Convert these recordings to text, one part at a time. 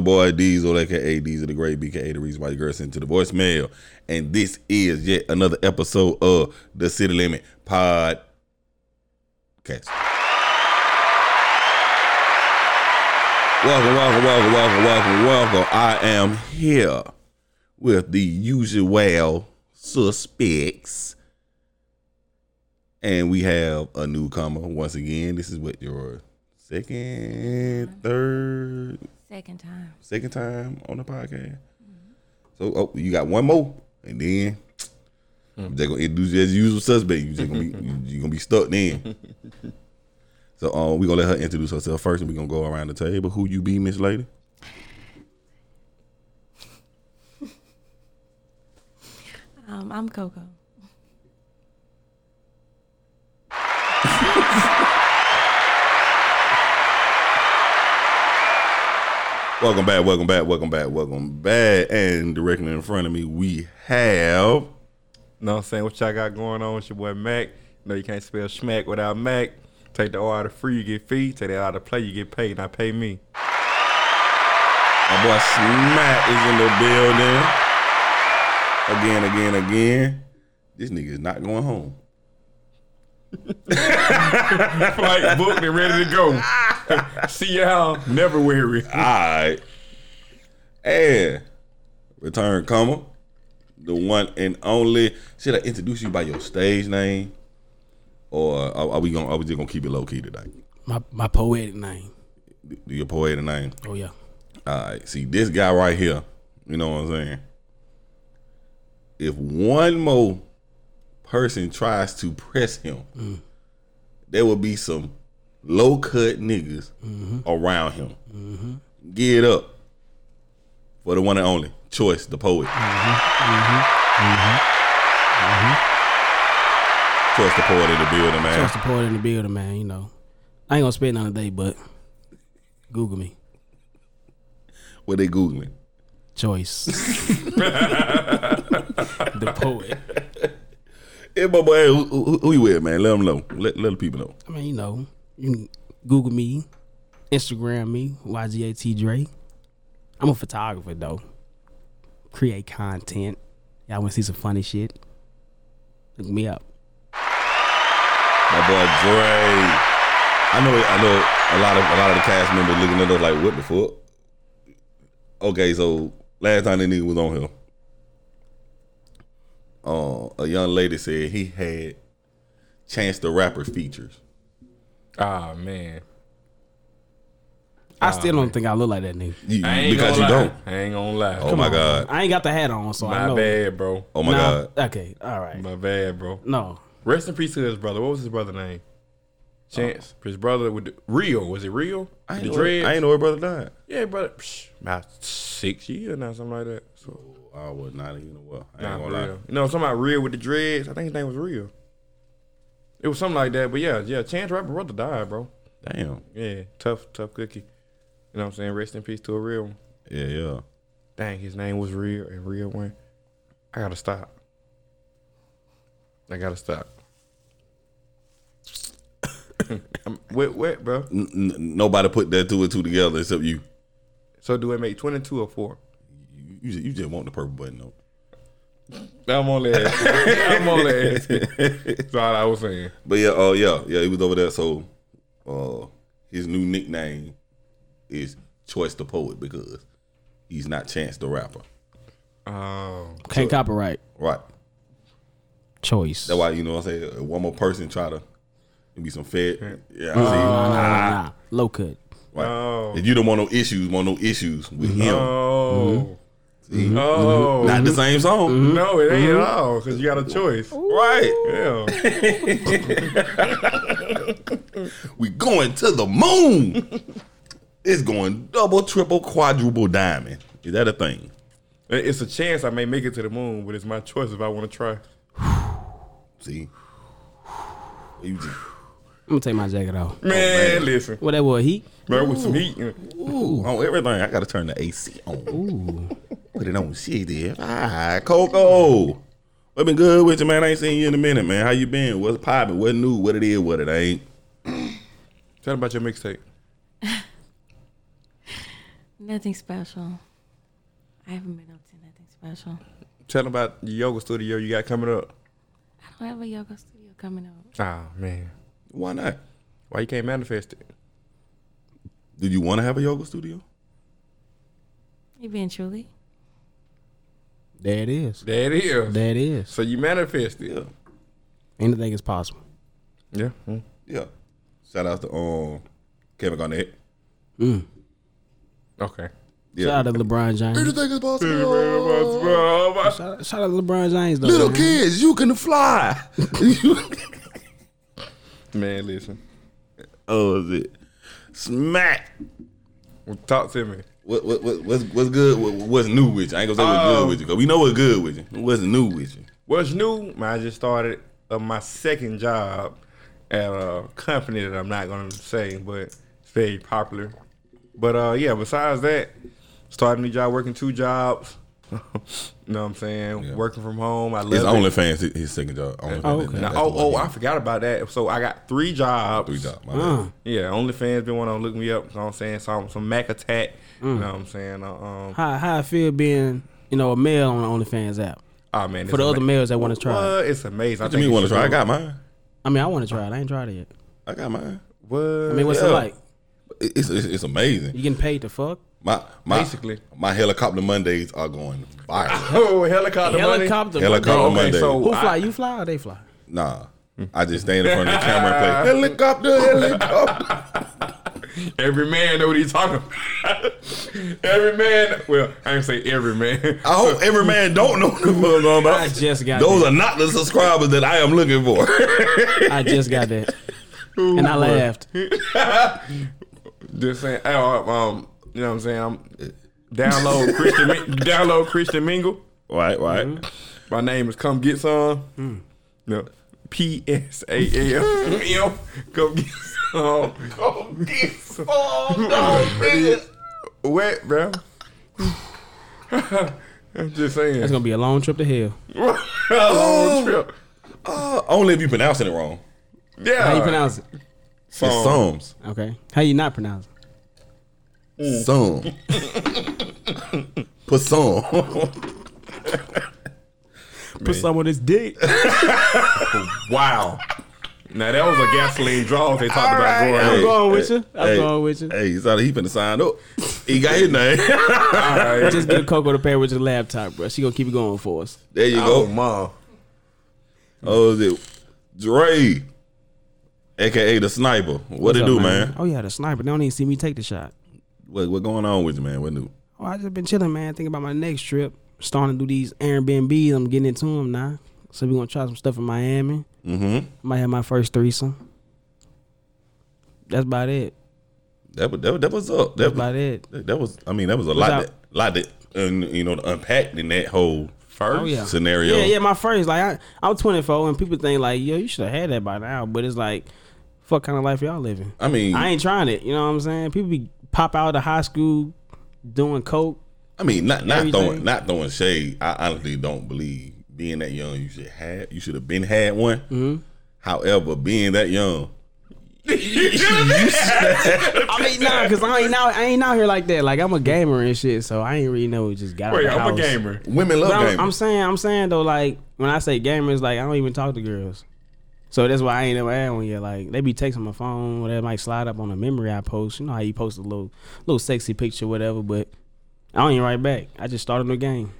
your boy Diesel, aka Diesel the Great, BKA the reason why your girl sent to the voicemail. And this is yet another episode of the City Limit Podcast. Welcome, welcome, welcome, welcome, welcome, welcome. I am here with the usual suspects. And we have a newcomer once again. This is what your second, third, Second time. second time on the podcast. So oh, you got one more, and then they're gonna introduce you as usual suspect. You just gonna be you, you gonna be stuck then. so um, we gonna let her introduce herself first, and we gonna go around the table. Who you be, Miss Lady? Um, I'm Coco. Welcome back, welcome back, welcome back, welcome back. And directly in front of me, we have Know what I'm saying? What y'all got going on? It's your boy Mac. You know you can't spell smack without Mac. Take the O out of free, you get fee. Take that out of play, you get paid. Not pay me. my boy Smack is in the building. Again, again, again. This nigga is not going home. Flight booked and ready to go. See y'all. Never weary. Alright. And return comer. The one and only. Should I introduce you by your stage name? Or are, are we gonna are we just gonna keep it low key today? My my poetic name. Do your poetic name? Oh yeah. Alright. See this guy right here, you know what I'm saying? If one more person tries to press him, mm. there will be some low cut niggas around him. Get up for the one and only choice, the poet. Mm-hmm. Mm-hmm. Mm-hmm. Choice the poet in the building, man. Trust the poet in the building, man. You know, I ain't gonna spend none today, but Google me. What they googling? Choice. the poet. Hey, my boy, who, who, who you with, man? Let them know. Let, let the people know. I mean, you know, Google me, Instagram me, YGAT Dre. I'm a photographer though. Create content. Y'all wanna see some funny shit? Look me up. My boy Dre. I know I know a lot of a lot of the cast members looking at us like, what the fuck? Okay, so last time that nigga was on here, uh, a young lady said he had Chance the Rapper features. Ah man. I still don't think I look like that nigga. You- because you lie. don't. I ain't gonna lie. Oh my god. I ain't got the hat on, so I My know. bad, bro. Oh my Nah, god. Okay, all right. My bad, bro. No, Rest in peace to his brother. What was his brother name? Chance. His brother with the, Rio. Was it Rio? I ain't, the know, dreads? I ain't know her brother died. Yeah, brother. Psh, about six years now, something like that. So, I was not even well. I nah, ain't for gonna lie. real. You know, something about Rio with the dreads. I think his name was Rio. It was something like that. But yeah, yeah. Chance rapper brother died, bro. Damn. Yeah, tough, tough cookie. You know what I'm saying? Rest in peace to a real one. Yeah, yeah. Dang, his name was Real and Real went. I gotta stop. I gotta stop. I'm wet, wet, bro. N- n- nobody put that two and two together except you. So do it make 22 or 4? You, you, just, you just want the purple button though. I'm only asking. I'm only asking. That's all I was saying. But yeah, oh yeah, yeah, he was over there. So, uh, his new nickname is Choice the Poet because he's not Chance the Rapper. Oh. can't copyright. Right. Choice. That's why you know what I'm saying. One more person try to it be some fed. Yeah, Nah, see, nah, nah, nah. Low cut. right. Oh. If you don't want no issues, want no issues with him. Oh. See? Oh. Mm-hmm. Not the same song. Mm-hmm. No, it ain't at all because you got a choice. Right. Yeah. We going to the moon. it's going double, triple, quadruple diamond. Is that a thing? It's a chance I may make it to the moon, but it's my choice if I want to try. See? You just, I'm gonna take my jacket off. Man, listen. What that was heat? Man, with some heat. ooh, on everything. I gotta turn the AC on. Ooh. Put it on shit there. Ah, Coco. What been good with you, man? I ain't seen you in a minute, man. How you been? What's poppin'? What new? What it is? What it ain't? Tell them about your mixtape. Nothing special. I haven't been up to nothing special. Tell them about the yoga studio you got coming up. I don't have a yoga studio coming up. Oh man, Why not? why you can't manifest it? Do you want to have a yoga studio? Eventually. There it is. There it is. There it is. So you manifest it. Yeah. Anything is possible. Yeah. Mm. Yeah. Shout out to um Kevin Garnett. Mm. Okay. Yeah. Shout out to LeBron James. Anything is possible. Shout, shout out to LeBron James though. Little man. kids, you can fly. Man, listen. oh, is it? Smack. Well, talk to me. What, what, what, what's, what's good? What, what's new with you? I ain't gonna say what's Oh. good with you, cause we know what's good with you. What's new with you? What's new? Man, I just started uh, my second job at a company that I'm not gonna say, but it's very popular. But uh, yeah. Besides that, starting a new job, working two jobs. You know what I'm saying? Yeah. Working from home. I love It's it. OnlyFans, his, his second job. OnlyFans, Oh, okay. Now, oh, oh, I forgot about that. So I got three jobs. three jobs. My bad. Yeah, OnlyFans been wanting to look me up. You know what I'm saying? Some some Mac attack. You know what I'm saying? Uh, um, how how I feel being you know a male on the OnlyFans app oh man, for the other males that want to try. it. It's amazing. What you mean want to try? I got mine. I mean, I want to try it. I ain't tried it yet. I got mine. What? I mean, what's Yeah. it like? It's, it's it's amazing. You getting paid to fuck? My my Basically. my helicopter Mondays are going viral. oh, helicopter, money. Helicopter. Helicopter Oh, okay, Monday. so Who I- fly? You fly or they fly? Nah, I just stand in front of the camera and play helicopter, helicopter. Every man know what he's talking about. every man. Well, I ain't say every man. I hope every man don't know what the fuck I'm about. I just got Those that. are not the subscribers that I am looking for. I just got that, and I laughed. Just saying. Um, you know what I'm saying? I'm download Christian. Min- download Christian Mingle. right, right. My name is Come Get Some. No. P S A L M. Come get some. Come get some, dog. Wet, bro. I'm just saying. That's gonna be a long trip to hell. a long trip. Uh, only if you pronouncing it wrong. Yeah. How you pronounce it? It's Psalms. Okay. How you not pronounce it? Mm. Some. Put some. Put some on this dick. Wow. Now that was a gasoline draw they talked about right. going I'm Hey, going with you. I'm hey, going with you. Hey, he started he finna sign up. He got his name. Alright. Just get a Coco to pair with your laptop, bro. She gonna keep it going for us. there you Oh, go. mom. Oh, is it Dre? AKA the sniper. What What's it up, do, man? Oh yeah, the sniper. They don't even see me take the shot. What what going on with you, man? What new? Oh, I just been chilling, man. Thinking about my next trip. Starting to do these Airbnbs. I'm getting into them now. So we're gonna try some stuff in Miami. Mm-hmm. Might have my first threesome. That's about it. That was that, was- that was up. That's That, about it. was- that was. I mean, that was a What's lot. up? That, lot that you know unpacked in that whole First. Oh yeah. scenario. Yeah, yeah. My first, like I, I'm 24, and people think like, yo, you should have had that by now. But it's like, fuck kind of life y'all living. I mean, I ain't trying it. You know what I'm saying? People be pop out of high school doing coke. I mean, not not Everything. throwing not throwing shade. I honestly don't believe being that young, you should have you should have been had one. Mm-hmm. However, being that young, I mean, nah, cause I ain't out, I ain't out here like that. Like I'm a gamer and shit, so I ain't really know. Just got out Wait, I'm house. a gamer. women love But I'm. I'm saying, I'm saying though, like when I say gamers, like I don't even talk to girls. So that's why I ain't never had one yet. Like they be texting my phone, or they might slide up on a memory I post. You know how you post a little, little sexy picture, whatever. But I don't even write back. I just started the game.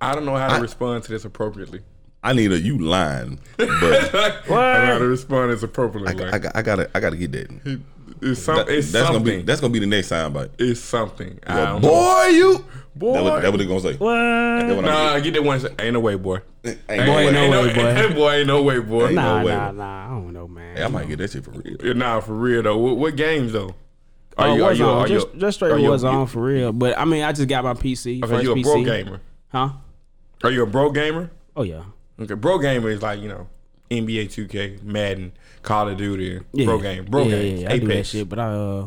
I don't know how to respond to this appropriately. I need a you line, but I don't know how to respond this appropriately. I, I, got- I gotta I gotta get that. it's some, That- it's that's something. gonna be that's gonna be the next soundbite. it's something. I don't Boy, know. you boy. that what, that what they gonna say. What? What Nah, I'm get that one. Ain't no way, boy. ain't Ain't, no Boy, way. ain't no way, boy. That boy ain't no way, boy. Ain't Nah, no way. nah, nah. I don't know, man. Hey, I might get that shit for real. Nah, for real though. What, what games though? Oh, are Warzone, are just, just straight are you- Warzone for real. But I mean, I just got my PC. Okay, first you a PC. bro gamer? Huh? Are you a bro gamer? Oh yeah. Okay, bro gamer is like you know NBA 2K, Madden, Call of Duty, Yeah. bro game, bro yeah, games, Yeah, yeah, I do that Apex. shit, but I uh,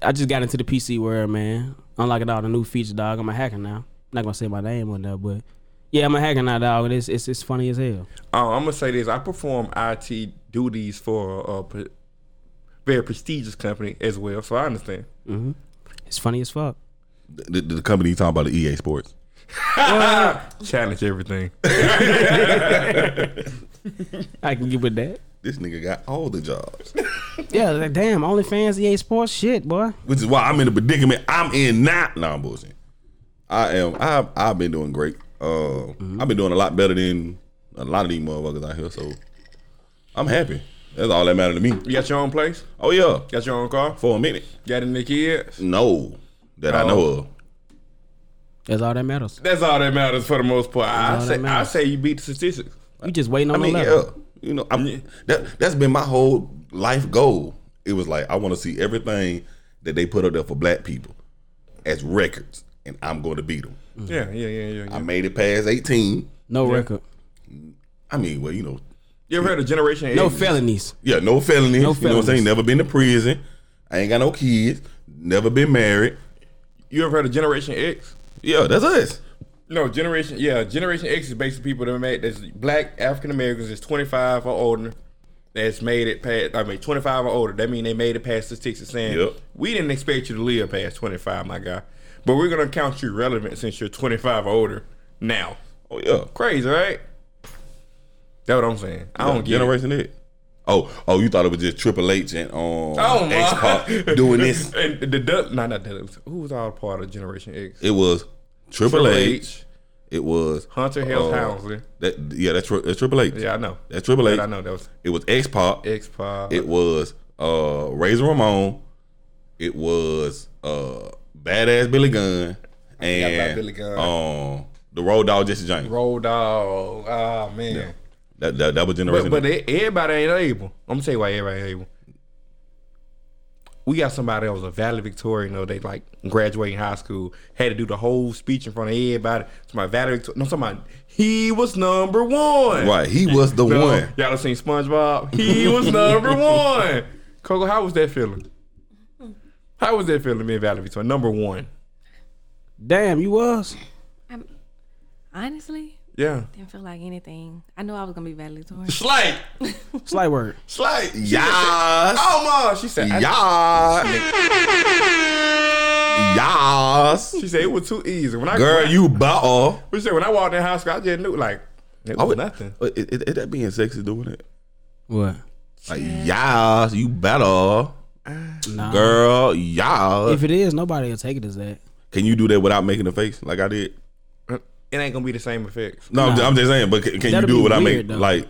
I just got into the PC world, man. Unlocking all the new features, dog. I'm a hacker now. not gonna say my name on there, but yeah, I'm a hacker now, dog. It's it's, it's funny as hell. Uh, I'm gonna say this: I perform IT duties for a p- very prestigious company as well. So I understand. It's funny as fuck. The, the, the company you talking about, the EA Sports. Challenge everything. I can get with that. This nigga got all the jobs, Yeah, like, damn, OnlyFans, EA Sports, shit, boy. which is why I'm in the predicament I'm in now. Nah, I'm bullshit. I am. I've, I've been doing great. Uh, I've been doing a lot better than a lot of these motherfuckers out here. So I'm happy. That's all that matters to me. You got your own place? Oh yeah, Got your own car? for a minute. Got any kids? No, that I Oh. know of. That's all that matters. That's all that matters for the most part. I say I say you beat the statistics. You just waiting on I mean, the level. yeah, you know, I'm that. That's been my whole life goal. It was like I want to see everything that they put up there for black people as records, and I'm going to beat them. Yeah, yeah, yeah, yeah. I made it past 18. No Yeah. record. I mean, well, you know, You ever heard of Generation X? No X? felonies. yeah, no felonies. No You know what I'm saying? Never been to prison. I ain't got no kids. Never been married. You ever heard of Generation X? Yeah, that's us. No, Generation yeah, Generation X is basically people that made that's black African Americans that's twenty five or older. That's made it past. I mean, twenty five or older. That mean they made it past the statistics saying Yep. we didn't expect you to live past twenty five, my guy. But we're gonna count you relevant since you're twenty five or older now. Oh yeah. Crazy, right? That's what I'm saying. I don't get it. Generation X. Oh, oh, you thought it was just Triple H and um Oh! X Pac doing this? and the Dud- nah, not that. Who was all part of Generation X? It was Triple, H. H, It was Hunter Health uh, That yeah, that's, that's Triple H. Yeah, I know. That's Triple H. That I know that was It was X Pac. X Pac. It was uh Razor Ramon. It was uh Badass Billy Gunn and Billy Gunn. um the Road Dog Jesse James. Road Dog. Oh man. That, that that was generation. But but everybody ain't able. I'm gonna tell you why everybody ain't able. We got somebody that was a valedictorian, you know, they like graduating high school, had to do the whole speech in front of everybody. Somebody valedictorian. No, somebody he was number one. right, he was the No, one. Y'all done seen SpongeBob? He was number one. Coco, how was that feeling? How was that feeling being valedictorian? Number one. Damn, you was. I'm, honestly, Yeah. didn't feel like anything. I knew I was gonna be valedictorian. Slate. Slight Slight word. Slight. She Yes. Oh ma. She said I- Yes. Yes. She said it was too easy. When I Girl, you bought. She said when I walked in high school, I just knew like it was nothing. Is, is, is that being sexy doing it? What? Like, yes, you better. Nah. Girl, yes. If it is, nobody will take it as that. Can you do that without making a face like I did? It ain't gonna be the same effects. No, I'm, Nah. just, I'm just saying. But can, can you That'll do be it without weird, making though. like,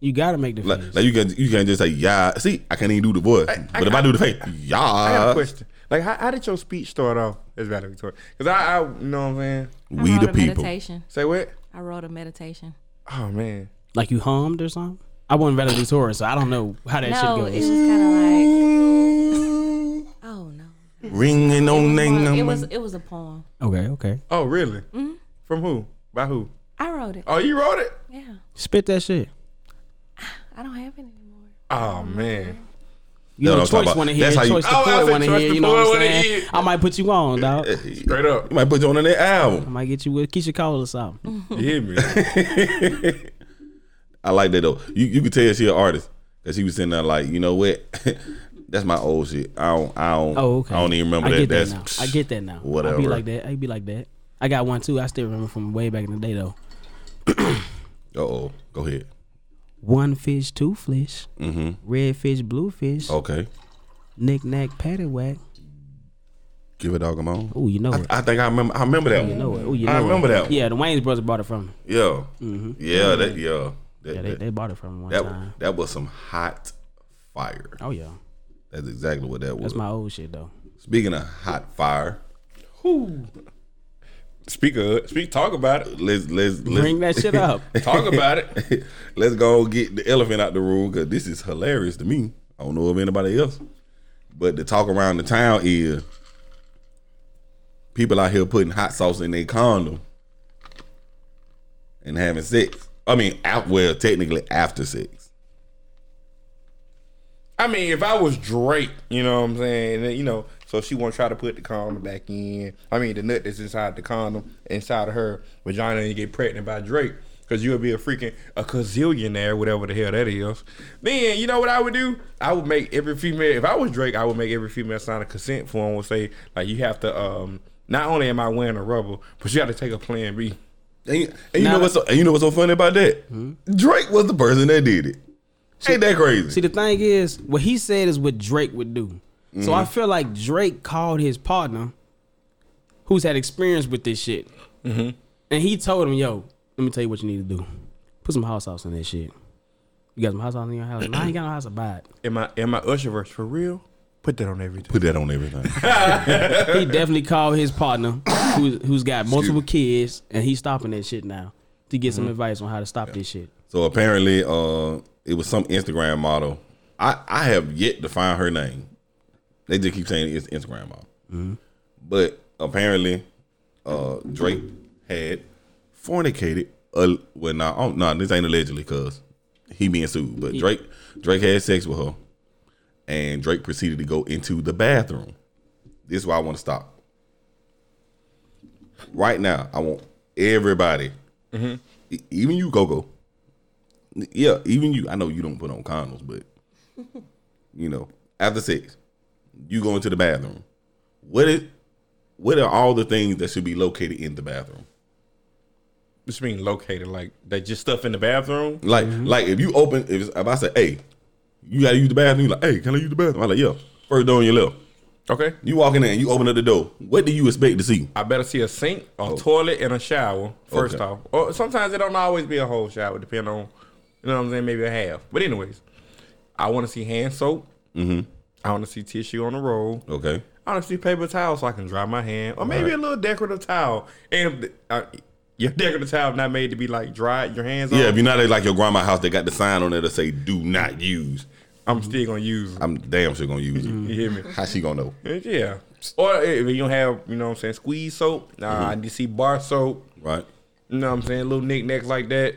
You gotta make the like face. like you can you can just say yeah. See, I can't even do the voice. I- but if I do the face, yeah. I got a question. Like, how, how did your speech start off as valedictorian? Because I, I, you know what I'm saying. I we wrote the a people. meditation. Say what? I wrote a meditation. Oh man. like you hummed or something. I wasn't valedictorian, so I don't know how that no, shit it goes. was kind of like, oh no. Ringing It on was, name. more- it was it was a poem. okay, okay. Oh really? Mm-hmm. From who? By who? I wrote it. Oh, you wrote it? Yeah, Spit that shit. I don't have it anymore. Oh man. You That's know, what I'm choice about. want to hear. That's how you- Choice Oh, I poet said want to choice hear. You know what I'm saying? hear. I might put you on, dog. Straight up. You might put you on in that album. I might get you with Keyshia Cole or something. You hear me? I like that though. You you could tell she an artist because she was sitting there like, you know what? That's my old shit. I don't. I don't. Oh, okay. I don't even remember I that. get that That's now. I get that now. Whatever. I whatever. be like that. I be like that. I got one too. I still remember from way back in the day though. Uh oh. Go ahead. One fish, two fish, Mm-hmm. red fish, blue fish, Okay. knick knack, paddywhack. Give it dog a moan. Oh, you know it. I think I remember. I remember that You know it. Oh, you know I remember it. that one. Yeah, the Wayans brothers bought it from me. Yeah. Yeah. That. Yeah. That, Yeah, they, that, they bought it from me one that, time. that was some hot fire. Oh yeah, That's exactly what that was. that's my old shit though. Speaking of hot fire, Speak of speak. Talk about it. let's let's, let's Bring that shit up. Talk about it. let's go get the elephant out the room because this is hilarious to me. I don't know of anybody else, but the talk around the town is people out here putting hot sauce in their condom and having sex. I mean, out well, technically after sex. I mean, if I was Drake, you know what I'm saying, you know, so she won't try to put the condom back in. I mean, the nut that's inside the condom inside of her vagina and get pregnant by Drake. Cause you would be a freaking a gazillionaire, whatever the hell that is. Then you know what I would do? I would make every female. If I was Drake, I would make every female sign a consent form. Would say like you have to. um Not only am I wearing a rubber, but you got to take a Plan B. And, you- and you Now know what's so, and you know what's so funny about that? Drake was the person that did it. Ain't that crazy? See, the thing is, what he said is what Drake would do. So I mm-hmm. feel like Drake called his partner, who's had experience with this shit, mm-hmm. and he told him, "Yo, let me tell you what you need to do. Put some house sauce in that shit. You got some house sauce in your house? Nah, I ain't got no house to buy it. Am I am I Usherverse for real? Put that on everything. Put that on everything. He definitely called his partner, who's who's got multiple kids, and he's stopping that shit now to get some mm-hmm. advice on how to stop this shit. so apparently, uh, it was some Instagram model. I I have yet to find her name. They just keep saying it's Instagram model. But apparently, uh, Drake had fornicated. Uh, well, no, nah, no, this ain't allegedly because he being sued. But Drake Drake had sex with her, and Drake proceeded to go into the bathroom. This is why I want to stop. Right now, I want everybody, e- even you, Coco. Yeah, even you. I know you don't put on condoms, but you know, after sex, you go into the bathroom. What is what are all the things that should be located in the bathroom? What you mean located? Like they just stuff in the bathroom? Like, like if you open, if, if I say, "Hey, you gotta use the bathroom," you're like, "Hey, can I use the bathroom?" I'm like, "Yeah." First door on your left. Okay. You walk in there and you open up the door. What do you expect to see? I better see a sink, a toilet, and a shower first Okay. off. Or sometimes it don't always be a whole shower, depending on you know what I'm saying, maybe a half. But anyways, I want to see hand soap. Mm-hmm. I want to see tissue on the roll. Okay. I want to see paper towel so I can dry my hand, or maybe a little decorative towel. And uh, your decorative towel not made to be like dried your hands on. Yeah, if you're not at like your grandma's house, they got the sign on there that say "Do not use." I'm still gonna use. I'm damn sure gonna use it. You hear me? How she gonna know? Yeah. Or if you don't have, you know what I'm saying, squeeze soap. Nah, I need to see bar soap. Right. You know what I'm saying? Little knickknacks like that.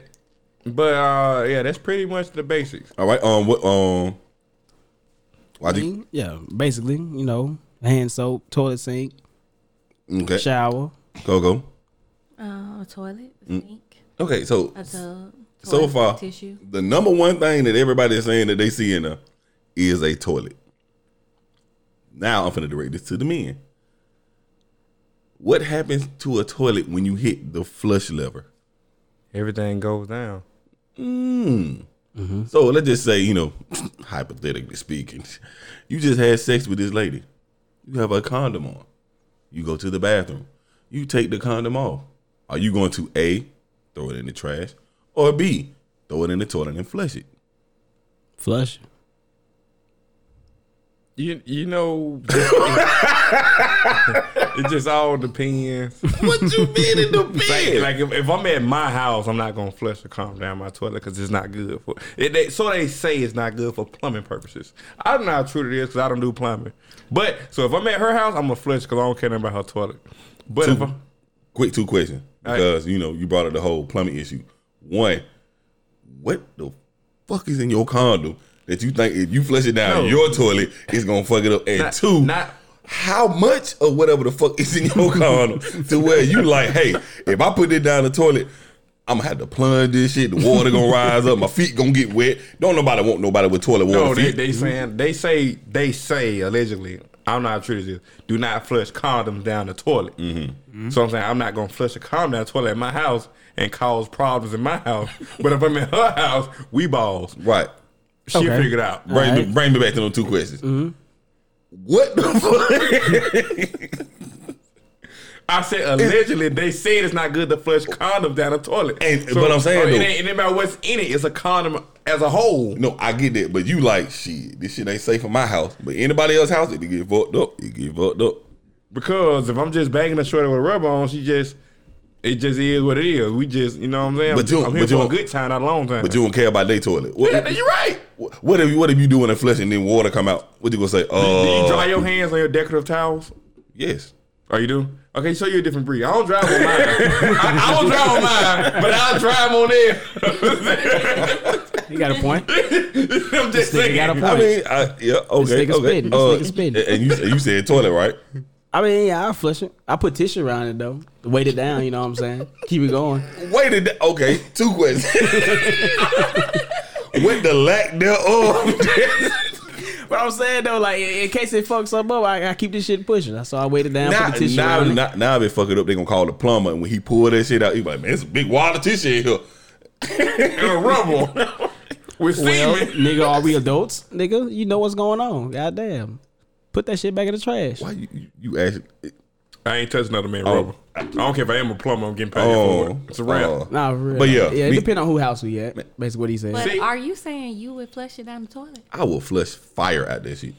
But uh yeah, that's pretty much the basics. All right. Um. What? Um. Why do you? Yeah, basically, you know, hand soap, toilet sink, Okay. shower. Go go. Uh, a toilet, a sink, Okay. So a tub. so toilet far, tissue. the number one thing that everybody is saying that they see in there is a toilet. Now I'm gonna direct this to the men. What happens to a toilet when you hit the flush lever? Everything goes down. Mm-hmm. So let's just say, you know, hypothetically speaking, you just had sex with this lady. You have a condom on. You go to the bathroom. You take the condom off. Are you going to A, throw it in the trash, or B, throw it in the toilet and flush it? Flush. You you know it just all depends. What you mean in the Like, bed? like if, if I'm at my house, I'm not gonna flush or calm down my toilet because it's not good for it. They, so they say it's not good for plumbing purposes. I don't know how true it is because I don't do plumbing. But so if I'm at her house, I'm gonna flush because I don't care nothing about her toilet. But if I, Quick two questions All right. because you know you brought up the whole plumbing issue. One, what the fuck is in your condom that you think if you flush it down No. your toilet, it's gonna fuck it up? And Not- two, not- how much of whatever the fuck is in your condom to where you like, hey, if I put it down the toilet, I'm gonna have to plunge this shit. The water gonna rise up. My feet gonna get wet. Don't nobody want nobody with toilet water no, they, they saying they say they say allegedly. I'm not true this. Do not flush condoms down the toilet. Mm-hmm. So I'm saying I'm not gonna flush a condom down the toilet at my house and cause problems in my house. but if I'm in her house, we balls. right. She Okay. figured out. Bring, All me, bring me back to those two questions. Mm-hmm. What the fuck? I said allegedly they said it's not good to flush condoms down the toilet. And- but I'm saying, it though- ain't, it ain't matter what's in it. It's a condom as a whole. no, I get that, but you like shit. This shit ain't safe in my house, but anybody else's house, it get fucked up. It get fucked up. Because if I'm just banging a shorty with a rubber on, she just it just is what it is. We just you know what I'm saying. But you- I'm here but for you- a good time, not a long time. But you don't care about their toilet. What, yeah, you're right. what if what if you doing a flush and then water come out? What you gonna say? Do you Uh, dry your hands on your decorative towels? yes. Oh, you do? Okay, so you're a different breed. I don't drive on mine. I, I don't drive on mine, but I'll drive on there. You got a point. I'm just nigga saying. got a I point. mean, I, yeah, okay, okay. spitting. This Uh, nigga. And you, you said toilet, right? I mean, yeah, I flush it. I put tissue around it though. Weight it down. You know what I'm saying? Keep it going. Wait a da- okay, two questions. With the lack thereof, But I'm saying though, like in case it fucks up, up, I, I keep this shit pushing. So I weight it down. now, put the tissue now, around it. now, now if it fuck it up, they gonna call the plumber, and when he pull that shit out, he like, man, it's a big wad of tissue in here. And a rubble with Well, semen. nigga, are we adults? Nigga, you know what's going on. Goddamn. Put that shit back in the trash. Why you you, you actually? I ain't touching another man Oh. rubber. I don't care if I am a plumber. I'm getting paid Oh, for it. It's a wrap. oh. Nah, for real. But yeah, yeah, it me- depends on who house we at. Basically, what he said. But See? are you saying you would flush it down the toilet? I will flush fire out that shit.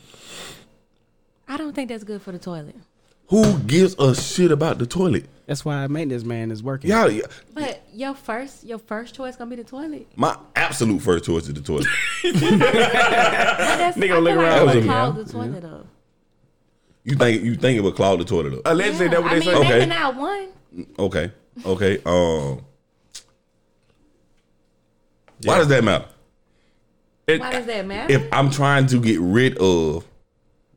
I don't think that's good for the toilet. Who gives a shit about the toilet? That's why maintenance man is working. Y'all, y- But your first your first choice gonna be the toilet. my absolute first choice is the toilet. But that's, Nigga I look feel around like like, it clog yeah, the toilet up. You think you think it would clog the toilet up? Allegedly, Yeah, that's what I they mean, say. Okay. maybe not one. Okay, okay. Um, why does that matter? It- Why does that matter? If I'm trying to get rid of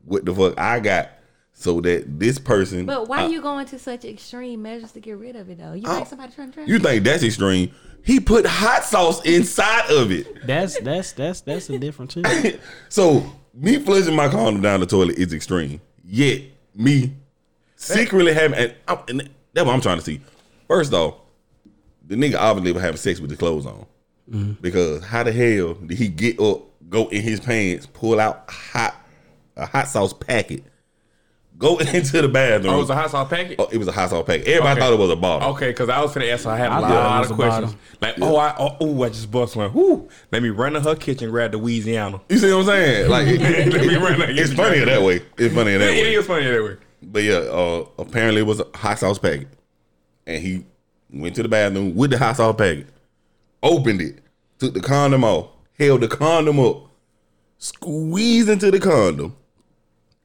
what the fuck I got, so that this person, but why uh, are you going to such extreme measures to get rid of it though? You think somebody trying to trash You think that's extreme? He put hot sauce inside of it. That's that's that's that's a different shit. So me flushing my condom down the toilet is extreme. Yet me secretly having and, I'm, and that's what I'm trying to see. First off, the nigga obviously was having sex with his clothes on. Mm-hmm. Because how the hell did he get up, go in his pants, pull out hot a hot sauce packet, go into the bathroom? Oh, it was a hot sauce packet. Oh, it was a hot sauce packet. Everybody Okay. thot it was a bottle. Okay, because I was finna ask her. I had a I thought lot of questions. bottle. Like, oh, I, oh, ooh, I just bust one. Whoo, let me run to her kitchen, grab the Louisiana. You see what I'm saying? Like it- Let me run that. it's funnier that way. It's funnier that way. is funny that way. But yeah, uh, apparently it was a hot sauce packet, and he went to the bathroom with the hot sauce packet, opened it, took the condom off, held the condom up, squeezed into the condom,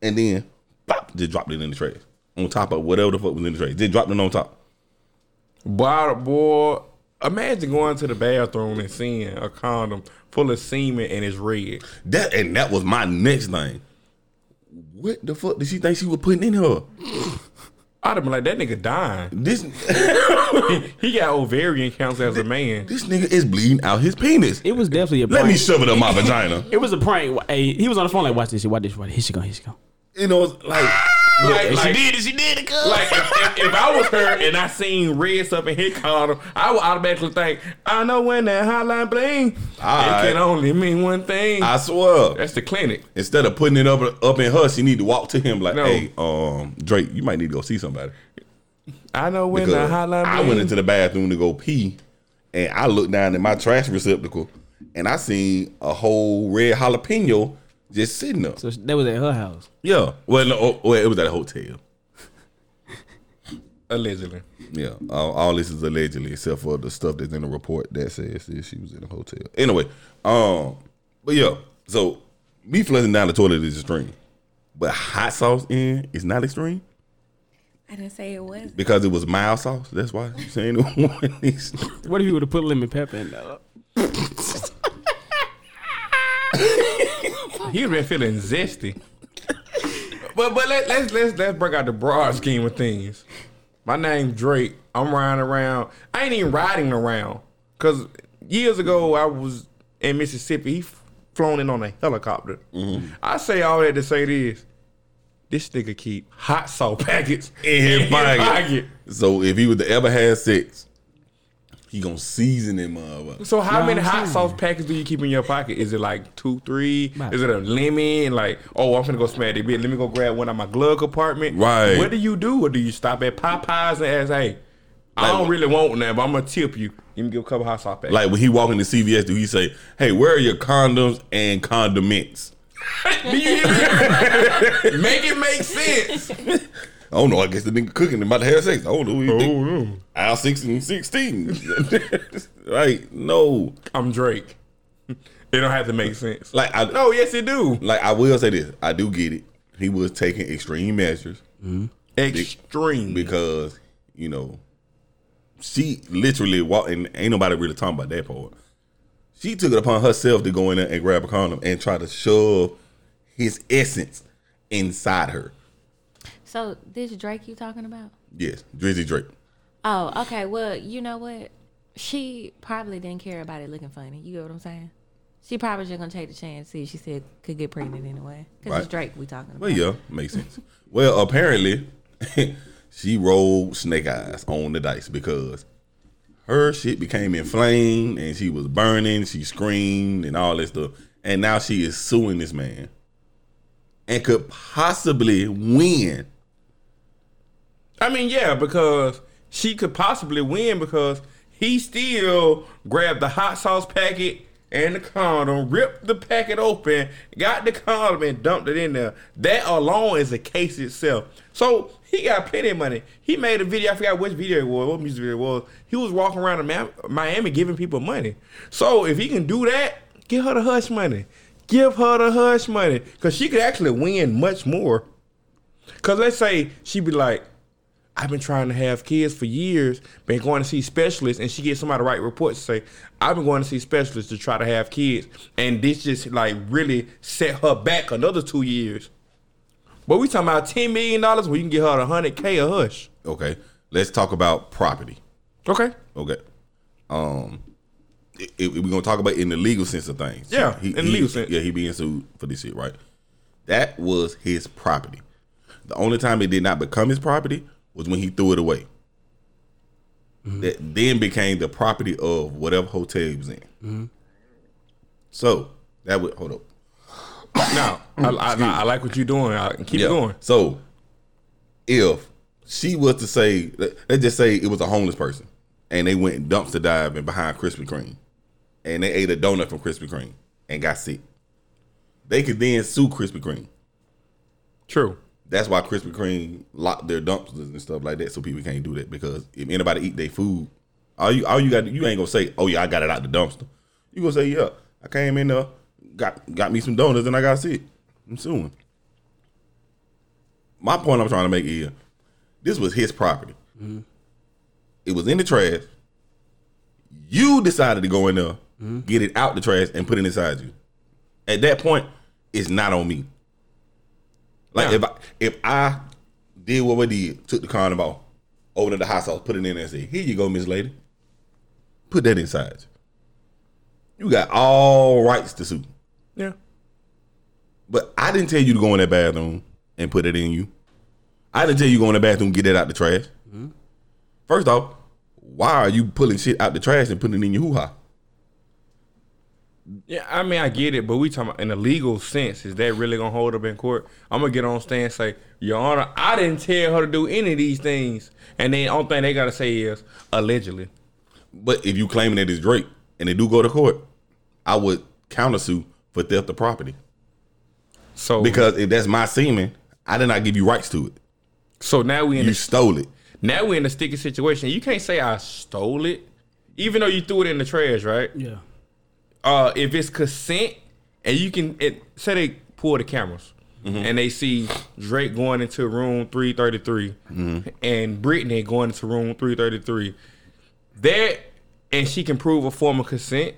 and then pop, just dropped it in the trash on top of whatever the fuck was in the trash. Just dropped it on top. Boy, boy, imagine going to the bathroom and seeing a condom full of semen and it's red. That and that was my next thing. What the fuck did she think she was putting in her? I'd have been like, that nigga dying. This He got ovarian cancer as a man. this nigga is bleeding out his penis. It was definitely a Let prank. me shove it up my vagina. it was a prank. Hey, he was on the phone like, watch this shit, watch this, watch this. Here she go, here she go. You know, like Like, like, she did it, she did it, cuz. like if, if, if I was her and I seen red stuff in his condom, I would automatically think, I know when that hotline bling, it can only mean one thing. I swear. That's the clinic. Instead of putting it up up in her, she need to walk to him like, No. "Hey, um, Drake, you might need to go see somebody." I know when Because the hotline bling. I went into the bathroom to go pee, and I looked down in my trash receptacle, and I seen a whole red jalapeno just sitting there. So that was at her house. Yeah, well, no, oh, well, it was at a hotel. Allegedly. Yeah, all, all this is allegedly, except for the stuff that's in the report that says that she was in a hotel. Anyway, um, but yeah, so me flushing down the toilet is extreme, but hot sauce in is not extreme. I didn't say it was. Because it was mild sauce. That's why I'm saying it was What if you would have put lemon pepper in there? He been feeling zesty. but but let, let's let's let's break out the broad scheme of things. My name Drake. I'm riding around. I ain't even riding around because years ago I was in Mississippi. He flown in on a helicopter. Mm-hmm. I say all that to say this. This nigga keep hot sauce packets in his pocket. pocket. So if he was to ever have sex, he gonna season them motherfucker. So how Nah, many hot sauce packets do you keep in your pocket? Is it like two, three? Right. Is it a lemon? Like, oh, I'm gonna go smash that bit. Let me go grab one out my glove compartment. Right. What do you do? Or do you stop at Popeyes and ask, hey, I don't really want that, but I'm gonna tip you. Give me give a couple hot sauce packets. Like when he walk into CVS, do he say, "Hey, where are your condoms and condiments?" do you hear me? make it make sense. I don't know. I guess the nigga cooking about to have sex. I don't know. What you think. Oh, no. Aisle six and sixteen. right? No. I'm Drake. It don't have to make sense. Like I No, yes it do. Like I will say this, I do get it. He was taking extreme measures mm-hmm. Extreme. because you know she literally walked, and ain't nobody really talking about that part. She took it upon herself to go in there and grab a condom and try to shove his essence inside her. So this Drake you talking about? Yes, Drizzy Drake. Oh, okay. Well, you know what? She probably didn't care about it looking funny. You get what I'm saying? She probably just gonna take the chance. See, if she said could get pregnant anyway. Because Right. it's Drake we talking about. Well, yeah, makes sense. well, apparently, she rolled snake eyes on the dice because her shit became inflamed and she was burning. She screamed and all that stuff, and now she is suing this man and could possibly win. I mean, yeah, because she could possibly win because he still grabbed the hot sauce packet and the condom, ripped the packet open, got the condom and dumped it in there. That alone is a case itself. So he got plenty of money. He made a video. I forgot which video it was, what music video it was. He was walking around in Miami giving people money. So if he can do that, give her the hush money. Give her the hush money because she could actually win much more. Cause let's say she be like, I've been trying to have kids for years, been going to see specialists, and she gets somebody to write reports to say, I've been going to see specialists to try to have kids, and this just like really set her back another two years. But we talking about ten million dollars where you can get her a hundred K a hush. Okay, let's talk about property. Okay. Okay, um, i- if we're gonna talk about in the legal sense of things, Yeah, in the legal sense. yeah, he being sued for this shit, right? That was his property. The only time it did not become his property was when he threw it away. Mm-hmm. That then became the property of whatever hotel he was in. Mm-hmm. So that would hold up. Now I, I, I like what you're doing. I keep Yeah. it going. So if she was to say, let- let's just say it was a homeless person, and they went dumpster diving behind Krispy Kreme, and they ate a donut from Krispy Kreme and got sick, they could then sue Krispy Kreme. True. That's why Krispy Kreme locked their dumpsters and stuff like that, so people can't do that. Because if anybody eat their food, all you all you got you ain't gonna say, "Oh yeah, I got it out the dumpster." You gonna say, "Yeah, I came in there, got got me some donuts, and I got sick." I'm suing. My point I'm trying to make is, this was his property. Mm-hmm. It was in the trash. You decided to go in there, mm-hmm. get it out the trash, and put it inside you. At that point, it's not on me. Like Yeah. if I if I did what we did, took the carnival, opened the hot sauce, put it in there, and said, "Here you go, Miss Lady. Put that inside you." Got all rights to sue, Yeah. but I didn't tell you to go in that bathroom and put it in you. I didn't tell you to go in the bathroom and get it out the trash. Mm-hmm. First off, why are you pulling shit out the trash and putting it in your hoo ha? Yeah, I mean I get it, but we talking about in a legal sense, is that really gonna hold up in court? I'm gonna get on stand and say, Your Honor, I didn't tell her to do any of these things, and then the only thing they gotta say is allegedly. But if you claiming it is Drake and they do go to court, I would countersue for theft of property So because if that's my semen, I did not give you rights to it. so now we in You a, stole it. now we in a sticky situation. You can't say I stole it, even though you threw it in the trash, right? Yeah. Uh, if it's consent and you can it, say they pull the cameras and they see Drake going into room 333 and Brittany going into room 333 that and she can prove a form of consent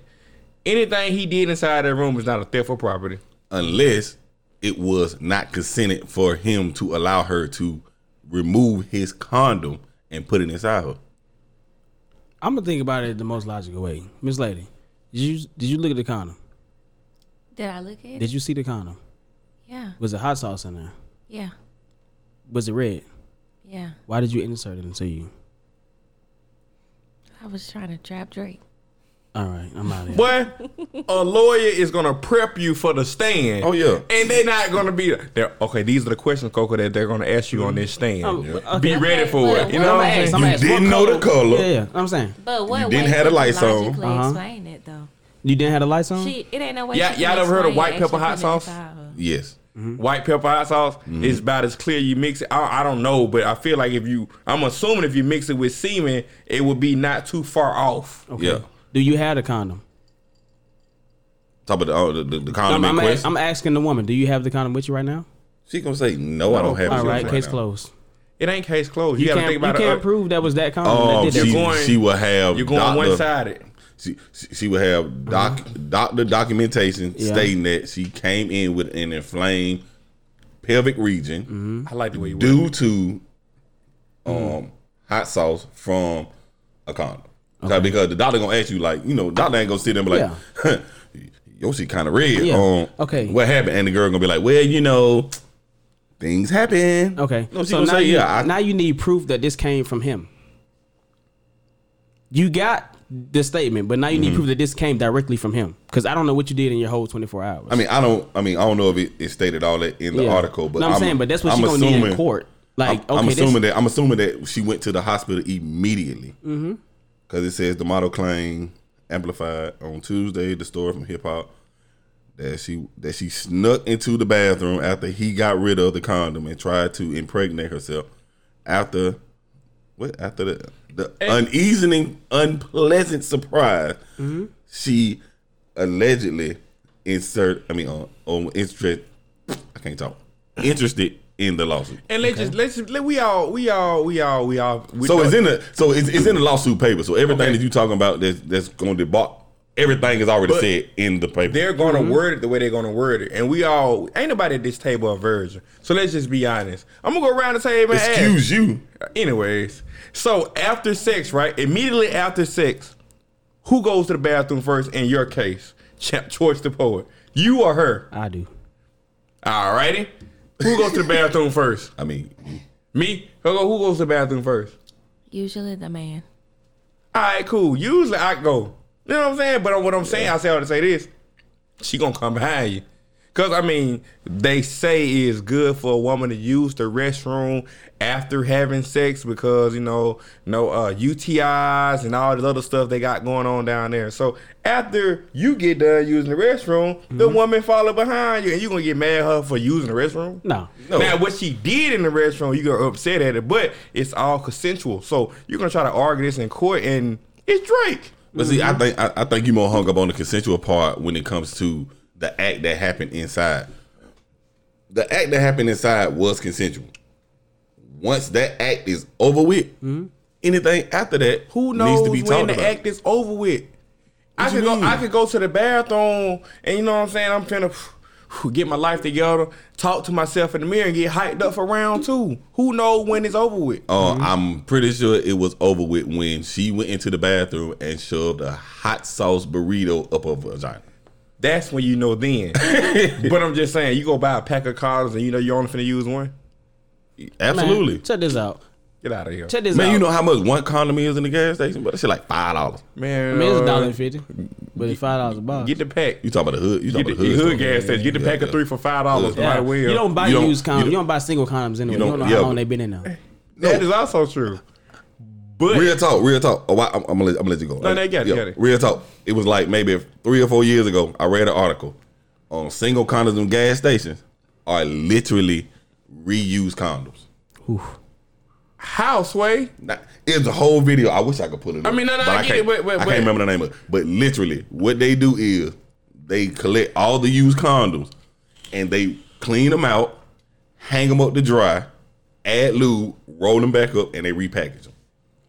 anything he did inside that room is not a theft of property unless it was not consented for him to allow her to remove his condom and put it inside her. I'm gonna think about it the most logical way. Miss Lady, did you did you look at the condom? Did I look at it? Did you see the condom? Yeah. Was it hot sauce in there? Yeah. Was it red? Yeah. Why did you insert it into you? I was trying to trap Drake. All right, I'm out of here. But a lawyer is gonna prep you for the stand. Oh, yeah. and they're not gonna be there. Okay, these are the questions, Coco, that they're gonna ask you on this stand. Um, okay. Be ready for Okay, it. You know what I'm saying? ask- I'm You asking, didn't what know the color. Yeah, yeah. I'm saying But what You didn't have the lights on. Uh-huh. explain it though? you didn't have the lights on. She, it ain't no way. Yeah, she y'all ever heard of white pepper hot sauce? inside her. Yes. white pepper hot sauce is about as clear you mix it. I, I don't know, but I feel like if you, I'm assuming if you mix it with semen, it would be not too far off. Okay. Yeah. Do you have a condom? Talk about the, oh, the, the, the condom I'm, I'm, a- question. I'm asking the woman. Do you have the condom with you right now? she gonna say no, I don't have it All right, right case now. closed. It ain't case closed. You, You, got to can't, think about you can't uh, prove that was that condom Oh, that did she, going- she will have You're going one sided. She, she she would have doc, doctor documentation Yeah. stating that she came in with an inflamed pelvic region I like the way you due to um hot sauce from a condom. Okay, Because the doctor gonna ask you like, you know, doctor ain't gonna sit there and be like, your shit kind of red. Yeah. Um, Okay. What happened? And the girl gonna be like, well, you know, things happen. Okay. No, so now say, you, yeah. I, now you need proof that this came from him. You got the statement, but now you need Mm-hmm. proof that this came directly from him. Because I don't know what you did in your whole 24 hours. I mean, I don't. I mean, I don't know if it, it stated all that in the Yeah. article, but no, I'm, saying, but that's what I'm she's gonna need in assuming- court. Like, I'm, I'm assuming that I'm assuming that she went to the hospital immediately because it says the model claim amplified on Tuesday. The story from Hip Hop that she that she snuck into the bathroom after he got rid of the condom and tried to impregnate herself after what after the the uneasing unpleasant surprise mm-hmm. she allegedly insert I mean on on interest I can't talk interested in the lawsuit. And let's just let's just, let, we all we all we all we all. We So it's in the so it's, it's in the lawsuit paper. So everything Okay. that you talking about that's that's going to debunk everything is already But said in the paper. they're gonna mm-hmm. word it the way they're gonna word it, and we all ain't nobody at this table a virgin. So let's just be honest. I'm gonna go around the table and ask. Excuse you. Anyways, so after sex, right? Immediately after sex, who goes to the bathroom first in your case? Ch- Choice the poet. You or her? I do. Alrighty. Who goes to the bathroom first? I mean, Me? Who go- who goes to the bathroom first? Usually the man. All right, cool. Usually I go. You know what I'm saying? But what I'm saying, I say all to say this. She gonna come behind you. Cause I mean, they say it's good for a woman to use the restroom after having sex because you know, no uh, UTIs and all this other stuff they got going on down there. So after you get done using the restroom, the woman follow behind you, and you gonna get mad at her for using the restroom? No. No. Now, what she did in the restroom, you gonna upset at it, but it's all consensual. So you're gonna try to argue this in court, and it's Drake. but see, I think I, I think you more hung up on the consensual part when it comes to the act that happened inside. The act that happened inside was consensual. Once that act is over with, anything after that Who needs knows to be when the about. act is over with? I you could go. I could go to the bathroom, and you know what I'm saying. I'm finna get my life together, talk to myself in the mirror, and get hyped up for round two. Who knows when it's over with? Uh, I'm pretty sure it was over with when she went into the bathroom and shoved a hot sauce burrito up her vagina. That's when you know then. but I'm just saying, you go buy a pack of condoms, and you know you're only finna use one. Absolutely. Man, check this out. Get out of here, Check this Man, out. you know how much one condom is in the gas station? But that shit like five dollars. man. I mean, it's a uh, dollar fifty, but it's five dollars a box. Get the pack. You talk about the hood. You talk Get about the, the hood, hood. gas station. Get the Yeah, pack of three for five dollars. Yeah. Right away. you don't buy You don't- used condoms. you You, don't- don't buy single condoms anyway. You don't- don't, know yeah, how long they've been in there. That is also true. But Real talk, real talk. Oh, I, I'm, I'm, gonna let, I'm gonna let you go. No, no, you got it, you got it. Real talk. It was like maybe three or four years ago. I read an article on single condoms in gas stations are literally reused condoms. how sway? It's a whole video. I wish I could put it. I mean, no, no, but I get can't, it, but- but- I but- can't remember the name of it. But literally, what they do is they collect all the used condoms and they clean them out, hang them up to dry, add lube, roll them back up, and they repackage them.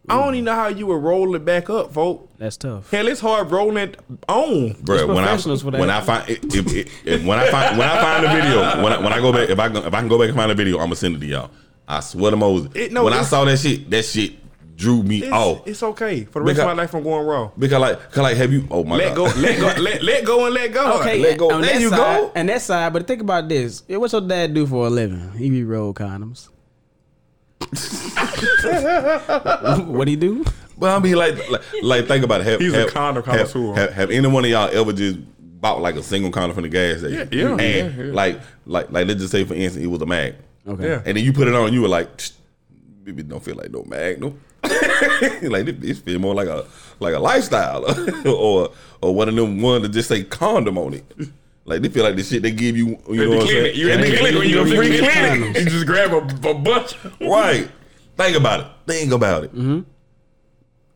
I don't even know how you would roll it back up, folk. That's tough. Hell, it's hard rolling it on. Bro, when I professionals for that. when I find if, if, if- when I find when I find the video when I, when I go back if I go- if I can go back and find the video I'm gonna send it to y'all. I swear to Moses. It- no, when I saw that shit, that shit drew me It's, off it's okay for the rest Because- of my life. I'm going raw. because like cause like have you? Oh my Let god. go, let go, let, let go, and let go. Okay, let go. On There you side, go. And that side, but think about this. Yeah, What's your dad do for a living? He be roll condoms. what he do? But I mean, like, like, like think about it. Have, He's a condom have, connoisseur. have, have any one of y'all ever just bought like a single condom from the gas station? Yeah, yeah, and yeah, yeah. like, like, like, let's just say for instance, it was a mag. Okay. Yeah. And then you put it on, you were like, "Tch, baby, don't feel like no magnum. like this, this feel more like a like a lifestyle, or or one of them ones that just say condom on it. Like they feel like the shit they give you. You know the what I'm saying? You in the And clinic they- when you in the free free clinic. clinic. You just grab a, a bunch. Right. Think about it. Think about it. Mm-hmm.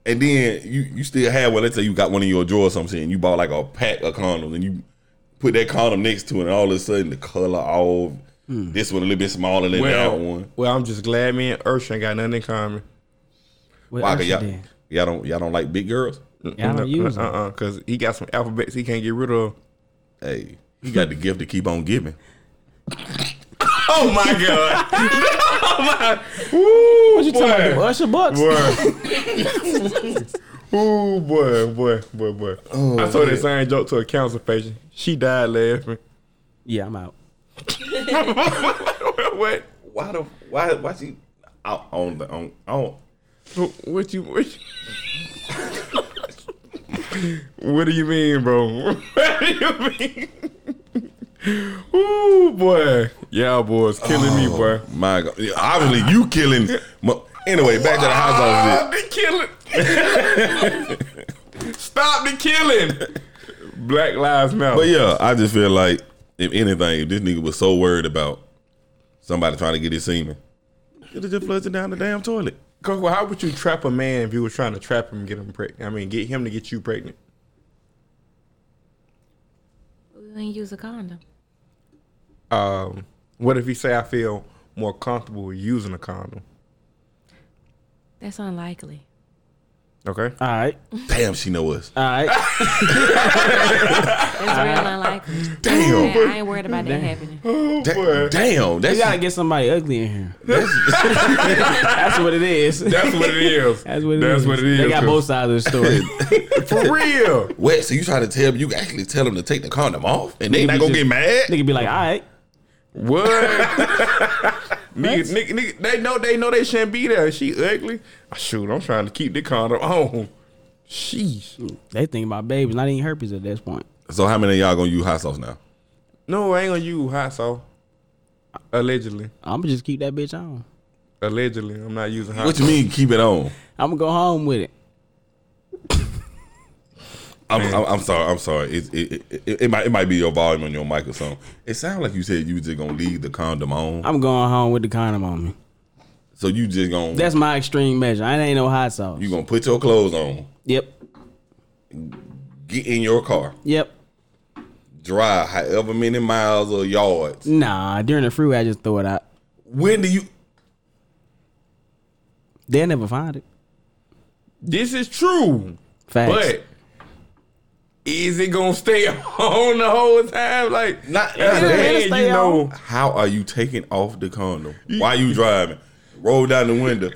And then you you still have well, let's say you got one in your drawer or something, and you bought like a pack of condoms, and you put that condom next to it, and all of a sudden the color all this one a little bit smaller than that Well, one. well, I'm just glad me and Usher ain't got nothing in common. What Why? else 'Cause you y'all, did? y'all don't y'all don't like big girls? Y'all don't use uh them. uh because he got some alphabets he can't get rid of. Hey, you got the gift to keep on giving. Oh my god. oh my. Ooh, What you talking about? Usher bucks? Boy. Ooh, boy, boy, boy, boy. Oh, I told that same joke to a cancer patient. She died laughing. Yeah, I'm out. what? Why the why why she out on the on on What you? What, you, what do you mean, bro? What do you mean? Ooh, boy. Yeah, boy, it's killing me, oh, boy. my god. Yeah, Obviously you killing mo- anyway, back to the house Stop office. the killing. Stop the killing. Black Lives Matter. But yeah, I just feel like if anything, if this nigga was so worried about somebody trying to get his semen, could have just flushed it down the damn toilet. Coco, how would you trap a man if you were trying to trap him and get him pregnant? I mean, get him to get you pregnant. We ain't use a condom. Um, what if he say I feel more comfortable using a condom? That's unlikely. Okay. All right. Damn, she know us. All right. That's real unlikely. Damn. Man, I ain't worried about that happening. Oh Da- damn, You that's gotta get somebody ugly in here. That's what it is. That's what it is. That's what it That's is. what it is. They got both sides of the story. For real. wet. So you trying to tell me you actually tell them to take the condom off and they Nigga not be gonna just- get mad? Nigga be like, all right. What? nigga, nigga, nigga, they know they know they shouldn't be there. She ugly. Ah, Shoot, I'm trying to keep the condom on. Sheesh. They think about babies, not even herpes at this point. So how many of y'all gonna use hot sauce now? No, I ain't gonna use hot sauce. Allegedly. I'm gonna just keep that bitch on. Allegedly. I'm not using hot What you mean keep it on? I'm gonna go home with it. I'm, I'm, I'm sorry. I'm sorry. It, it, it, it might it might be your volume on your mic or something. It sounds like you said you were just gonna leave the condom on. I'm going home with the condom on me. So you just gonna That's my extreme measure. I ain't no hot sauce. you gonna put your clothes on, Yep. get in your car, Yep. drive however many miles or yards. Nah, during the freeway, I just throw it out. When do you? They'll never find it. This is true. Facts. But is it gonna stay on the whole time? Like Not- as a man, you know, How are you taking off the condom? Why you driving? Roll down the window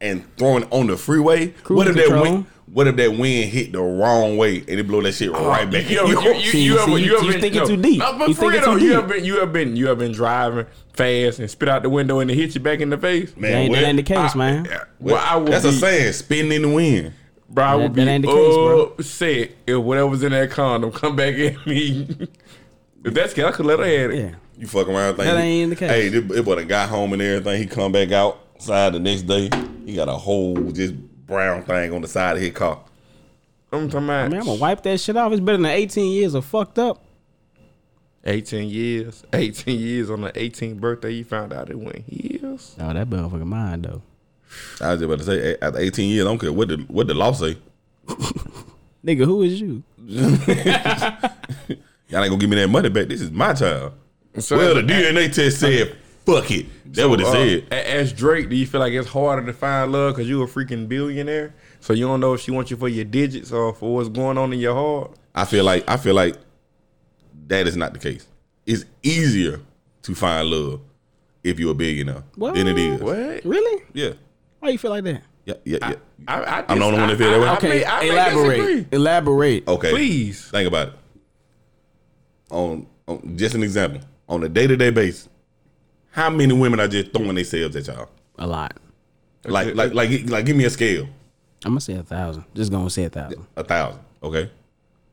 and throwing on the freeway. Cruise what if that wind? What if that wind hit the wrong way and it blow that shit oh, right back? You, in you, you? you, you, See, you, ever, you- you, ever you been, thinking no, too deep. No, but You for thinking real though, too you deep. have been you have been you have been driving fast and spit out the window and it hit you back in the face. That ain't, that ain't the case, man. Well, I would That's be, a saying, spitting in the wind. Bro. I would be that ain't the case, upset if whatever's in that condom come back at me. if that's the case, I could let her have it. Yeah. You fuck around thinking. That ain't the case. Hey, this, it boy done got home and everything. He come back outside the next day. He got a whole just brown thing on the side of his car. I'm talking about I mean, I'm gonna wipe that shit off. It's better than 18 years of fucked up. 18 years. 18 years on the 18th birthday, you found out it went heels. Oh, that motherfucker mine though. I was just about to say, after 18 years, I don't care what the what the law say. Nigga, who is you? Y'all ain't gonna give me that money back. This is my child. So- well, the DNA test said, "Fuck it." That's what it Uh, said. a- As Drake, do you feel like it's harder to find love because you a freaking billionaire? So you don't know if she wants you for your digits or for what's going on in your heart? I feel like I feel like that is not the case. It's easier to find love if you're a billionaire than it is. What? Really? Yeah, Why you feel like that? yeah, yeah, yeah. I, I I'm the only one that feel that way? I, Okay, may, I may elaborate. disagree. Elaborate. okay, Please. think about it. On, on just an example, on a day to day basis, how many women are just throwing themselves at y'all? A lot. Like, like, like, like, give me a scale. I'm gonna say a thousand. Just gonna say a thousand. A thousand. Okay.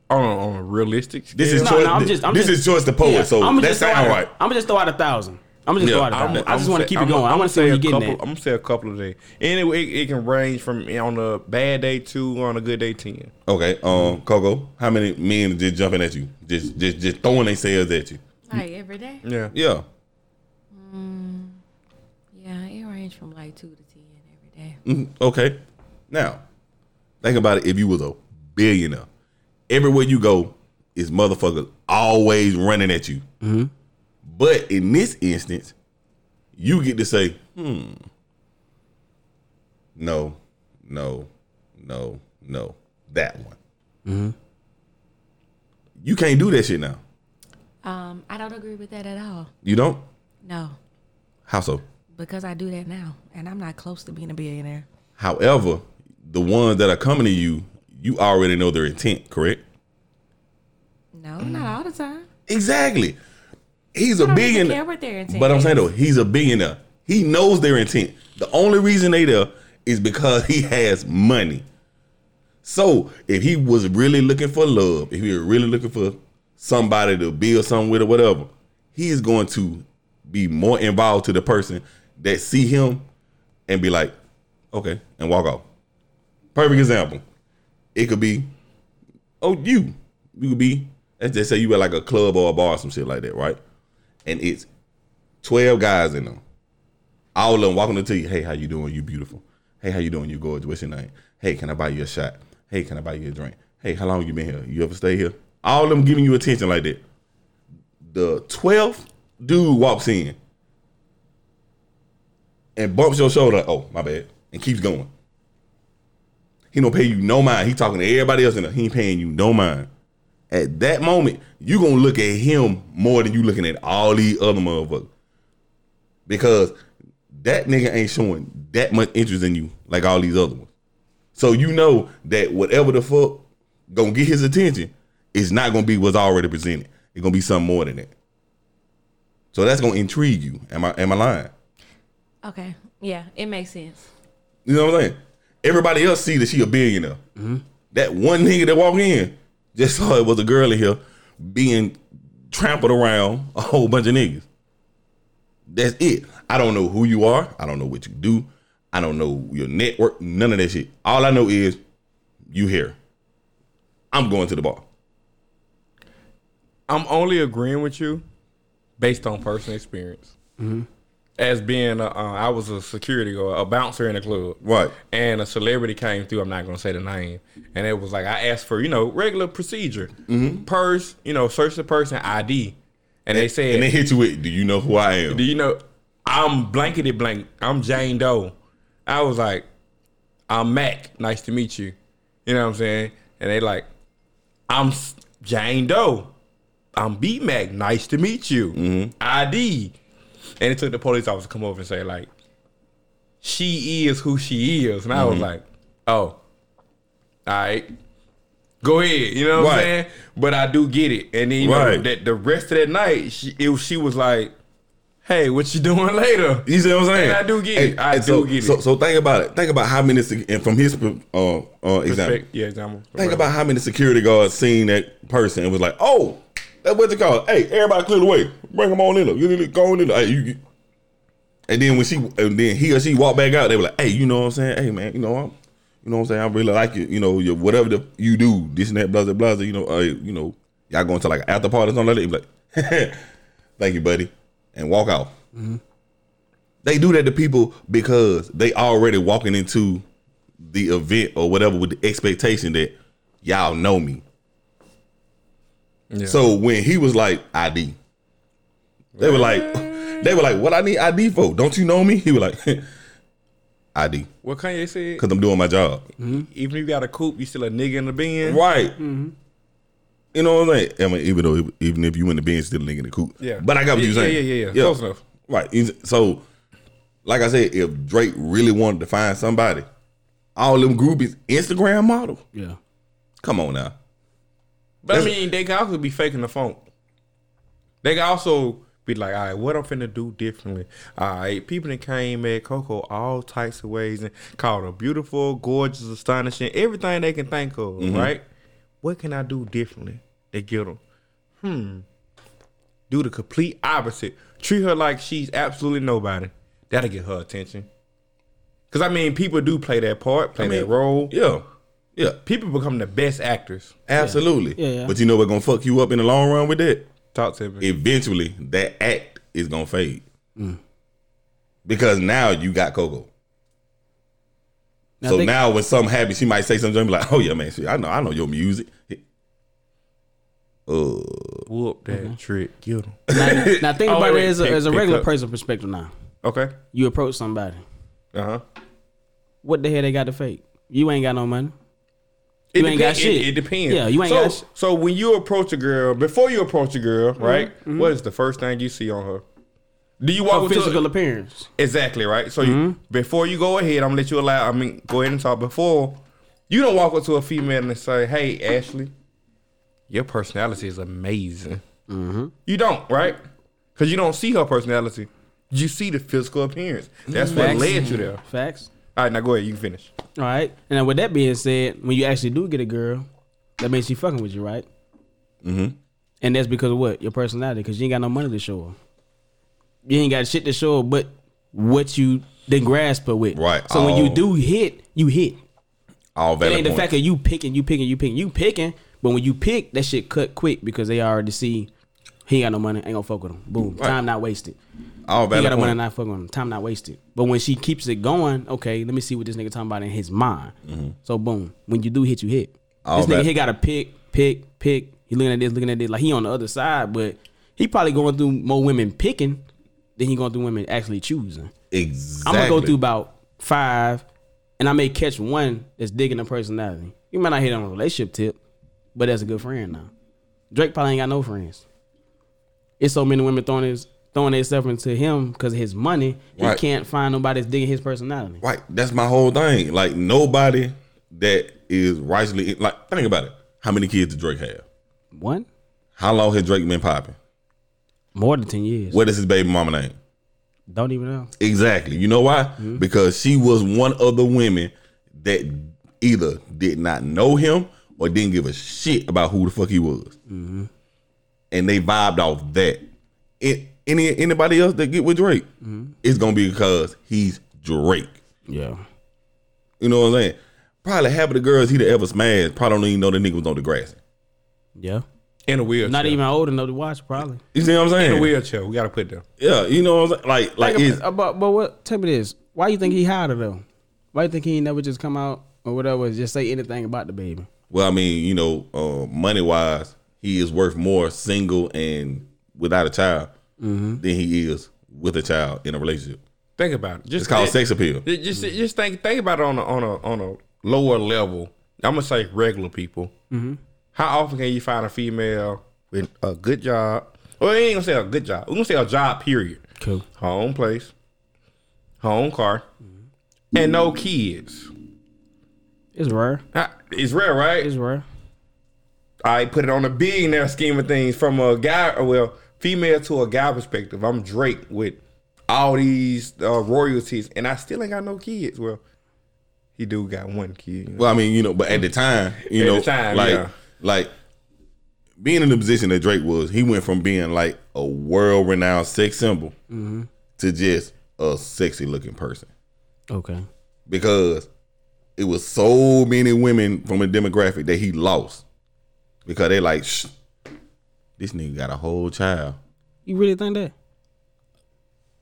On a, on a realistic scale. This is No, choice. no, I'm just- I'm this just- is choice the poet. so I'ma that sound out, right. I'm gonna just throw out a thousand. I'm gonna just Yeah, throw out a I'm- I just I'm want to keep it I'm- going. I I'm want to gonna see where say you a getting couple, at. I'm gonna say a couple of days. Anyway, it, it can range from on a bad day to on a good day ten. Okay. Um, Coco, how many men just jumping at you? Just, just, just throwing themselves at you? Like every day? Yeah. Yeah. Yeah, it range from like two to ten every day. Mhm, Okay. Now, think about it. If you was a billionaire, everywhere you go is motherfuckers always running at you. But in this instance, you get to say, hmm, no, no, no, no, that one. You can't do that shit now. Um, I don't agree with that at all. You don't. No. How so? Because I do that now, and I'm not close to being a billionaire. However, the ones that are coming to you, you already know their intent, correct? No, not all the time. Exactly. He's a billionaire. care what their intent But I'm saying though, he's a billionaire. He knows their intent. The only reason they there is because he has money. So if he was really looking for love, if he was really looking for somebody to build something with or whatever, he is going to be more involved to the person that see him and be like, okay, and walk off. Perfect example. It could be, oh, you. You could be, let's just say you at like a club or a bar or some shit like that, right? And it's 12 guys in them. All of them walking up to you, hey, how you doing? You beautiful. Hey, how you doing? You gorgeous. What's your name? Hey, can I buy you a shot? Hey, can I buy you a drink? Hey, how long you been here? You ever stay here? All of them giving you attention like that. The 12th dude walks in and bumps your shoulder, oh, my bad, and keeps going. He don't pay you no mind. He talking to everybody else in there. He ain't paying you no mind. At that moment, you gonna look at him more than you looking at all these other motherfuckers. Because that nigga ain't showing that much interest in you like all these other ones. So you know that whatever the fuck gonna get his attention is not gonna be what's already presented. It's gonna be something more than that. So that's gonna intrigue you. Am I am I lying? Okay, yeah, it makes sense. You know what I'm saying? Everybody else see that she a billionaire. Mm-hmm. That one nigga that walk in just saw it was a girl in here being trampled around a whole bunch of niggas. That's it. I don't know who you are. I don't know what you do. I don't know your network. None of that shit. All I know is you here. I'm going to the bar. I'm only agreeing with you based on personal experience. Mm-hmm. As being, a, uh, I was a security or a bouncer in a club, Right. And a celebrity came through. I'm not gonna say the name, and it was like I asked for, you know, regular procedure, purse, you know, search the person ID, and they said, And they hit you with, do you know who I am? do you know, I'm blankety blank. I'm Jane Doe. I was like, I'm Mac. Nice to meet you. You know what I'm saying? And they like, I'm Jane Doe. I'm B Mac. Nice to meet you. ID. And it took the police officer to come over and say like, she is who she is. And I was like, oh, all right. Go ahead, you know what Right. I'm saying? But I do get it. And then you know, Right. that the rest of that night, she it, was- she was like, "Hey, what you doing later?" You see what I'm saying? And I do get it. I do so, get it. So, so think about it. Think about how many, sec- and from his uh, uh, example, Respect- Yeah, example. Think about how many security guards seen that person and was like, "Oh, that what they call it. Hey, everybody clear the way. Bring them on in there. You need- Go on in there. Hey, you, you-" And then when she, and then he or she walked back out, they were like, "Hey, you know what I'm saying? Hey, man, you know, I'm, you know what I'm saying? I really like you. You know, your whatever the, you do, this and that, blah blah blah. You know, uh, you know, y'all going to like an after party or something like that. Be like, thank you, buddy, and walk out. They do that to people because they already walking into the event or whatever with the expectation that y'all know me. Yeah. So when he was like ID, they were like, they were like, what I need ID for? Don't you know me? He was like, ID, what Kanye said. because I'm doing my job. Mm-hmm. Even if you got a coupe, you still a nigga in the bin. Right. Mm-hmm. You know what I'm saying? I mean, even though even if you in the bin, still nigga in the coop. Yeah. But I got what Yeah, you're saying. yeah, yeah, yeah. Close enough. Right. So, like I said, if Drake really wanted to find somebody, all them groupies Instagram model. Yeah. Come on now. But I mean, they can also be faking the phone. They can also be like, all right, what I'm finna do differently. All right, people that came at Coco all types of ways and called her beautiful, gorgeous, astonishing, everything they can think of, Mm-hmm. right? What can I do differently? They get them. Hmm. Do the complete opposite. Treat her like she's absolutely nobody. That'll get her attention. Cause I mean, people do play that part, play I mean, that role. Yeah. Yeah. People become the best actors. Absolutely. Yeah, yeah. But you know what's gonna fuck you up in the long run with that? Talk to me. Eventually, that act is gonna fade. Mm. Because now you got Coco. Now so think- now when something happens, she might say something and be like, "Oh yeah, man, shit, I know, I know your music." Uh, Whoop that Mm-hmm. trick. Get him. Now, now think Oh, about wait, it as a, wait, as a regular pick person perspective. Now Okay. you approach somebody. Uh huh. What the hell they got to fake? You ain't got no money. It You ain't got shit. It, it depends. Yeah, you ain't so, got sh- So when you approach a girl, before you approach a girl, mm-hmm. right? Mm-hmm. what is the first thing you see on her? Do you walk Her physical a, appearance. exactly right? So you, mm-hmm. before you go ahead, I'm gonna let you allow. I mean, go ahead and talk. Before you don't walk up to a female and say, "Hey, Ashley, your personality is amazing." Mm-hmm. You don't, right? Because you don't see her personality. You see the physical appearance. That's what Facts. led you there. Facts. All right, now go ahead. You can finish. All right. And then with that being said, when you actually do get a girl, that means she fucking with you, right? Mm-hmm. And that's because of what? Your personality. Because you ain't got no money to show her. You ain't got shit to show her, but what you then grasp her with. Right. So when you do hit, you hit. All It valid ain't the points. fact of you picking, you picking, you picking, you picking. But when you pick, that shit cut quick because they already see he ain't got no money, ain't gonna fuck with him. Boom. Right. Time not wasted. All He valid got no money, not fuck with him. Time not wasted. But when she keeps it going, okay, let me see what this nigga talking about in his mind. So boom, when you do hit, you hit. This nigga he got to pick, pick, pick. He looking at this, looking at this, like he on the other side, but he probably going through more women picking than he going through women actually choosing. Exactly. I'm gonna go through about five, and I may catch one that's digging the personality. You might not hit on a relationship tip, but that's a good friend now. Drake probably ain't got no friends. It's so many women throwing his throwing themselves into him because of his money. He can't find nobody that's digging his personality. Right. That's my whole thing. Like nobody that is rightly like think about it. How many kids did Drake have? One How long has Drake been popping? more than ten years. What is his baby mama name? Don't even know. Exactly. You know why? Mm-hmm. Because she was one of the women that either did not know him or didn't give a shit about who the fuck he was, mm-hmm. And they vibed off that. It, any anybody else that get with Drake, it's gonna be because he's Drake. Yeah. You know what I'm saying? Probably half of the girls he'd ever smashed probably don't even know the nigga was on the grass. Yeah. In a wheelchair. Not even old enough to watch, probably. You see what I'm saying? in a saying? wheelchair. We gotta put them. Yeah, you know what I'm saying? Like, like Think it's but, but what? Tell me this. Why you think he hide her though? Why you think he ain't never just come out or whatever, just say anything about the baby? Well, I mean, you know, uh, money wise, he is worth more single and without a child Mm-hmm. than he is with a child in a relationship. Think about it. Just It's called it- sex appeal. Just just, just think think about it on a on a on a lower level. I'm gonna say regular people. Mm-hmm. How often can you find a female with a good job? Well, we ain't gonna say a good job. We're gonna say a job. Period. Cool. Her own place, her own car, and no kids. It's rare. It's rare, right? It's rare. I put it on a billionaire scheme of things from a guy, or well, female to a guy perspective. I'm Drake with all these uh, royalties, and I still ain't got no kids. Well, he do got one kid. you know. Well, I mean, you know, but at the time, you At know, the time, like, yeah. like being in the position that Drake was, he went from being like a world renowned sex symbol Mm-hmm. to just a sexy looking person Okay. because it was so many women from a demographic that he lost because they like, Shh, this nigga got a whole child. You really think that?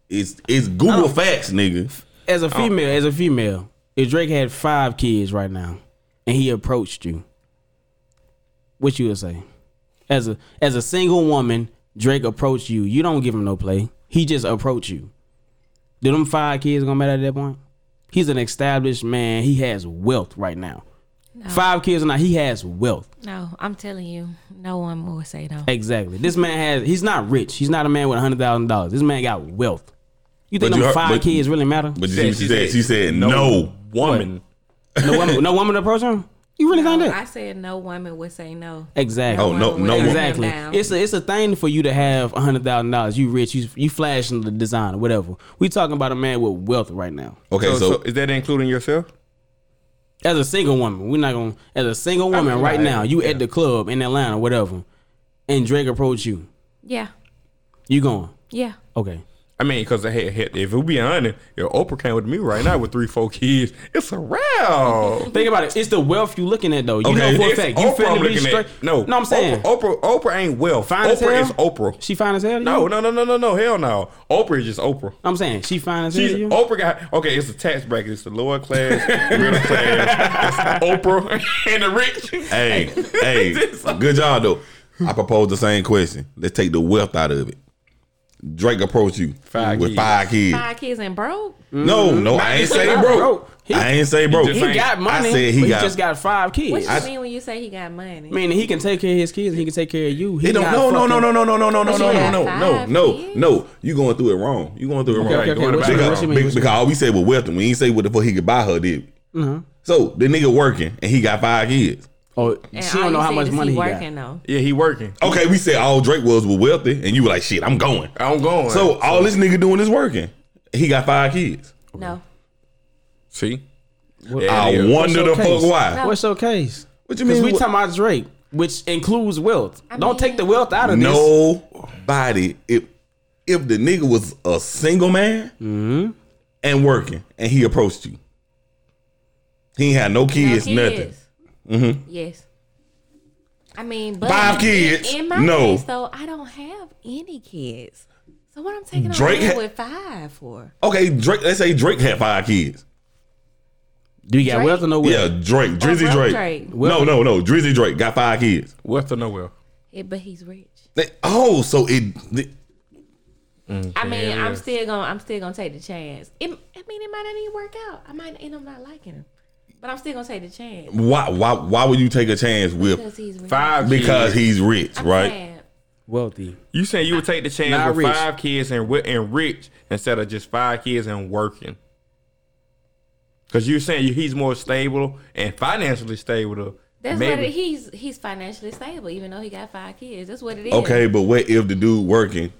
It's it's Google oh. facts, nigga. As a oh. female, as a female, if Drake had five kids right now and he approached you, what you would say? As a as a single woman, Drake approached you. You don't give him no play. He just approached you. Do them five kids gonna matter at that point? He's an established man. He has wealth right now. Five kids or not, he has wealth. No, I'm telling you, no one will say no. Exactly. This man has. He's not rich. He's not a man with a hundred thousand dollars. This man got wealth. You think But you them heard- five but- kids really matter? But she, she said she said no. woman. no woman, no woman approach him. You really think No, that? I said no woman would say no. Exactly. Oh, no- no turn woman. him Exactly. It's a it's a thing for you to have a hundred thousand dollars. You rich. You you flashing the design or whatever. We talking about a man with wealth right now. Okay, So, so, so is that including yourself? As a single woman, we're not gonna. As a single woman mean, right right, now, you yeah. at the club in Atlanta, whatever, and Drake approach you. yeah, You going? yeah. Okay. I mean, because if we be honest, if Oprah came with me right now with three, four kids, it's a wrap. Think about it. It's the wealth you looking at though. You Okay. know for a fact. You Oprah I'm finna be looking straight. at. No, no, I'm saying Oprah, Oprah, Oprah ain't wealth. Fine as Oprah hell? is Oprah. she fine as hell. No, no, no, no, no, no. Hell no. Oprah is just Oprah. I'm saying she fine as hell. She's to you? Oprah got okay. It's a tax bracket. It's the lower class, middle class. It's Oprah and the rich. hey, hey, good job though. I propose the same question. Let's take the wealth out of it. Drake approached you Five with kids. five kids. Five kids and broke. No, no, I ain't saying not broke. Bro, I ain't say broke. just He got money. I said he but got- he just got five kids. What kids. you I mean when you say he got money? mean, he can take care of his kids. And he can take care of you. He He don't. No, no, no, no, no, no, no, no, no, no, no, no, no, no, no. You going through it wrong. You going through it Okay, wrong. okay, okay. going What you about mean? it What you Because, mean? Because all we said was Welton. We ain't say what the fuck he could buy her, did we? Mhm. So the nigga working and he got five kids. Oh, And she don't know how much money he working got. though. Yeah, he working. Okay, we said all Drake was was wealthy, and you were like, shit, I'm going. I'm going. So all this nigga doing is working. He got five kids. No. see, I yeah. wonder the What's your fuck case? why. No. What's your case? What you Because mean? we talking about Drake, which includes wealth. I don't mean- take the wealth out of this. Nobody. If if the nigga was a single man Mm-hmm. and working, and he approached you, he ain't had no kids, no nothing. Mm-hmm. Yes. I mean, but Five in- kids? In, my No. case, though, I don't have any kids. So what I'm taking Drake on ha- with five for? Okay, Drake. Let's say Drake had five kids. Do you got Drake? wealth or no Yeah, wealth? Drake, Drizzy broke Drake. Drake. No, no, no. Drizzy Drake got five kids. wealth or no wealth. Yeah, but he's rich. They- oh, so it. the- I mean, Yeah, I'm still gonna, I'm still gonna take the chance. It, I mean, it might not even work out. I might end up not liking him, but I'm still gonna take the chance why? Why? Why would you take a chance with? because he's rich. Five Because kids. he's rich, I'm right? saying, Wealthy. You saying you would take the chance Not with rich. five kids and wi- and rich instead of just five kids and working? Because you're saying he's more stable and financially stable. To That's maybe. what it, he's he's financially stable, even though he got five kids. That's what it is. Okay, but what if the dude working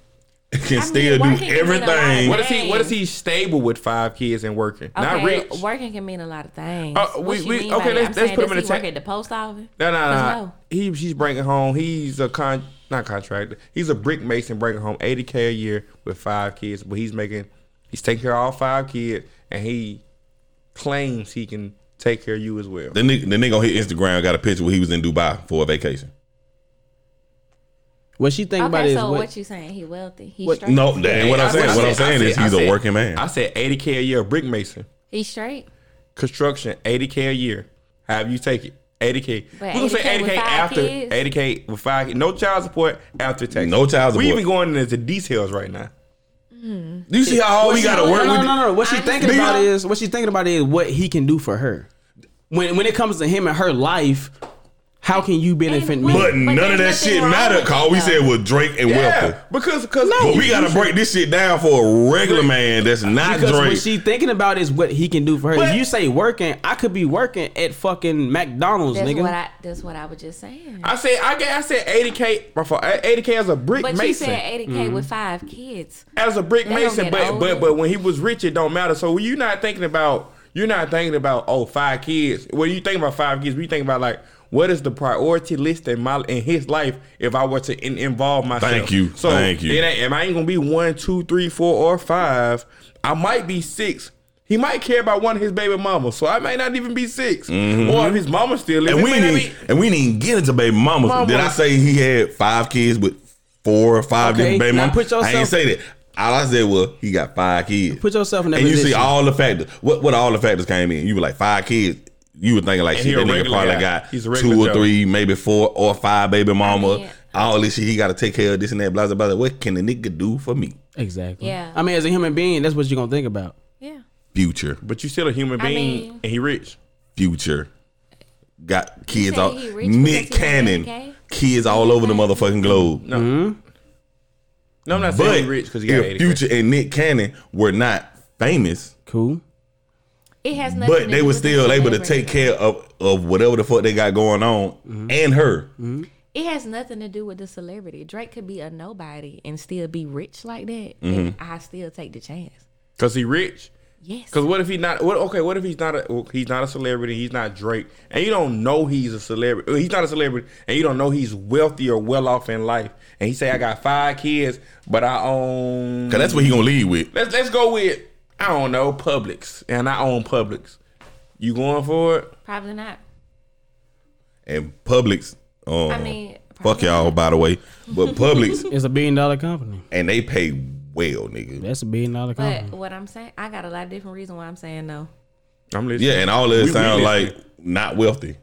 can mean, still do mean a everything? of What is he? What is Dang. he stable with five kids and working? Okay, Not rich. working can mean a lot of things. Uh, we- we- okay, let's- let's put him in he the work ta- at the post office? No, no, no. no. He he's bringing home. He's a con, not contractor. He's a brick mason bringing home eighty k a year with five kids. But he's making, he's taking care of all five kids, and he claims he can take care of you as well. The nigga, the nigga on his Instagram got a picture where he was in Dubai for a vacation. What she think about Okay, is what, what, you saying? He wealthy? He What- straight? No, that ain't what I'm saying. said- What I I'm saying I is he's I a said- working man. I said eighty k a year brick mason He straight. construction eighty k a year. Have you take it? Eighty k. We But gonna say 80K eighty with k five after kids? eighty k with five. kids. No child support after tax. No child support. We even going into details right now. Do you see how hard we got to work no, with? no, no, no. What she thinking about is what she thinking about is what he can do for her. When when it comes to him and her life, how can you benefit And me? what- But none of that shit nothing wrong mattered. with Cause we said with Drake and Wealthy. Yeah, because because But we gotta break this shit down for a regular man that's not Because what Drake. she thinking about is what he can do for her. But- if you say working, I could be working at fucking McDonald's, That's nigga. what I. That's what I was just saying. I said I, get- I said eighty k for eighty k as a brick but you mason. said 80k with five kids. as a brick They mason, but older. but but when he was rich, it don't matter. So you're not thinking about you're not thinking about oh five kids. When you think about five kids, we think about like what is the priority list in my in his life if I were to in, involve myself. Thank you. So Thank you. It ain't, am I ain't gonna be one, two, three, four, or five? I might be six. He might care about one of his baby mamas, so I might not even be 6 Or if his mama still lives, Mm-hmm. and we it may not didn't, and we didn't even get into baby mamas. Mama. Did I say he had five kids with four or five Okay, different baby mamas? put I yourself- ain't say that. All I said was he got five kids. Put yourself in that and you see all the factors. What what all the factors came in? You were like five kids. You were thinking like And shit. That nigga probably guy. got He's a regular two or Joe. three, maybe four or five baby mama. mean- all this shit he got to take care of this and that. Blah blah blah. What can the nigga do for me? exactly. Yeah. I mean, as a human being, that's what you're gonna think about. Yeah. Future, But you still a human I being mean- and he rich. future. Got kids all he rich Nick Cannon, kids all over the motherfucking globe. No, Mm-hmm. no, I'm not saying But he rich because he got if 80 Future and Nick Cannon were not famous, Cool. It has nothing. but to they do were with still the able to celebrity. take care of of whatever the fuck they got going on Mm-hmm. and her. It has nothing to do with the celebrity. Drake could be a nobody and still be rich like that, Mm-hmm. and I still take the chance. Because he rich. Yes. Because what if he's not? What okay? What if he's not a well, he's not a celebrity? He's not Drake, and you don't know he's a celebrity. He's not a celebrity, and you don't know he's wealthy or well off in life. And he say, "I got five kids, but I own." Cause that's what he gonna lead with. let's let's go with I don't know Publix, and I own Publix. You going for it? Probably not. And Publix, um, I mean, fuck y'all not. by the way, but Publix is a billion dollar company. and they pay well, nigga. That's a billion dollar company. But what I'm saying, I got a lot of different reasons why I'm saying no. I'm listening. Yeah, and all of it We- we like not wealthy.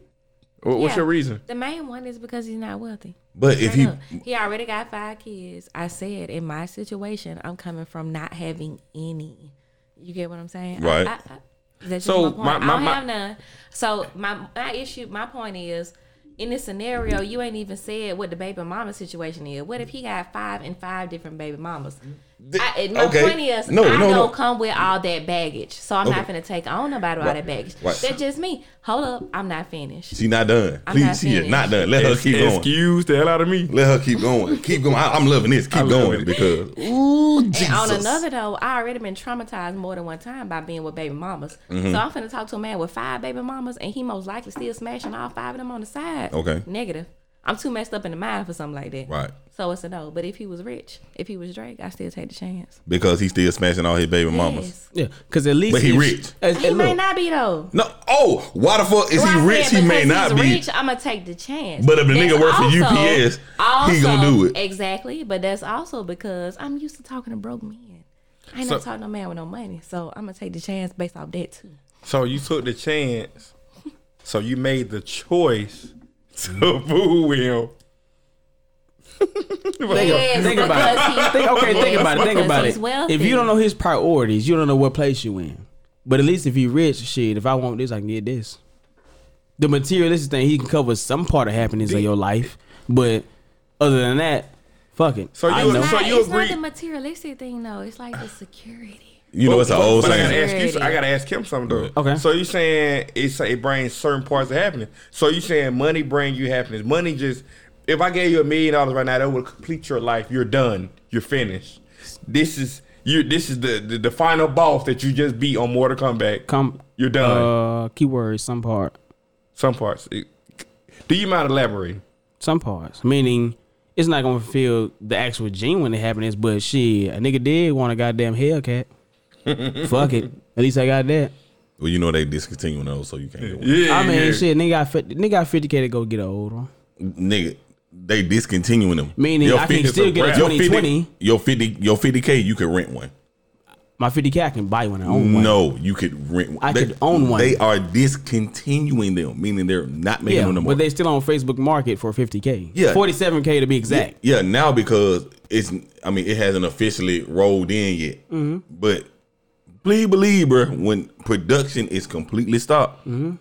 What's Yeah. your reason? The main one is because he's not wealthy. But if Straight he, up. he already got five kids. I said in my situation, I'm coming from not having any. You get what I'm saying? Right. I, I, That's So, just my my- I don't my- have none. So my my issue, my point is, in this scenario, you ain't even said what the baby mama situation is. What if he got five and five different baby mamas? I, and my okay. point is, No, I no, don't no. come with all that baggage, so I'm not gonna take on nobody with all that baggage. Right. That's just me. Hold up, I'm not finished. She not done. I'm Please, not she is not done. Let her keep going. Excuse the hell out of me. Let her keep going. Keep going. I, am loving this. Keep I love going because ooh, And Jesus. on another though, I already been traumatized more than one time by being with baby mamas. Mm-hmm. So I'm finna talk to a man with five baby mamas, and he most likely still smashing all five of them on the side. Okay. Negative. I'm too messed up in the mind for something like that. Right. So it's a no. But if he was rich, if he was Drake, I still take the chance. because he's still smashing all his baby mamas. Yes. Yeah, because at least But he if- rich. as- He may look, not be though. No. Oh, why the fuck is Well, he rich? He may not he's be. Rich, I'm gonna take the chance. But if the nigga That's work for also- UPS, he gonna do it. Exactly. But that's also because I'm used to talking to broke men. I ain't So- not talking to no man with no money, so I'm gonna take the chance based off that too. So you took the chance. So you made the choice to fool with him. Yes, think about it. he- Think, okay, think about it. Think about it. wealthy. If you don't know his priorities, you don't know what place you in. But at least if he rich, shit, if I want this, I can get this. The materialistic thing, he can cover some part of happiness of your life. But other than that, fuck it. So I you- know. It's so not, you it's not the materialistic thing though. It's like the security. You know, it's an But- old but I gotta saying. ask you. Security. I gotta ask him something though. Okay. So you saying it's it brings certain parts of happiness. So you saying money bring you happiness. Money just if I gave you a million dollars right now, that would complete your life. You're done. You're finished. This is you. This is the the, the final boss that you just beat on Mortal Kombat. Come, You're done. uh, keywords, some part. Some parts. Do you mind elaborating? Some parts. Meaning, it's not gonna feel the actual genuine happiness, but shit, a nigga did want a goddamn Hellcat. Fuck it. At least I got that. Well, you know they discontinuing those, so you can't do it. Yeah. I mean, yeah. shit, nigga got 50, nigga got 50k to go get an old one. Nigga, they discontinuing them. Meaning I can still get a your 2020. Your 50, your 50K, you could rent one. My 50k, I can buy one. I own one. No, you could rent one. I They- could own one. They are discontinuing them, meaning they're not making Yeah, them no more. but they still on Facebook Market for 50k. Yeah. 47k to be exact. Yeah, now because it's, I mean, it hasn't officially rolled in yet. Mm-hmm. But please believe, bro, when production is completely stopped, Mm-hmm.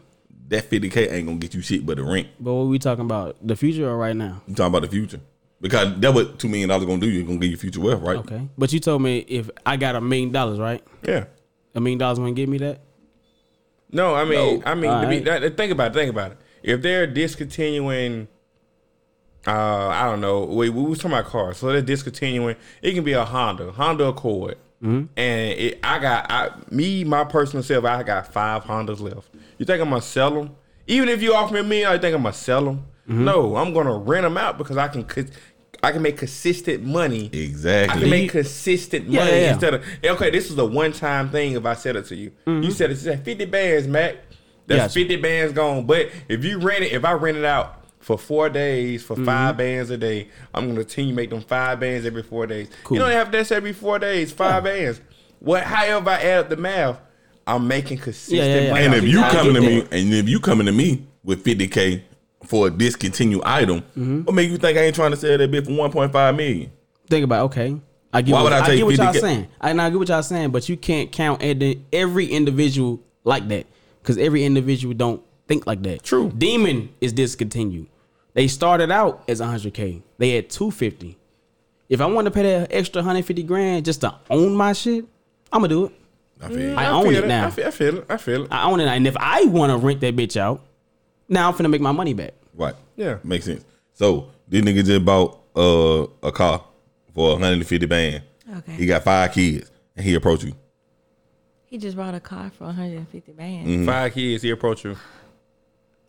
that 50K ain't gonna get you shit but the rent. But what we talking about? The future or right now? You talking about the future. Because that what $2 million gonna do, you're gonna get your future wealth, right? Okay. But you told me if I got a million dollars, right? yeah. A million dollars won't give me that. No, I mean, No. I mean, to be, that, think about it. Think about it. If they're discontinuing, uh, I don't know. We, we was talking about cars, so they're discontinuing. It can be a Honda, Honda Accord, Mm-hmm. and it, I got I, me, my personal self. I got five Hondas left. You think I'm gonna sell them? Even if you offer me a million, I think I'm gonna sell them. Mm-hmm. No, I'm gonna rent them out because I can. I can make consistent money. Exactly. I can make consistent money Yeah, instead of okay. This is a one time thing. If I said it to you, mm-hmm. you said it's fifty bands, Mac. That's Gotcha. fifty bands gone. But if you rent it, if I rent it out for four days for five bands a day, I'm gonna continue to make them five bands every four days. Cool. You don't have this every four days, five bands. What? However, I add up the math, I'm making consistent Yeah, yeah, yeah. money. And if you houses. coming to me, and if you coming to me with 50K for a discontinued item, Mm-hmm. what make you think I ain't trying to sell that bit for 1.5 million? Think about it, okay. I get Why what, would I I, take get what y'all saying. I, and I get what y'all saying, but you can't count every, every individual like that because every individual don't think like that. True. Demon is discontinued. They started out as 100k. They had 250. If I want to pay that extra 150 grand just to own my shit, I'm gonna do it. I feel you. I I own feel it now. I feel, I feel it. I feel it. I own it, and if I want to rent that bitch out, now I'm finna make my money back. Right. Yeah. Makes sense. So this nigga just bought uh, a car for 150 band. Okay. He got five kids, and he approached you. He just bought a car for 150 bands. Mm-hmm. Five kids. He approach you.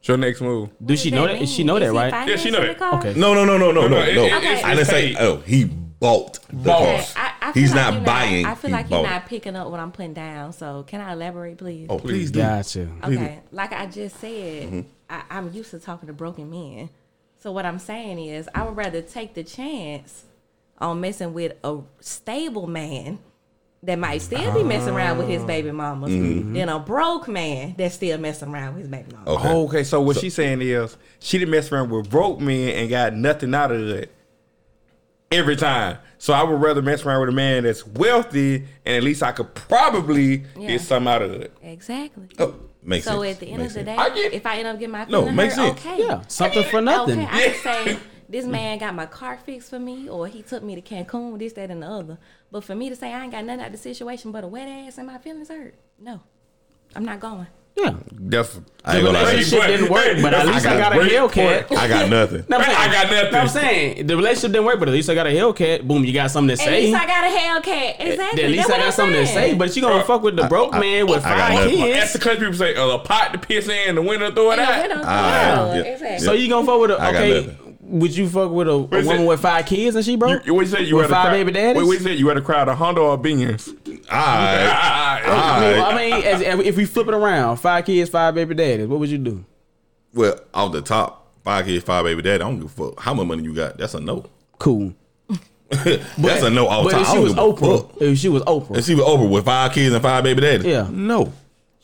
What's your next move? Do she know that? She know that, right? Yeah, she know that. Okay. No, no, no, no, no, no, no, no. it- it- it's- I didn't say. Oh, he bought the Bought. car. I, I He's like not you're buying. I feel he like you're not picking up what I'm putting down. So can I elaborate, please? Oh, please do. Gotcha. Okay, like I just said, Mm-hmm. I, I'm used to talking to broken men. So what I'm saying is, I would rather take the chance on messing with a stable man that might still be messing around with his baby mamas Mm-hmm. than a broke man that's still messing around with his baby mama. Okay. Oh, okay. So what she's saying is she didn't mess around with broke men and got nothing out of it. every time. So I would rather mess around with a man that's wealthy and at least I could probably Yeah. get something out of it. Exactly. Oh, makes So sense. at the end Makes of the day. I get- if I end up getting my No, feelings makes hurt, sense. okay. Yeah, something for nothing. Okay, I say this man got my car fixed for me, or he took me to Cancun, this, that, and the other. But for me to say I ain't got nothing out of the situation but a wet ass and my feelings hurt, no, I'm not going. Yeah. That's I ain't gonna lie. relationship didn't work, but at least I got a great Hellcat. I got nothing. No, I'm Man, saying- I got nothing. no, I'm saying the relationship didn't work, but at least I got a Hellcat. Boom, you got something to say. At say. least I got a Hellcat. Exactly. At least That's I got I'm something to say. But you gonna fuck with the broke man with I got five nothing. That's kids. the country people say, uh, a pot to piss in, the window throw it And out. widow- Ah, yeah, yeah. exactly. So you gonna fuck with a I got okay? Nothing. Would you fuck with a, a woman it? with five kids and she broke? You, what you said? You with had a five crowd, baby daddies? Wait, what you said? You had a crowd of Honda or Beans? Alright. I mean, Alright. I mean, as, if we flip it around, five kids, five baby daddies, what would you do? Well, off the top, five kids, five baby daddy. I don't give a fuck how much money you got. That's a no. Cool. That's a no off But top. if I she was give fuck. Oprah, if she was Oprah, And she was over with five kids and five baby daddies. Yeah. No.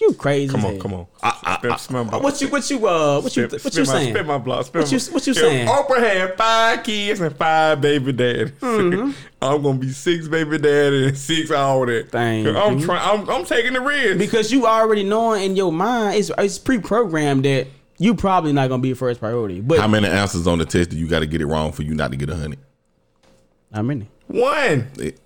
You crazy? Come on, come on. I- I- Spit- spit What you what you uh what you what spit you my- saying? Spit my block. Spit What you- what you saying? Oprah had five kids and five baby daddies. Mm-hmm. I'm gonna be six baby daddy and six all that. Thank I'm you. trying. I'm, I'm taking the risk. Because you already knowing in your mind, it's it's pre-programmed that you probably not gonna be a first priority. But How many answers on the test do you got to get it wrong for you not to get a hundred? how many? One. It-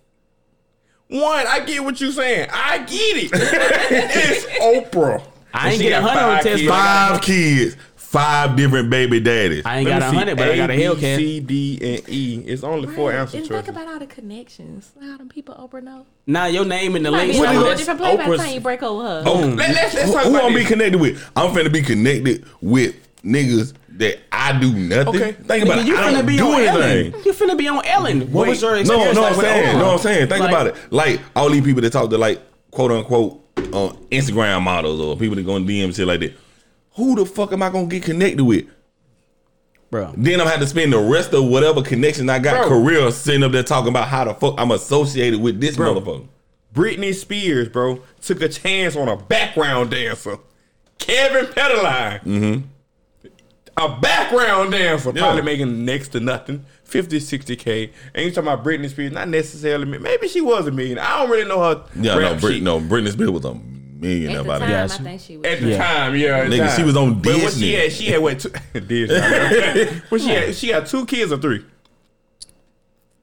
One, I get what you're saying. I get it. it's Oprah. I ain't And get a hundred on test, kids. but I got- Five kids, five different baby daddies. I ain't Let got a hundred, but I got a B, Hellcat. C, D, and E. It's only four Right. answer choices. think about all the connections. How them people Oprah know. Now your name in the Might link. be a so whole that's different play by the time you break over her. Oh, Let, let's, let's who, talk who about I'm be connected with? I'm finna be connected with niggas that I do nothing. Okay. Think about Nigga, it. you I finna don't be do on anything. Ellen. You finna be on Ellen. What Wait. was your No, experience no, like I'm with saying, Oprah? no, I'm saying. Think Like- about it. Like all these people that talk to like quote unquote uh, Instagram models or people that go in DM and shit like that. Who the fuck am I gonna get connected with? bro. Then I'm gonna have to spend the rest of whatever connection I got Bro. career sitting up there talking about how the fuck I'm associated with this Bro. motherfucker. Britney Spears, bro, took a chance on a background dancer. Kevin Federline. Mm-hmm. A background dancer, Yeah. probably making next to nothing. 50, 60K. And you talking about Britney Spears, not necessarily, maybe she was a million. I don't really know her Yeah, no, rap Brit, no, Britney Spears was a millionaire At the by time, the I think she was. At the Yeah. time, yeah. at Nigga, time. she was on But what Disney. she had, she had what? Two, Disney. but she had, she had two kids or three.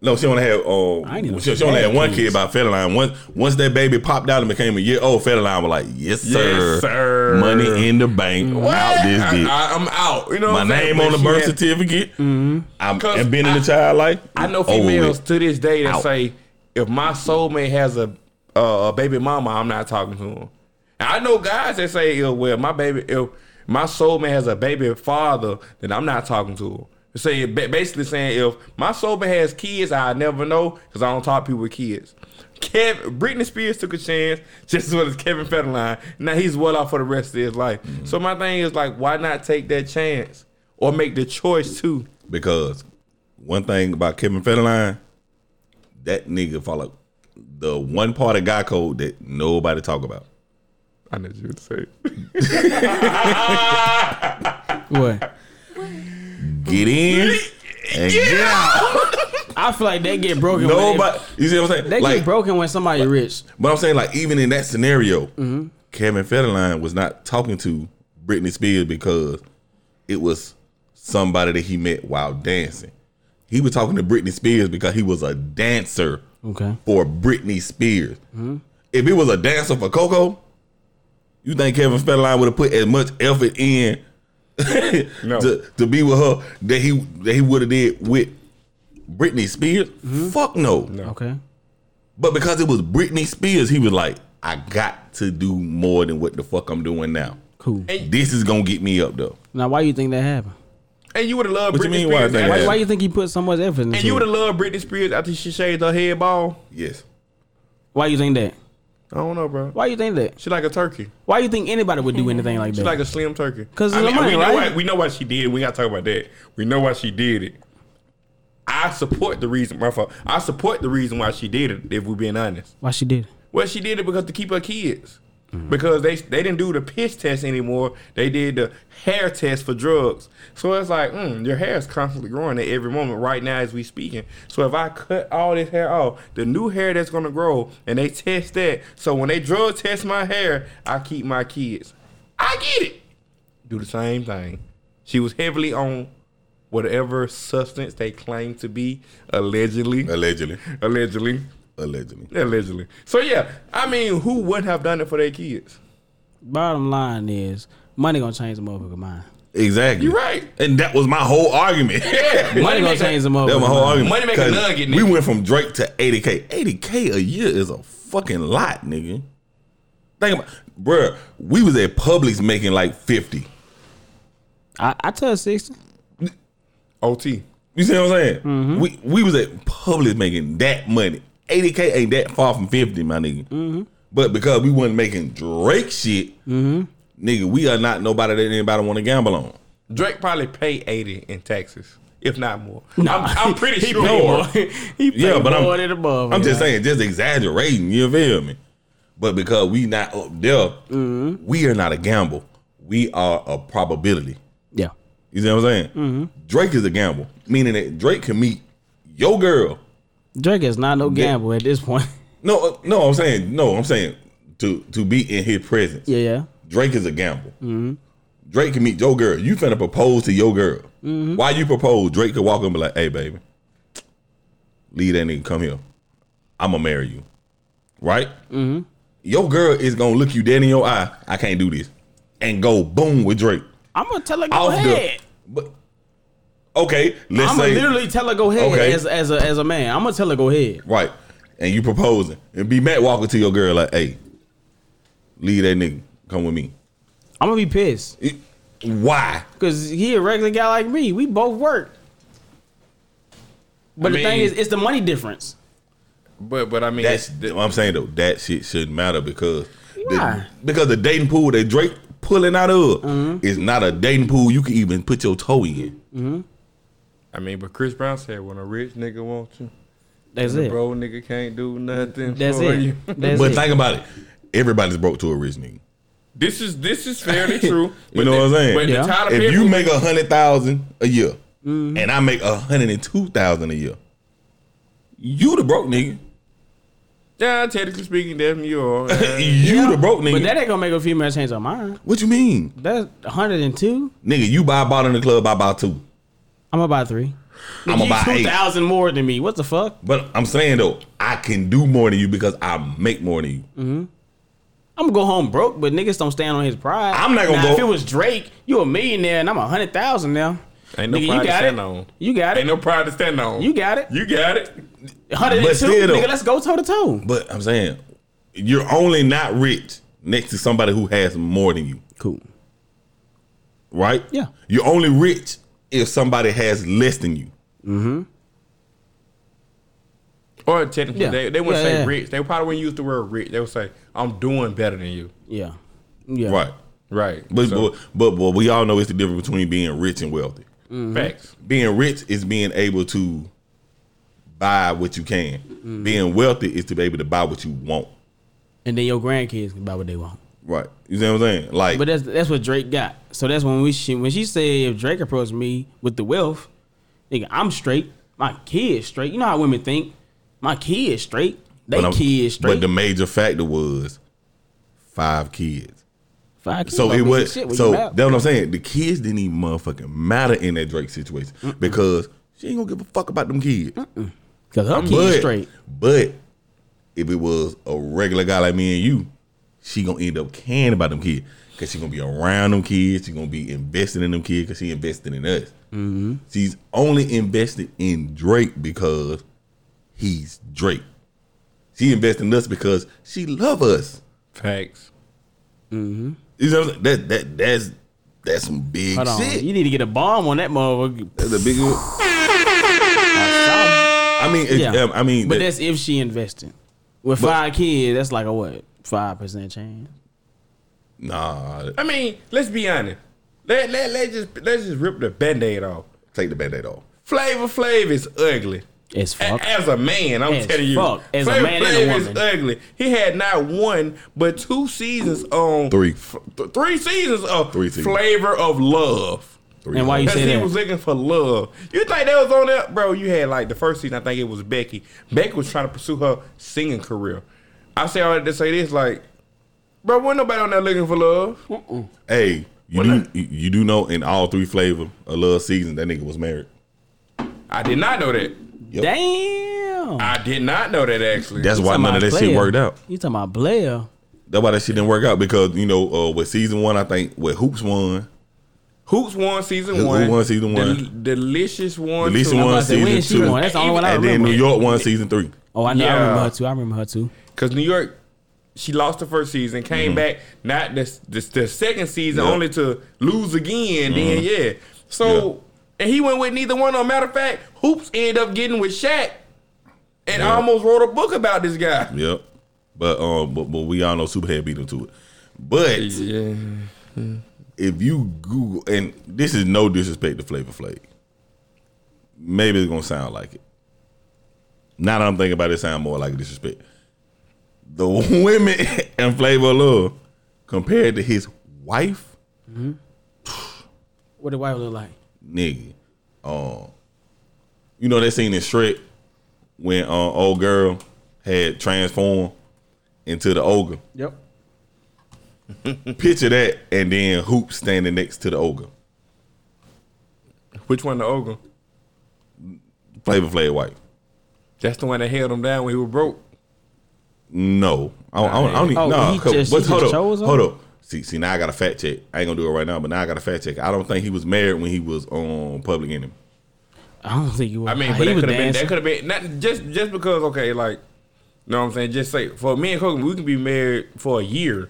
No, she only had. I Uh, she, she only had had one kids. kid by Federline. Once once that baby popped out and became a year old, Federline was like, "Yes, sir, Yes, sir. money in the bank, out this I, bitch. I, am out. You know My what I'm saying? name on the birth had- certificate. I'm Cause and been in the child life. I know over females to this day that Out. say, if my soulmate has a uh, a baby mama, I'm not talking to him. And I know guys that say, "Oh, well, my baby, if my soulmate has a baby father, then I'm not talking to him. They Say ba- basically saying, if my sober has kids, I never know because I don't talk to people with kids. Kevin, Britney Spears took a chance, just as well as Kevin Federline. Now he's well off for the rest of his life. Mm-hmm. So my thing is like, why not take that chance or make the choice too? because one thing about Kevin Federline, that nigga follow the one part of guy code that nobody talk about. I know you would say. it. What? Get in and get out. I feel like they get broken. when Nobody, you see what I'm saying? They, they like, get broken when somebody rich. But I'm saying, like, even in that scenario, Mm-hmm. Kevin Federline was not talking to Britney Spears because it was somebody that he met while dancing. He was talking to Britney Spears because he was a dancer Okay. for Britney Spears. Mm-hmm. If it was a dancer for Coco, you think Kevin Federline would have put as much effort in No. to, to be with her that he that he would have did with Britney Spears? Mm-hmm. Fuck no. Okay. But because it was Britney Spears, he was like, I got to do more than what the fuck I'm doing now. Cool. This is gonna get me up though. Now, why you think that happened? And you would have loved What you Britney mean, why I Spears. think after- that? Why you think he put so much effort into And you would have loved Britney Spears after she shaved her head ball. Yes. Why you think that? I don't know, bro. Why you think that? She like a turkey. Why you think anybody would do anything like that? She that? like a slim turkey. 'Cause I of the mean, money, we know right? why, we know why she did. it. We got to talk about that. We know why she did it. I support the reason. My fault. I support the reason why she did it. If we're being honest, Why she did? it? well, she did it because to keep her kids. Because they they didn't do the piss test anymore. They did the hair test for drugs. So it's like, mm, your hair is constantly growing at every moment right now as we speaking. So if I cut all this hair off, the new hair that's gonna grow, and they test that. So when they drug test my hair, I keep my kids. I get it. Do the same thing. She was heavily on whatever substance they claim to be, allegedly. Allegedly. Allegedly. Allegedly. Allegedly. So yeah, I mean, who wouldn't have done it for their kids? Bottom line is money gonna change the motherfucker mind. Exactly. You're right. And that was my whole argument. Yeah, Money gonna change the motherfucker. That was my whole argument. Money make a 'Cause nugget, We went from Drake to 80K. 80K a year is a fucking lot, nigga. Think about bruh, we was at Publix making like 50. I, I tell sixty. OT. You see what I'm saying? Mm-hmm. We we was at Publix making that money. 80K ain't that far from 50, my nigga. Mm-hmm. But because we wasn't making Drake shit, nigga, we are not nobody that anybody want to gamble on. Drake probably pay 80 in taxes, if not more. I'm, I'm pretty he sure pay more. more. he pay Yeah, but I'm- than above. I'm just saying, just exaggerating. You feel me? But because we not up there, Mm-hmm. we are not a gamble. We are a probability. Yeah. You see what I'm saying? Mm-hmm. Drake is a gamble, meaning that Drake can meet your girl. Drake is not no gamble at this point. No, uh, no, I'm saying no. I'm saying to to be in his presence. yeah, yeah. Drake is a gamble. Drake can meet your girl. You finna propose to your girl. Why you propose? Drake could walk up and be like, "Hey, baby, leave that nigga. Come here. I'm gonna marry you." Right? Mm-hmm. Your girl is gonna look you dead in your eye. I can't do this, and go boom with Drake. I'm gonna tell her go Off ahead. the, but okay, let's I'm gonna say literally tell her go ahead Okay. as as a as a man. I'm gonna tell her go ahead. right, and you proposing, and be Matt walking to your girl like, "Hey, leave that nigga. Come with me." I'm gonna be pissed It- why? because he a regular guy like me. We both work. But I the thing is, it's the money difference. But but I mean, That's what I'm saying though. That shit shouldn't matter because the, Why? because the dating pool that Drake pulling out of mm-hmm. is not a dating pool you can even put your toe in. Mm-hmm. I mean, but Chris Brown said, when a rich nigga wants you, That's the it. bro nigga can't do nothing That's for it. you. That's but it. think about it. Everybody's broke to a rich nigga. This is this is fairly true. You know what I'm saying? But Yeah. the Tyler If you make a hundred thousand a year mm-hmm. and I make a hundred and two thousand a year, you the broke nigga. yeah, technically speaking, that's uh, you are. you the broke nigga. But that ain't gonna make a female change her mind. what you mean, That's 102. nigga? You buy a bottle in the club, I buy two. I'm gonna buy three. I'm gonna buy two thousand more than me. What the fuck? But I'm saying though, I can do more than you because I make more than you. Mm-hmm. I'm gonna go home broke, but niggas don't stand on his pride. I'm not gonna Now, go- If it was Drake, you a millionaire, and I'm a hundred thousand now. Ain't no Nigga, pride you to got stand it. on. You got it. Ain't no pride to stand on. you got it. You got it. Hundred But and two. still, though- Nigga, let's go toe to toe. But I'm saying you're only not rich next to somebody who has more than you, Cool. right? Yeah. You're only rich if somebody has less than you. Mm-hmm. Or technically, Yeah. they, they wouldn't Yeah, say yeah. rich. They probably wouldn't use the word rich. They would say, I'm doing better than you. Yeah. Yeah. Right. Right. But, So, but but but we all know it's the difference between being rich and wealthy. Mm-hmm. facts. Being rich is being able to buy what you can. Mm-hmm. Being wealthy is to be able to buy what you want. And then your grandkids can buy what they want. Right. You see what I'm saying? Like But that's that's what Drake got. So that's when we she, when she said if Drake approached me with the wealth, nigga, I'm straight. My kids straight. You know how women think. My kids straight. They kids straight. But the major factor was five kids. Five kids So it was so you that's what I'm saying. The kids didn't even motherfucking matter in that Drake situation because she ain't gonna give a fuck about them kids. Cause her kids But straight. but if it was a regular guy like me and you, she gonna end up caring about them kids because she gonna be around them kids. She gonna be investing in them kids because she invested in us. Mm-hmm. She's only invested in Drake because he's Drake. She invested in us because she love us. Facts. You know what I'm saying? That that that's that's some big Hold on. shit. You need to get a bomb on that motherfucker. That's a big. I mean, Yeah. I mean, But that- that's if she invested. With But- five kids, that's like a what? Five percent chance. nah. I mean, let's be honest. Let, let, let just let's just rip the band-aid off. Take the band-aid off. Flavor Flav is ugly. As A- As a man, I'm As telling you, fuck. As a Flavor man and a Flav is ugly. He had not one but two seasons on Three. f- th- three seasons of Three seasons. flavor of love. Three And why you hoes. Because say he that? was looking for love. You think that was on there, bro? You had like the first season. I think it was Becky. Becky was trying to pursue her singing career. I say all that to say this, like, bro, wasn't nobody on there looking for love. Hey, you Well, do you, you do know in all three flavor of love season that nigga was married. I did not know that. Yep. Damn. I did not know that actually. That's You why talking none of about that shit Blair. worked out. You talking about Blair? That's why that shit didn't work out because you know uh, with season one, I think with Hoopz won, Hoopz won season Who one. won season one? Del- Delicious one. Delicious two. one about to say, when season she two, won? That's the only one I and then remember. New York won season three. Oh, I know. I Yeah. remember her too. I remember her too. Because New York, she lost the first season, came back not this, this the second season Mm-hmm. Only to lose again. Then yeah, so and he went with neither one. No matter of fact, Hoopz ended up getting with Shaq, and Yeah. almost wrote a book about this guy. Yep. But um, but, but we all know Superhead beat him to it. But Yeah, if you Google, and this is no disrespect to Flavor Flav, maybe it's gonna sound like it. Now that I'm thinking about it, it sound more like disrespect. The women and Flavor of Love compared to his wife, What did wife look like? nigga. Um, you know that scene in Shrek when uh, old girl had transformed into the ogre. Yep. Picture that, and then Hoop standing next to the ogre. which one? The ogre? Flavor Flav wife. That's the one that held him down when he was broke. No, I don't, I don't, I don't need, Oh, no. he cause- just- but hold just up, chose him? hold up. See, see, now I got a fact check. I ain't gonna do it right now, but now I got a fact check. I don't think he was married when he was on Public Enemy. I don't think you was. I mean, he but that was could have been. dancing. That could have been not just just because. Okay, like, you know what I'm saying? Just say for me and Kogan, we can be married for a year,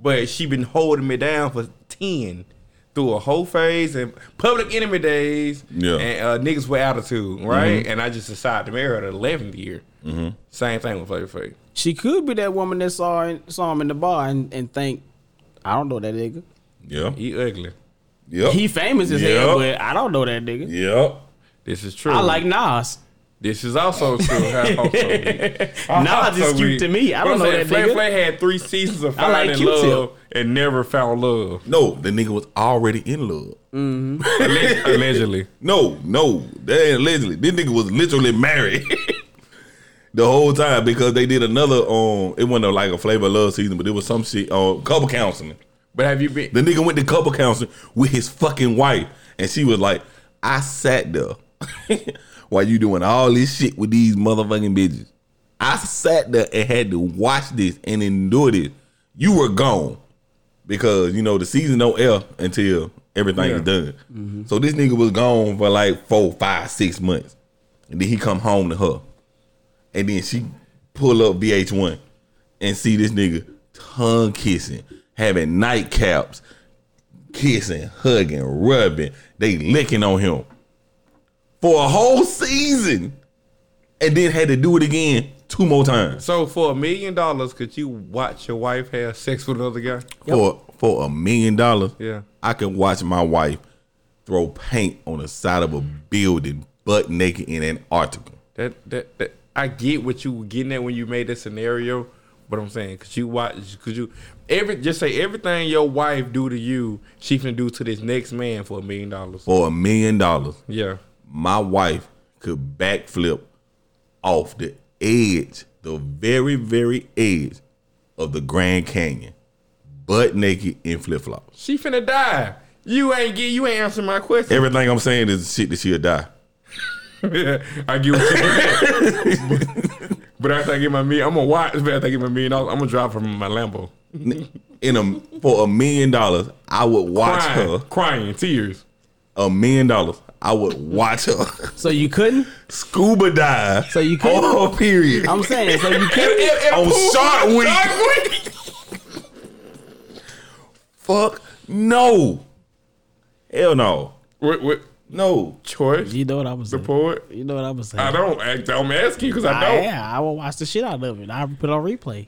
but she been holding me down for ten through a whole phase and public enemy days. Yeah. and uh, niggas with attitude, right? And I just decided to marry her the eleventh year. Same thing with Flavor Flav. She could be that woman that saw saw him in the bar and, and think, I don't know that nigga. Yeah, He ugly. yep, He famous as Yep. hell, but I don't know that nigga. yep. This is true. I like Nas. This is also true. Also, Nas is cute to me. I don't know that Flav nigga. Flav had three seasons of I like love and never found love. No, the nigga was already in love. Mm-hmm. Alleg- Allegedly. No, no, that ain't allegedly. This nigga was literally married the whole time because they did another. Um, it wasn't like a Flavor of Love season, but it was some shit. Um, couple counseling. But have you been? The nigga went to couple counseling with his fucking wife, and she was like, "I sat there while you doing all this shit with these motherfucking bitches. I sat there and had to watch this and endure this. You were gone because you know the season don't air until everything Yeah. is done. So this nigga was gone for like four, five, six months, and then he come home to her, and then she pull up VH1 and see this nigga tongue kissing, having nightcaps, kissing, hugging, rubbing, they licking on him for a whole season, and then had to do it again two more times So for a million dollars, could you watch your wife have sex with another guy? for for a million dollars. Yeah. I can watch my wife throw paint on the side of a building, butt naked in Antarctica. That that, that I get what you were getting at when you made that scenario, but I'm saying cause you watch? cause you every just say everything your wife do to you, she can do to this next man for a million dollars? For a million dollars, Yeah. my wife could backflip off the edge, the very, very edge of the Grand Canyon, butt naked in flip flops. She finna die. You ain't get you ain't answering my question. Everything I'm saying is shit that she'll die. I get what you mean. but after I get my million, I'm gonna watch. But after I get my million dollars, I'm gonna drive from my Lambo. In a for a million dollars, I would watch Crying, her. crying, tears. A million dollars, I would watch her So you couldn't? scuba dive. So you couldn't? Oh, period. I'm saying, so you couldn't? on Shark Week. Shark Week. Fuck no. Hell no. What, what No. choice? You know what I was The saying. poet? You know what I was saying. I don't act. I'm asking because I I, don't. yeah, I will watch the shit out of it. I put it on replay.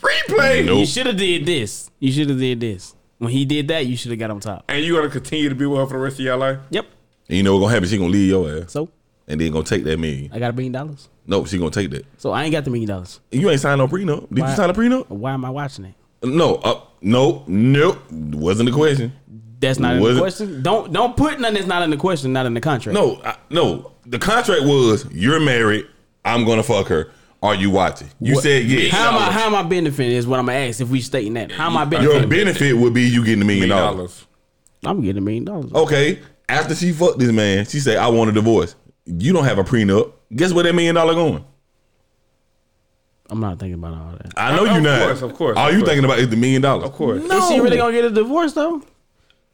Replay. Nope. You should have did this. You should have did this. When he did that, you should have got on top. And you gonna continue to be with her for the rest of your life? Yep. And you know what's gonna happen? She gonna leave your ass. So and then gonna take that million. I got a million dollars. Nope, she gonna take that. So I ain't got the million dollars. You ain't signed no prenup. Did Why- you sign a prenup? Why am I watching it? No, uh, nope, nope. Wasn't the question. That's not in Was the it- question. Don't don't put nothing that's not in the question, not in the contract. No, I, no. The contract was you're married. I'm gonna fuck her. Are you watching? You What- said yes. How am I how am I benefiting is what I'm gonna ask if we stating that. How am I Your benefiting? benefit would be you getting a million Million dollars. dollars. I'm getting a million dollars. Okay. After she fucked this man, she said, "I want a divorce." You don't have a prenup. Guess where that million dollar going? I'm not thinking about all that. I know Of you're not. Of course, of course, All of you course. thinking about is the million dollars. Of course. No. Is she really gonna get a divorce though?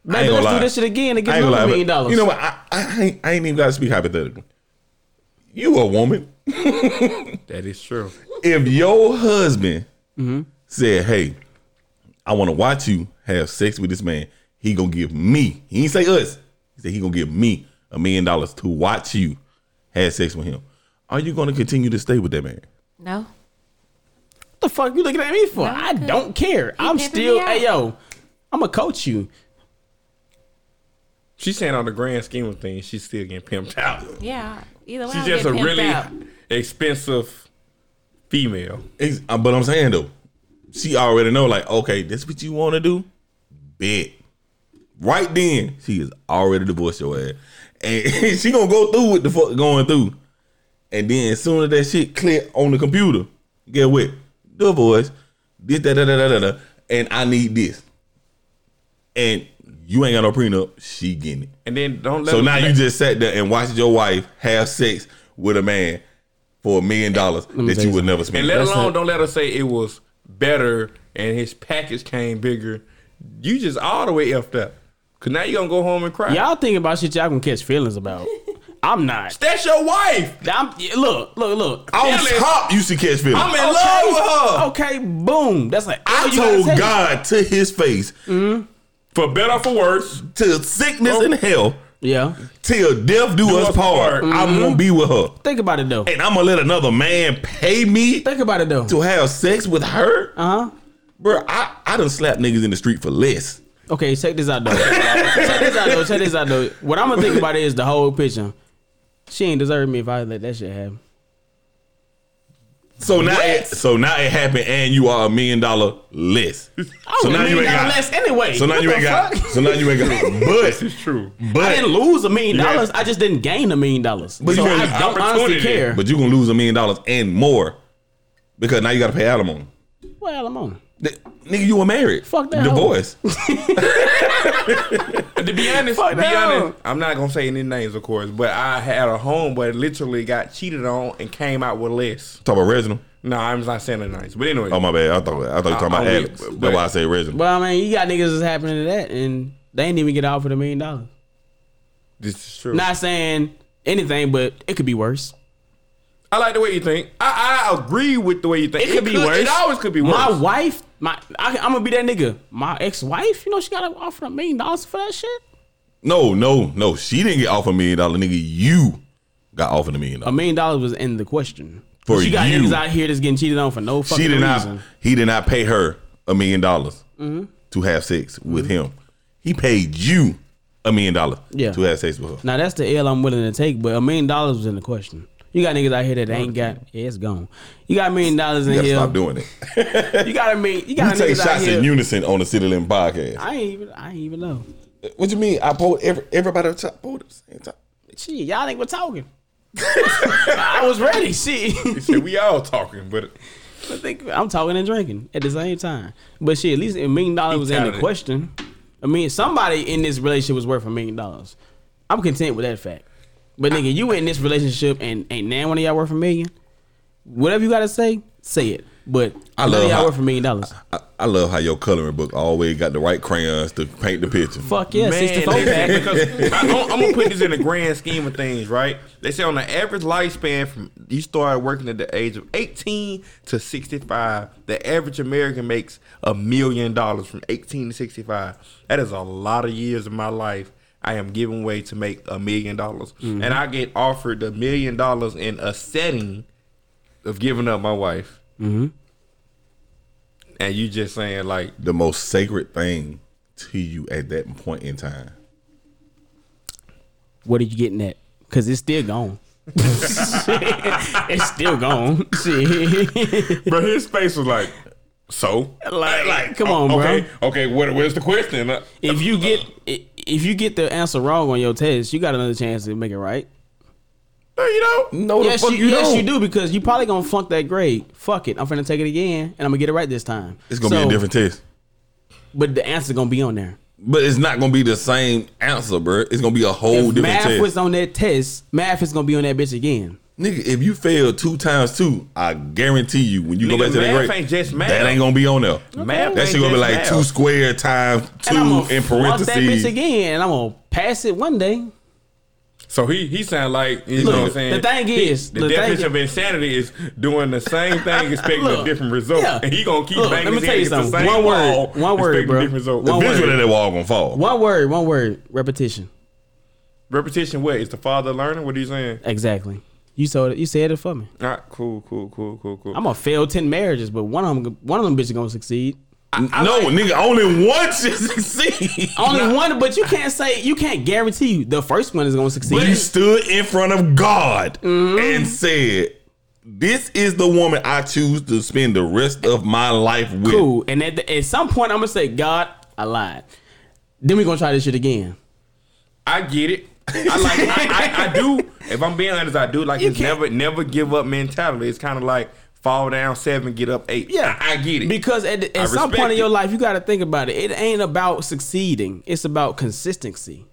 I ain't Maybe gonna let's lie. do this shit again and get I ain't gonna another lie, million dollars. You know what? I, I, I, ain't, I ain't even got to speak hypothetically. You a woman. That is true. If your husband Mm-hmm. said, "Hey, I want to watch you have sex with this man," he gonna give me. He ain't say us. He said he gonna give me a million dollars to watch you have sex with him. Are you gonna continue to stay with that man? No. What the fuck you looking at me for? No, I 'cause don't care. he I'm still me hey yo. I'm gonna coach you. She's saying on the grand scheme of things, she's still getting pimped out. Yeah. Either way, She's just a really out. expensive female. Ex- uh, But I'm saying though, she already know like, okay, this what you want to do. Bet. Right then, she is already divorced your ass, and she gonna go through what the fuck going through, and then as soon as that shit click on the computer, get what? Divorce. This da da da da da da, and I need this, and you ain't got no prenup. She getting it. And then don't let So now you just sat there and watched your wife have sex with a man for a million dollars that you you would never spend. And let That's alone it. don't let her say it was better and his package came bigger. You just all the way effed up. Cause now you gonna go home and cry. Y'all thinking about shit y'all gonna catch feelings about. I'm not. That's your wife. I'm, look, look, look. On Feelings. top, you should catch feelings. I'm in love with her. Okay, boom. That's like oh, I all you gotta told. God to his face, mm-hmm. For better or for worse. till sickness and hell, Yeah. till death do, us us part, part. I'm gonna be with her. Think about it though. And I'm gonna let another man pay me Think about it though. to have sex with her? Uh huh. Bro, I, I done slapped niggas in the street for less. Okay, check this out though. check this out though. Check this out though. What I'm gonna think about is the whole picture. She ain't deserve me if I let that shit happen. So now, it, so now it happened, and you are a million dollar less. I So was now a you ain't dollar got- less anyway. So now What you the ain't got. fuck? So now you ain't got. But It's true. I didn't lose a million You had- dollars. I just didn't gain a million dollars. But so you had I don't honestly opportunity. care. but you gonna lose a million dollars and more because now you got to pay alimony. well, I'm on. Th- Nigga, you were married. Fuck that hoe. Divorce. To be honest, Fuck to be no. honest, I'm not gonna say any names, of course, but I had a home, but literally got cheated on and came out with less. Talk about Reginald. No, I'm not saying the names, but anyway. Oh my bad. I thought I thought you were talking about oh, I'm Alex. weak, That's but- why I say Reginald. Well, I mean, you got niggas that's happening to that, and they ain't even get offered a million dollars. this is true. Not saying anything, but it could be worse. I like the way you think. I, I agree with the way you think. It could be worse. It always could be worse. My wife, my I, I'm gonna be that nigga. My ex-wife, you know, she got offered a million dollars for that shit. No, no, no. She didn't get offered a million dollar. Nigga, you got offered a million A million dollars was in the question. For she got you. niggas out here that's getting cheated on for no fucking She did reason. not. He did not pay her a million dollars Mm-hmm. to have sex with him. He paid you a million dollars Yeah. to have sex with her. Now that's the L I'm willing to take, but a million dollars was in the question. You got niggas out here that ain't got. Yeah, it's gone. You got a million dollars in You here. stop doing it. You got a million. You We got take niggas out shots here. in unison on the City Limb podcast. I ain't even. I ain't even know. What you mean? I pulled every, everybody to pulled at the same time. Shit, y'all ain't were talking. I was ready. Shit. He said we all talking, but I think I'm talking and drinking at the same time. But shit, at least a million dollars was in the question. I mean, somebody in this relationship was worth a million dollars. I'm content with that fact. But nigga, you in this relationship and ain't now one of y'all worth a million. Whatever you gotta say, say it. But I none love of y'all how- worth a million dollars. I, I love how your coloring book always got the right crayons to paint the picture. Fuck yeah, man, 64 listen, pack. because I, am gonna put this in the grand scheme of things, right? They say on the average lifespan from you started working at the age of 18 to 65, the average American makes a million dollars from 18 to 65. That is a lot of years of my life. I am giving way to make a million dollars, Mm-hmm. and I get offered a million dollars in a setting of giving up my wife. Mm-hmm. And you just saying like, The most sacred thing to you at that point in time. What are you getting at? Cause it's still gone. it's still gone. but his face was like, so? Like, come on, bro. okay, Okay, what, where's the question? If you get if you get the answer wrong on your test, you got another chance to make it right. No, you don't. No, the yes, fuck you, you, yes, don't. you do because you probably gonna flunk that grade. Fuck it, I'm finna take it again, and I'm gonna get it right this time. It's gonna be a different test. but the answer gonna be on there. But it's not gonna be the same answer, bro. It's gonna be a whole If different math test. was on that test, math is gonna be on that bitch again. Nigga, if you fail two times two, I guarantee you when you go back to that math grade, ain't just math. that ain't gonna be on there. Math That ain't shit gonna be like math. two square times two And I'm gonna in flunk that bitch parentheses. again, and I'm gonna pass it one day. So he he sound like you Look, know what I'm saying. the thing is- the the thing definition of insanity is doing the same thing expecting a different result, yeah. and he gonna keep Look, banging let me tell you against the something. same One word, wall, one word, expecting bro. a different result. One Eventually word. that wall gonna fall. One word, one word, repetition. Repetition. What is the father of learning? What are you saying? Exactly. You saw it. You said it for me. All right, cool, cool, cool, cool, cool. I'm gonna fail ten marriages, but one of them, one of them bitches gonna succeed. no, nigga, only one should succeed. Only one, but you can't say you can't guarantee you the first one is gonna succeed. But you stood in front of God Mm-hmm. and said, "This is the woman I choose to spend the rest of my life with." cool. And at, the, at some point, I'm gonna say, God, I lied. Then we gonna try this shit again. I get it. I like. I, I, I do. If I'm being honest, I do like You this can't- never never give up mentality. It's kind of like fall down seven, get up eight. Yeah, I, I get it. Because at, the- at some respect point in your life, you got to think about it. It ain't about succeeding. It's about consistency.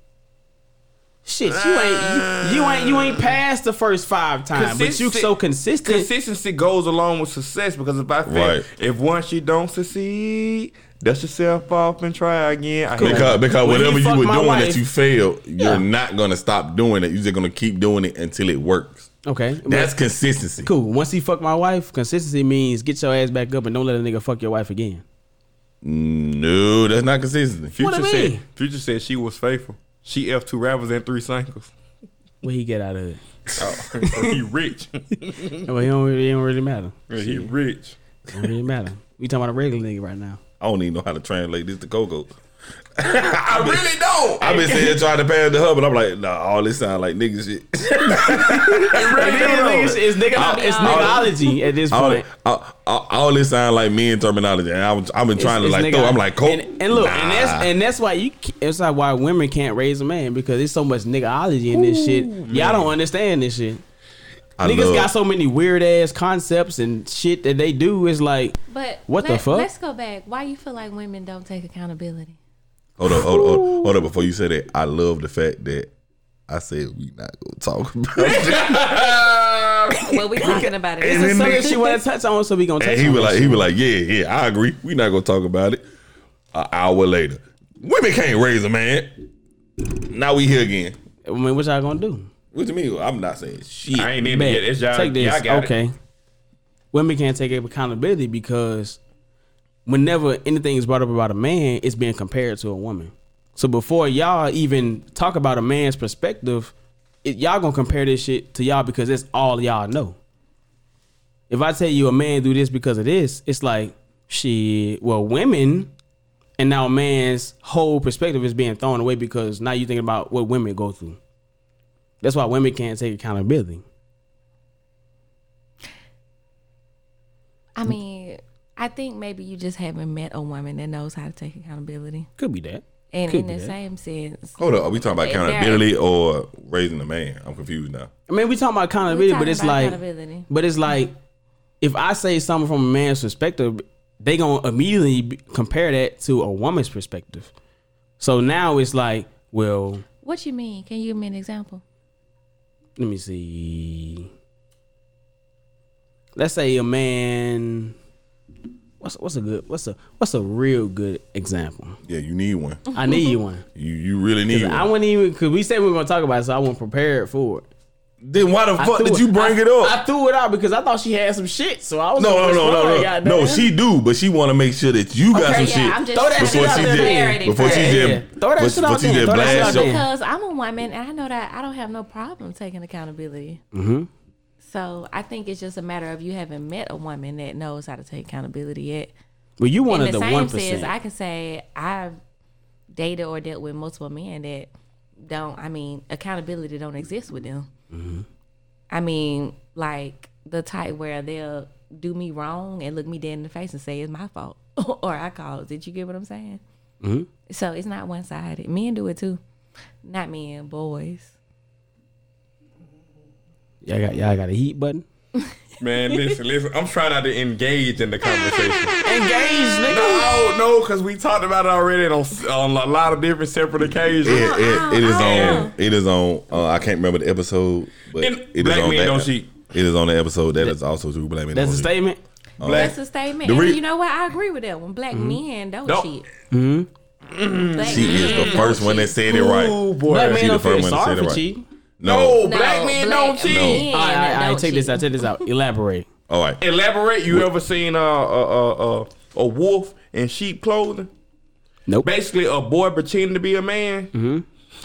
Shit, you ain't you, you ain't you ain't passed the first five times, but you so consistent. Consistency goes along with success because if I feel Right. if once you don't succeed, dust yourself off and try again. I hate Because, because When whatever you fucked were doing wife- that you failed, Yeah. you're not gonna stop doing it. You're just gonna keep doing it until it works. okay, That's but- consistency. cool. Once he fuck my wife, consistency means get your ass back up and don't let a nigga fuck your wife again. No, that's not consistency. Future What I said mean? Future said she was faithful. She f two rappers and three singles. What he get out of it? Oh, he rich. Well, he don't, really- don't really matter. he rich. It don't really matter. We talking about a regular nigga right now. I don't even know how to translate this to Coco. I really don't. I've been saying trying to pass the hub, and I'm like, nah, all this sound like nigga shit. It's, it's, nigga, it's niggaology at this all, point. all, all, all this sound like men terminology, and I was, I've been trying to It's- like throw. I'm like, Coke. and, and look, and that's and that's why you. It's like why women can't raise a man because there's so much niggaology in this shit. Y'all don't understand this shit. I Niggas love- got so many weird ass concepts and shit that they do. Is like But What the let, fuck? Let's go back. Why you feel like women don't take accountability? Hold up, hold up, hold up, hold up. Before you say that, I love the fact that I said we not gonna talk about it. Well, we talking about it. And This is then something she want to touch on, so we gonna touch And he on was that like, he shit. was like, yeah, yeah, I agree. We not gonna talk about it. An hour later, women can't raise a man. Now we here again. I mean, what y'all gonna do? What do you mean? I'm not saying shit. I ain't in Bet. it. It's y'all. Take this. Y'all got okay. It. Women can't take accountability because whenever anything is brought up about a man, it's being compared to a woman. So before y'all even talk about a man's perspective, it, y'all gonna compare this shit to y'all because that's all y'all know. If I tell you a man do this because of this, it's like shit. Well, women, and now a man's whole perspective is being thrown away because now you thinking about what women go through. That's why women can't take accountability. I mean, I think maybe you just haven't met a woman that knows how to take accountability. Could be that. And Could in the that. same sense, Hold up, are we talking about accountability or raising a man? I'm confused now. I mean, we talking about accountability, talking but it's about like, accountability. but it's like, if I say something from a man's perspective, they gonna immediately compare that to a woman's perspective. So now it's like, well, what you mean? Can you give me an example? Let me see. Let's say a man. What's what's a good what's a what's a real good example? Yeah, you need one. I need one. You you really need One. I wouldn't even because we said we were gonna talk about it, so I wasn't prepared for it. Then why the I fuck did you bring I- it up? I threw it out because I thought she had some shit. So I was no, no, no, no, no. No, she do, but she want to make sure that you got Okay, some yeah, shit Throw that trying shit out before she there, just clarity before she first. just Yeah. Throw that before- shit out she there. Throw that shit out. Because I'm a woman and I know that I don't have no problem taking accountability. Mm-hmm. So I think it's just a matter of you haven't met a woman that knows how to take accountability yet. Well, you one In of the the same one. I can say I've dated or dealt with multiple men that don't. I mean, accountability don't exist with them. I mean, like the type where they'll do me wrong and look me dead in the face and say it's my fault or I caused it. You get what I'm saying? Mm-hmm. So it's not one sided. Men do it too. Not men, boys. Y'all got y'all got a heat button. Man, listen, listen. I'm trying not to engage in the conversation. Engage, nigga. No, no, because we talked about it already on, on a lot of different separate occasions. It, it, it is Oh. on. It is on. Uh, I can't remember the episode, but And it is Black on Men that. Don't Cheat. It is on the episode that is also true. Black men. That's a don't cheat. statement. Black, That's a statement. The and re- you know what? I agree with that one. Black men don't Don't. cheat. Mm-hmm. Black She is men the don't first one that said it right. Ooh, boy. Black she man the don't feel first one to say sorry that for right. cheating. No, No, black men don't cheat. men All right, all right, all right. don't Check this cheat. out. Check this out. Elaborate. All right. Elaborate. You ever seen uh, a a a a wolf in sheep clothing? Nope. Basically, a boy pretending to be a man. Mm-hmm.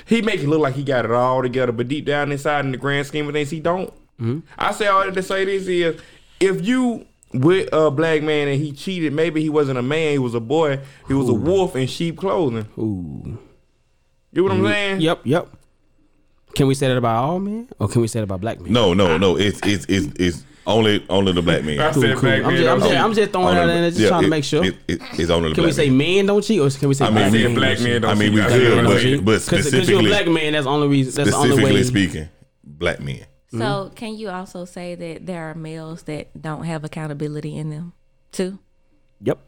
He make it look like he got it all together, but deep down inside, in the grand scheme of things, he don't. Mm-hmm. I say all that to say this is, if you with a black man and he cheated, maybe he wasn't a man, he was a boy, he was a wolf in sheep clothing. Ooh. You know what I'm mm-hmm. saying? Yep. Yep. Can we say that about all men, or can we say that about black men? No, no, no. It's it's it's, it's only only the black I men. Cool, said cool. black I'm men just, I'm just. I'm just throwing it out there, just Yeah, trying to make sure. It, it, it's only the can black we say men. men don't cheat, or can we say I mean, black we- men black don't cheat? I mean, we cheat. could, Black men but, don't Because you're a black man, that's the only reason. That's the only way. speaking, black men. So Mm-hmm. can you also say that there are males that don't have accountability in them too? Yep.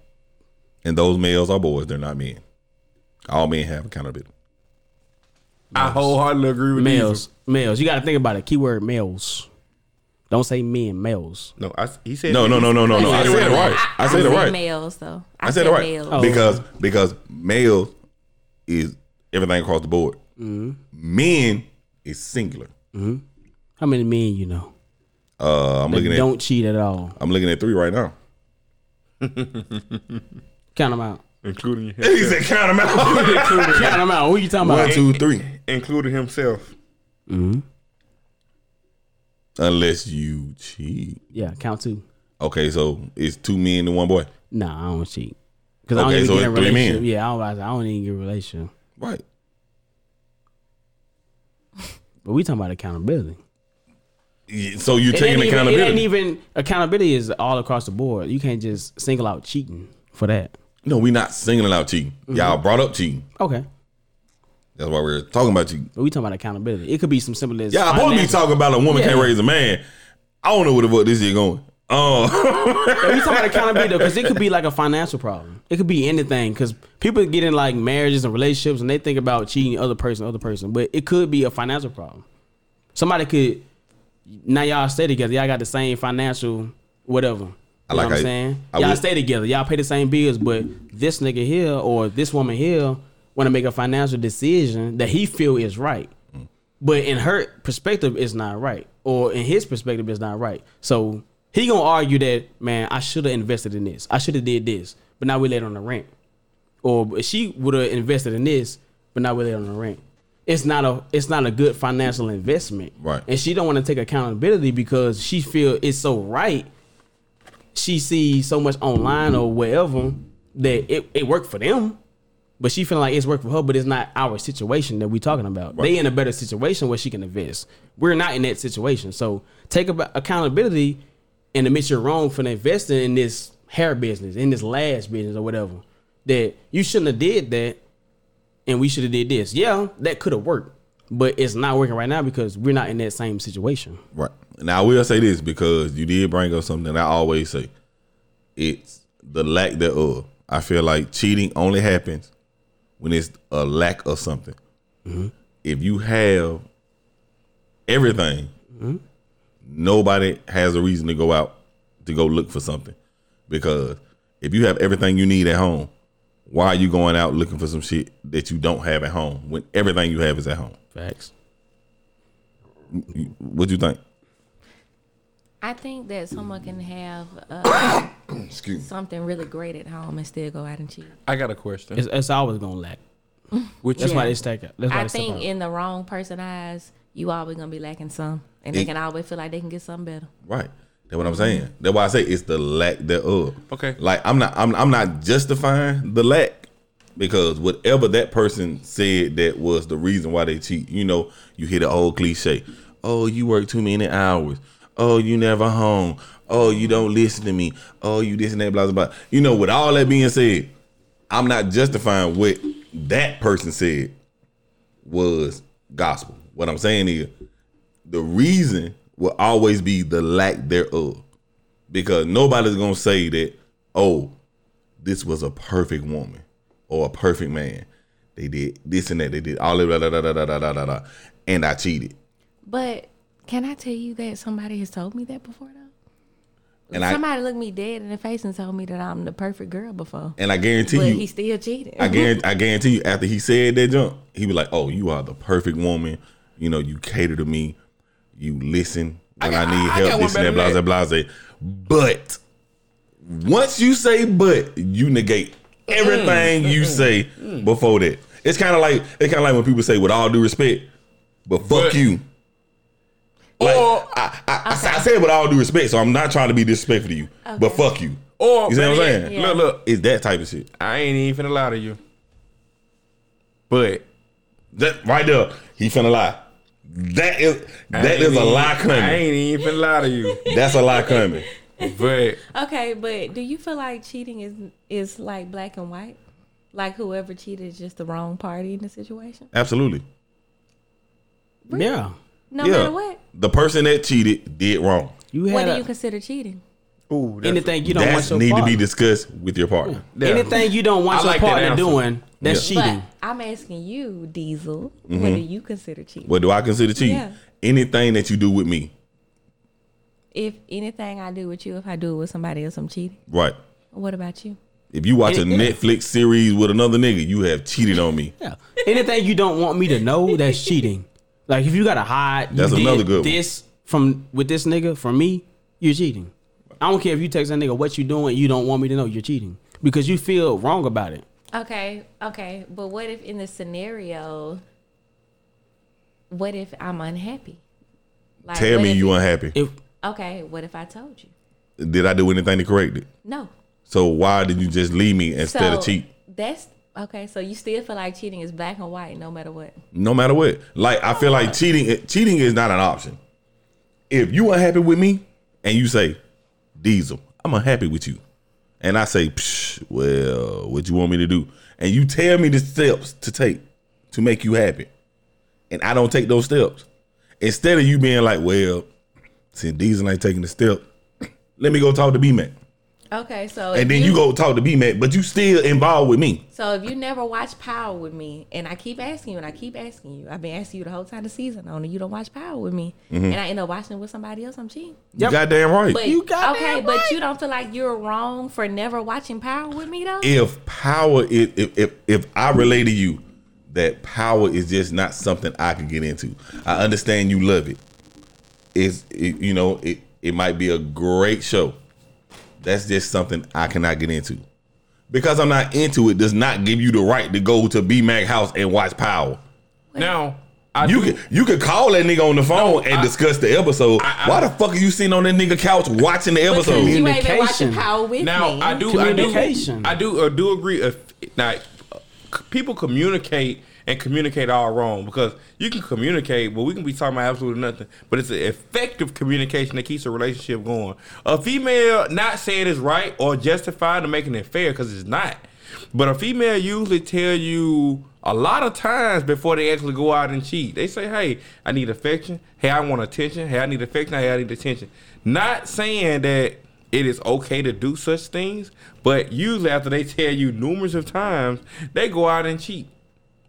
And those males are boys. They're not men. All men have accountability. I wholeheartedly agree with Males, males. You got to think about it. Keyword males. Don't say men, males. No, I, he said No, no, no, no, no, no. I said it right. I said it right. Males though. I said it right males. Oh. because because male is everything across the board. Mm-hmm. Men is singular. How many men you know Uh, I'm that looking at don't cheat at all? I'm looking at three right now. Count them out. including He himself. said count them out. Count them out. Who you talking One, about? two, three. Including himself. Mm-hmm. Unless you cheat. Yeah, count two. Okay, so it's two men and one boy. Nah, I don't cheat. Because I don't Okay, even so get a it's three men. relationship. Yeah, I don't, I don't even get a relationship. Right. But we talking about accountability. So you It taking ain't, even, it accountability? ain't even accountability is all across the board. You can't just single out cheating for that. no, we not singling out cheating. Mm-hmm. Y'all brought up cheating. Okay, That's why we're talking about you. but we talking about accountability. It could be some simple as Y'all supposed to be talking about a woman can't raise a man. I don't know where the fuck this is going. Oh, we talking about accountability though, because it could be like a financial problem. It could be anything because people get in like marriages and relationships and they think about cheating other person, other person, but it could be a financial problem. Somebody could now y'all stay together. Y'all got the same financial whatever. You I like know what I'm saying? I y'all would- stay together. Y'all pay the same bills, but this nigga here or this woman here want to make a financial decision that he feel is right. Mm. But in her perspective, it's not right. Or in his perspective, it's not right. So he gonna argue that, man, I should have invested in this. I should have did this. But now we laid on the rent. Or she would have invested in this, but now we laid on the rent. It's not a it's not a good financial investment. Right. And she don't want to take accountability because she feel it's so right. She sees so much online or wherever that it, it worked for them. But she feeling like it's work for her, but it's not our situation that we talking about. They in a better situation where she can invest. We're not in that situation. So take about accountability and admit you're wrong for investing in this hair business, in this lash business or whatever. That you shouldn't have did that and we should have did this. Yeah, that could have worked. But it's not working right now because we're not in that same situation. right. Now I will say this because you did bring up something that I always say. It's the lack thereof. I feel like cheating only happens when it's a lack of something. If you have everything, nobody has a reason to go out to go look for something. Because if you have everything you need at home, why are you going out looking for some shit that you don't have at home when everything you have is at home? Facts. What do you think? I think that someone can have uh, something really great at home and still go out and cheat. I got a question. It's, it's always gonna lack. Which That's why Yeah. they stack up. That's why I think out. in the wrong person eyes, you always gonna be lacking some, and they can always feel like they can get something better. Right. That's what I'm saying. That's why I say it's the lack thereof. Okay. Like I'm not I'm I'm not justifying the lack because whatever that person said that was the reason why they cheat, you know, you hear the old cliche. Oh, you work too many hours. Oh, you never home. Oh, you don't listen to me. Oh, you this and that, blah, blah, blah. You know, with all that being said, I'm not justifying what that person said was gospel. What I'm saying is the reason will always be the lack thereof. Because nobody's gonna say that, oh, this was a perfect woman or a perfect man. They did this and that. They did all da da da da da da da da, and I cheated. But can I tell you that somebody has told me that before though? And I somebody looked me dead in the face and told me that I'm the perfect girl before. and I guarantee But you, he still cheated. I guarantee, I guarantee you, after he said that jump, he was like, "Oh, you are the perfect woman. You know, you cater to me. You listen when I, got- need I- I help. got This one and that, better blah, blah, blah, But once you say but, you negate everything you say mm. before that. It's kind of like it's kind of like when people say, "With all due respect," but fuck But- you. Like, Or- I, I, I, I said with all due respect, so I'm not trying to be disrespectful to you, but fuck you. Or You see what I'm better yet, saying? Look, look, It's that type of shit. I ain't even finna lie to you. But That right there, he finna lie. That is I that a even- lie I coming. ain't even finna lie to you. That's a lie coming. But Okay, but do you feel like cheating is is like black and white? Like whoever cheated is just the wrong party in the situation? Absolutely. Yeah. No yeah. matter what. The person that cheated did wrong. You What do a- you consider cheating? ooh, anything you don't want That's your need to be partner. discussed with your partner. Yeah. Anything you don't want I your like partner answer. doing, that's Yeah. cheating. But I'm asking you, Diesel, what Mm-hmm. do you consider cheating? What do I consider cheating? Yeah. Anything that you do with me. If anything I do with you, if I do it with somebody else, I'm cheating. Right. What about you? If you watch a Netflix series with another nigga, you have cheated on me. Yeah. Anything you don't want me to know, that's cheating. Like if you gotta hide, you That's did another good one. This from with this nigga from me, you're cheating. I don't care if you text that nigga what you doing, you don't want me to know you're cheating because you feel wrong about it. Okay, okay. But what if in the scenario, what if I'm unhappy? Like, Tell me you it- unhappy. If Okay, what if I told you? Did I do anything to correct it? No. So why did you just leave me instead so of cheat? That's okay. So you still feel like cheating is black and white, no matter what. No matter what. Like I feel like oh. cheating cheating is not an option. If you unhappy with me and you say, Diesel, I'm unhappy with you. And I say, Psh, well, what you want me to do? And you tell me the steps to take to make you happy. And I don't take those steps. Instead of you being like, well, since Diesel ain't taking the step, let me go talk to B Mac. Okay, so And then you go talk to B Mac, but you still involved with me. So if you never watch Power with me, and I keep asking you, and I keep asking you, I've been asking you the whole time the season on, and you don't watch Power with me, Mm-hmm. and I end up watching it with somebody else, I'm cheating. You Yep. goddamn right. But You got okay, that but you don't feel like you're wrong for never watching Power with me though. if power is if, if if I relay to you that power is just not something I could get into. I understand you love it. It's it, you know it it might be a great show. That's just something I cannot get into. Because I'm not into it does not give you the right to go to B Mac house and watch Power. now I You do, can you can call that nigga on the phone and I- discuss the episode. I- Why the fuck are you sitting on that nigga couch watching the because episode? you ain't been watching Communication. Power with now me. I do I do Communication. I do uh, do agree. If now uh, people communicate and communicate all wrong because you can communicate, but we can be talking about absolutely nothing. But it's an effective communication that keeps a relationship going. A female not saying it's right or justified or making it fair because it's not. But a female usually tell you a lot of times before they actually go out and cheat. They say, "Hey, I need affection. Hey, I want attention. Hey, I need affection. Hey, I need attention." Not saying that it is okay to do such things, but usually after they tell you numerous of times, they go out and cheat.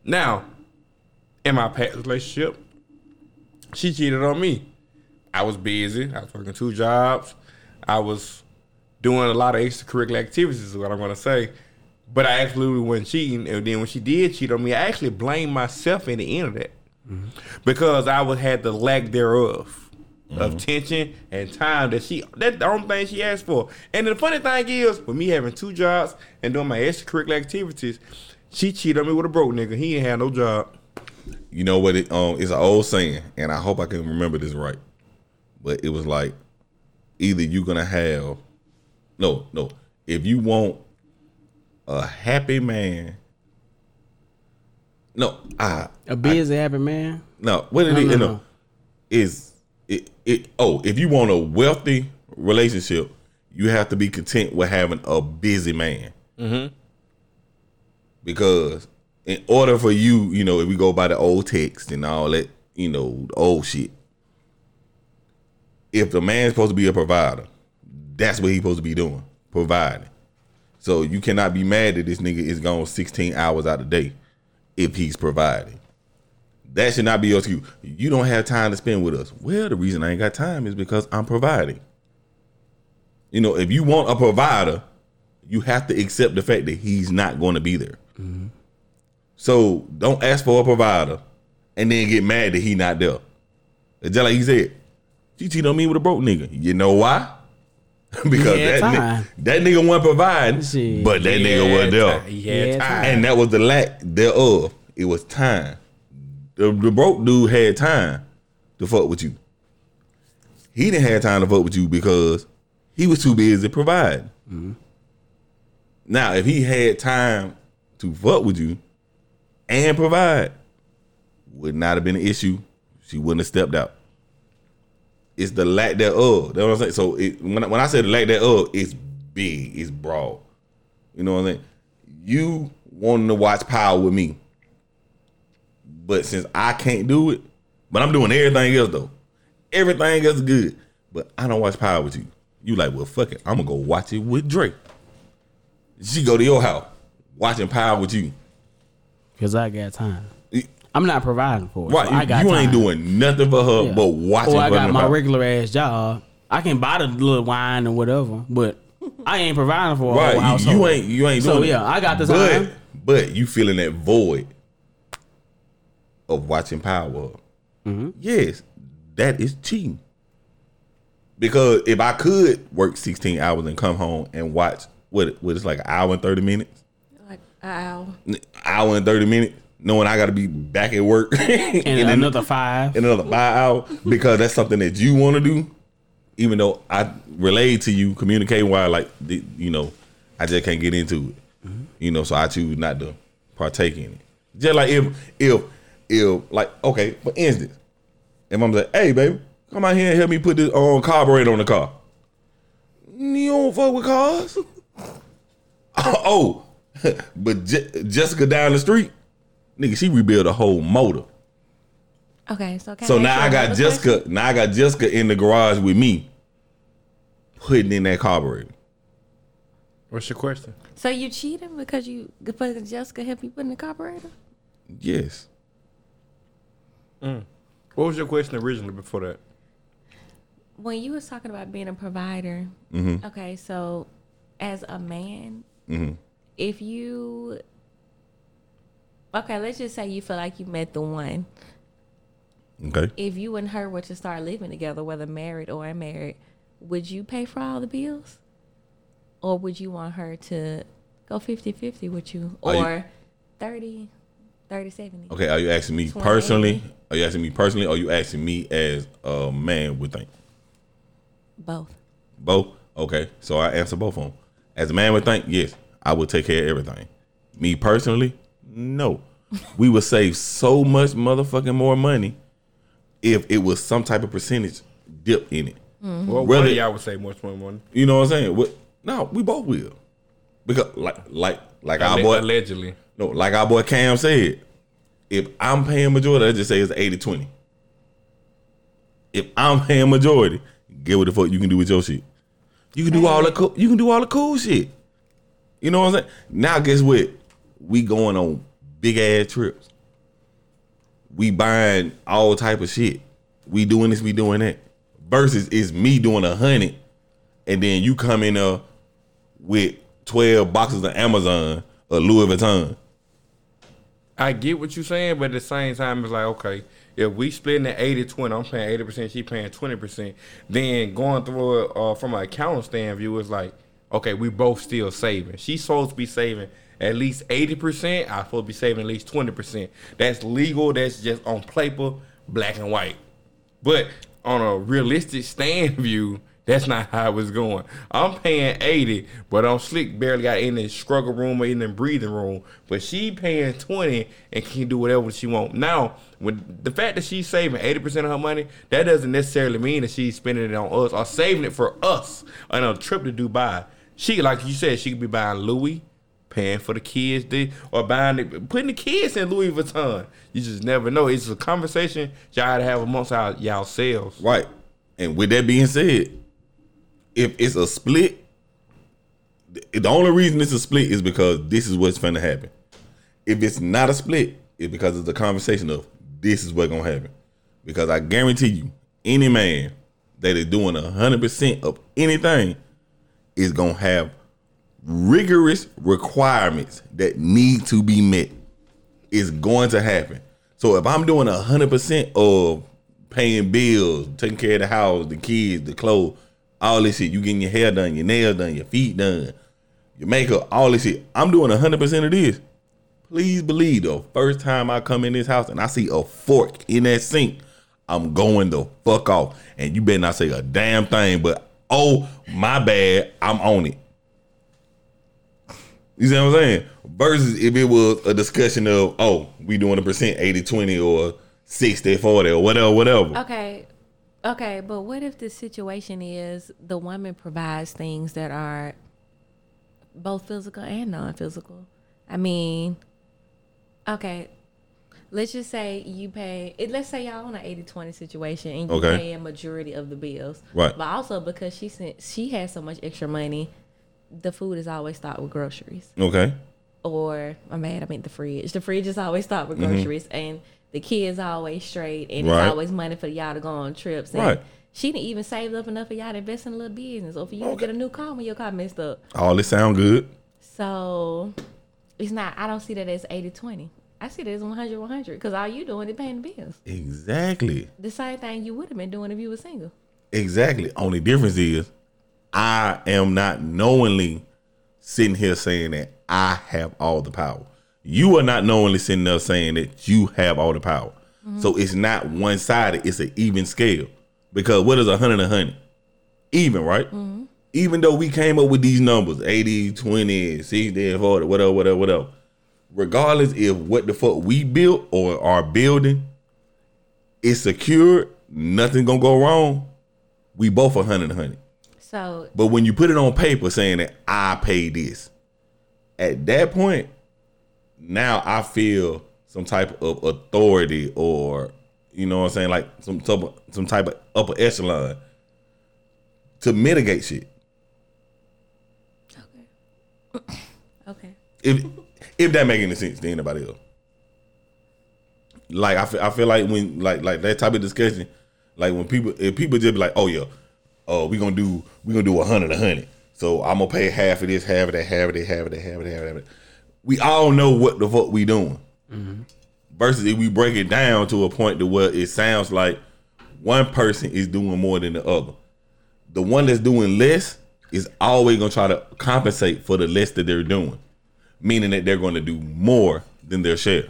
Now, in my past relationship, she cheated on me. I was busy. I was working two jobs. I was doing a lot of extracurricular activities, is what I'm going to say. But I absolutely wasn't cheating. And then when she did cheat on me, I actually blamed myself in the end of that mm-hmm. because I would had the lack thereof of mm-hmm. attention and time that she that's the only thing she asked for. And the funny thing is, with me having two jobs and doing my extracurricular activities, she cheated on me with a broke nigga. He ain't had no job. you know what it um it's an old saying and i hope i can remember this right but it was like either you're gonna have no no if you want a happy man no ah a busy happy man. no what it No, is no, no, no. is it, it oh, if you want a wealthy relationship, you have to be content with having a busy man. Mm-hmm. Because in order for you, you know, if we go by the old text and all that, you know, old shit. If the man's supposed to be a provider, that's what he's supposed to be doing, providing. So you cannot be mad that this nigga is gone 16 hours out of the day if he's providing. That should not be your excuse. You don't have time to spend with us. Well, the reason I ain't got time is because I'm providing. You know, if you want a provider, you have to accept the fact that he's not going to be there. Mm-hmm. So don't ask for a provider and then get mad that he not there. It's just like he said, you cheat on me with a broke nigga. You know why? because He that, time. ni- that nigga wasn't providing, Shit. but that He nigga wasn't there. time. He had Yeah, time. And that was the lack thereof. It was time. The, the broke dude had time to fuck with you. He didn't have time to fuck with you because he was too busy providing. Mm-hmm. Now, if he had time to fuck with you and provide, would not have been an issue. She wouldn't have stepped out. It's the lack thereof. That's what I'm saying. So it, when I, when I say the lack thereof, it's big, it's broad. You know what I'm saying? You wanting to watch Power with me, but since I can't do it, but I'm doing everything else though. Everything else is good, but I don't watch Power with you. You like, well, fuck it, I'm gonna go watch it with Drake. She go to your house watching Power with you. Cause I got time. I'm not providing for it. Right, so I you, got you ain't doing nothing for her Yeah. but watching. Or I got my Power. regular ass job. I can buy the little wine or whatever, but I ain't providing for Right, you- you, ain't you ain't So doing it. yeah, I got this. but, time. But you feeling that void of watching Power. Mm-hmm. Yes, that is cheating. Because if I could work 16 hours and come home and watch what it what is like an hour and 30 minutes, Like, ow. hour and 30 minutes, knowing I got to be back at work And in an- another five. in another five hours because that's something that you want to do, even though I relayed to you, communicate why, like, you know, I just can't get into it. You know, so I choose not to partake in it. Just like if, if, if, like, okay, for instance, if I'm like, hey, baby, come out here and help me put this on carburetor on the car. You don't fuck with cars? oh, but Je- Jessica down the street, nigga, she rebuilt a whole motor. Okay, so can So I now I got Jessica. question? Now I got Jessica in the garage with me, putting in that carburetor. What's your question? So you cheating because you because Jessica helped you put in the carburetor? Yes. What was your question originally before that? When you was talking about being a provider, Mm-hmm. okay, so as a man, if you okay, let's just say you feel like you met the one. Okay. If you and her were to start living together, whether married or unmarried, would you pay for all the bills? Or would you want her to go 50-50 with you? Or 30, 30, 70? Okay. Are you asking me 20. personally? Are you asking me personally? Or are you asking me as a man would think? Both. Both. Okay. So I answer both of them. As a man would think, yes, I would take care of everything. Me personally, no. we would save so much motherfucking more money if it was some type of percentage dip in it. Mm-hmm. Well, Whether- y'all would say much more money. You know what I'm saying? What? No, we both will. Because like like like our Alle- boy allegedly. no, like our boy Cam said, if I'm paying majority, let's just say it's 80-20. If I'm paying majority, get what the fuck you can do with your shit. You can do all the cool you can do all the cool shit. You know what I'm saying? Now guess what? We going on big ass trips. We buying all type of shit. We doing this, we doing that. Versus it's me doing a hundred, and then you come in uh with twelve boxes of Amazon or Louis Vuitton. I get what you're saying, but at the same time, it's like, okay, if we splitting the 80 20, I'm paying 80%, she paying 20%, then going through it uh, from an accounting stand view, it's like, okay, we both still saving. She's supposed to be saving at least 80%, I'm supposed to be saving at least 20%. That's legal, that's just on paper, black and white. But on a realistic stand view, That's not how it was going. I'm paying 80, but I'm slick barely got in the struggle room or in the breathing room. But she paying 20 and can do whatever she want. Now, with the fact that she's saving 80% of her money, that doesn't necessarily mean that she's spending it on us or saving it for us on a trip to Dubai. She, like you said, she could be buying Louis, paying for the kids, they, or buying the, putting the kids in Louis Vuitton. You just never know. It's a conversation y'all gotta have amongst our, y'all selves. Right. And with that being said, if it's a split, the the only reason it's a split is because this is what's gonna happen. If it's not a split, it's because it's a conversation of this is what's gonna happen. Because I guarantee you, any man that is doing hundred percent of anything is gonna have rigorous requirements that need to be met. It's going to happen. So if I'm doing hundred percent of paying bills, taking care of the house, the kids, the clothes, all this shit, you getting your hair done, your nails done, your feet done, your makeup, all this shit. I'm doing hundred percent of this. Please believe though, first time I come in this house and I see a fork in that sink, I'm going the fuck off. And you better not say a damn thing, but oh my bad, I'm on it. You see what I'm saying? Versus if it was a discussion of, oh, we doing a percent 80 20 or 60 40 or whatever, whatever. Okay. Okay, but what if the situation is the woman provides things that are both physical and non-physical? I mean, okay, let's just say you pay it let's say y'all on an 80-20 situation and you Okay. pay a majority of the bills. Right. But also because she sent she has so much extra money, the food is always stocked with groceries Okay. or I'm mad, I mean the fridge. The fridge is always stocked with groceries, and the kids always straight, and Mm-hmm. Right. it's always money for y'all to go on trips. And Right. She didn't even save up enough for y'all to invest in a little business, or for you to get a new car when your car messed up. All this sound good. So it's not. I don't see that as 80-20. I see that as 100-100 because all you doing is paying the bills. Exactly. The same thing you would have been doing if you were single. Exactly. Only difference is I am not knowingly sitting here saying that I have all the power. You are not knowingly sitting there saying that you have all the power. Mm-hmm. So it's not one sided, it's an even scale. Because what is a hundred and a hundred? Even, right? Mm-hmm. Even though we came up with these numbers 80, 20, 60, 40, whatever, whatever, whatever. Regardless if what the fuck we built or are building is secure, nothing gonna go wrong. We both a hundred hundred. So But when you put it on paper saying that I pay this, at that point, now I feel some type of authority or you know what I'm saying, like some type of, some type of upper echelon to mitigate shit. Okay. okay, If if that make any sense to anybody else. Like I feel, I feel like when like like that type of discussion, like when people if people just be like, oh yeah, oh we gonna do we gonna do a hundred a hundred. So I'm gonna pay half of this, half of that, half of that, half of that, half of that, half of that. We all know what the fuck we doing. Mm-hmm. Versus if we break it down to a point to where it sounds like one person is doing more than the other. The one that's doing less is always gonna try to compensate for the less that they're doing meaning that they're going to do more than their share.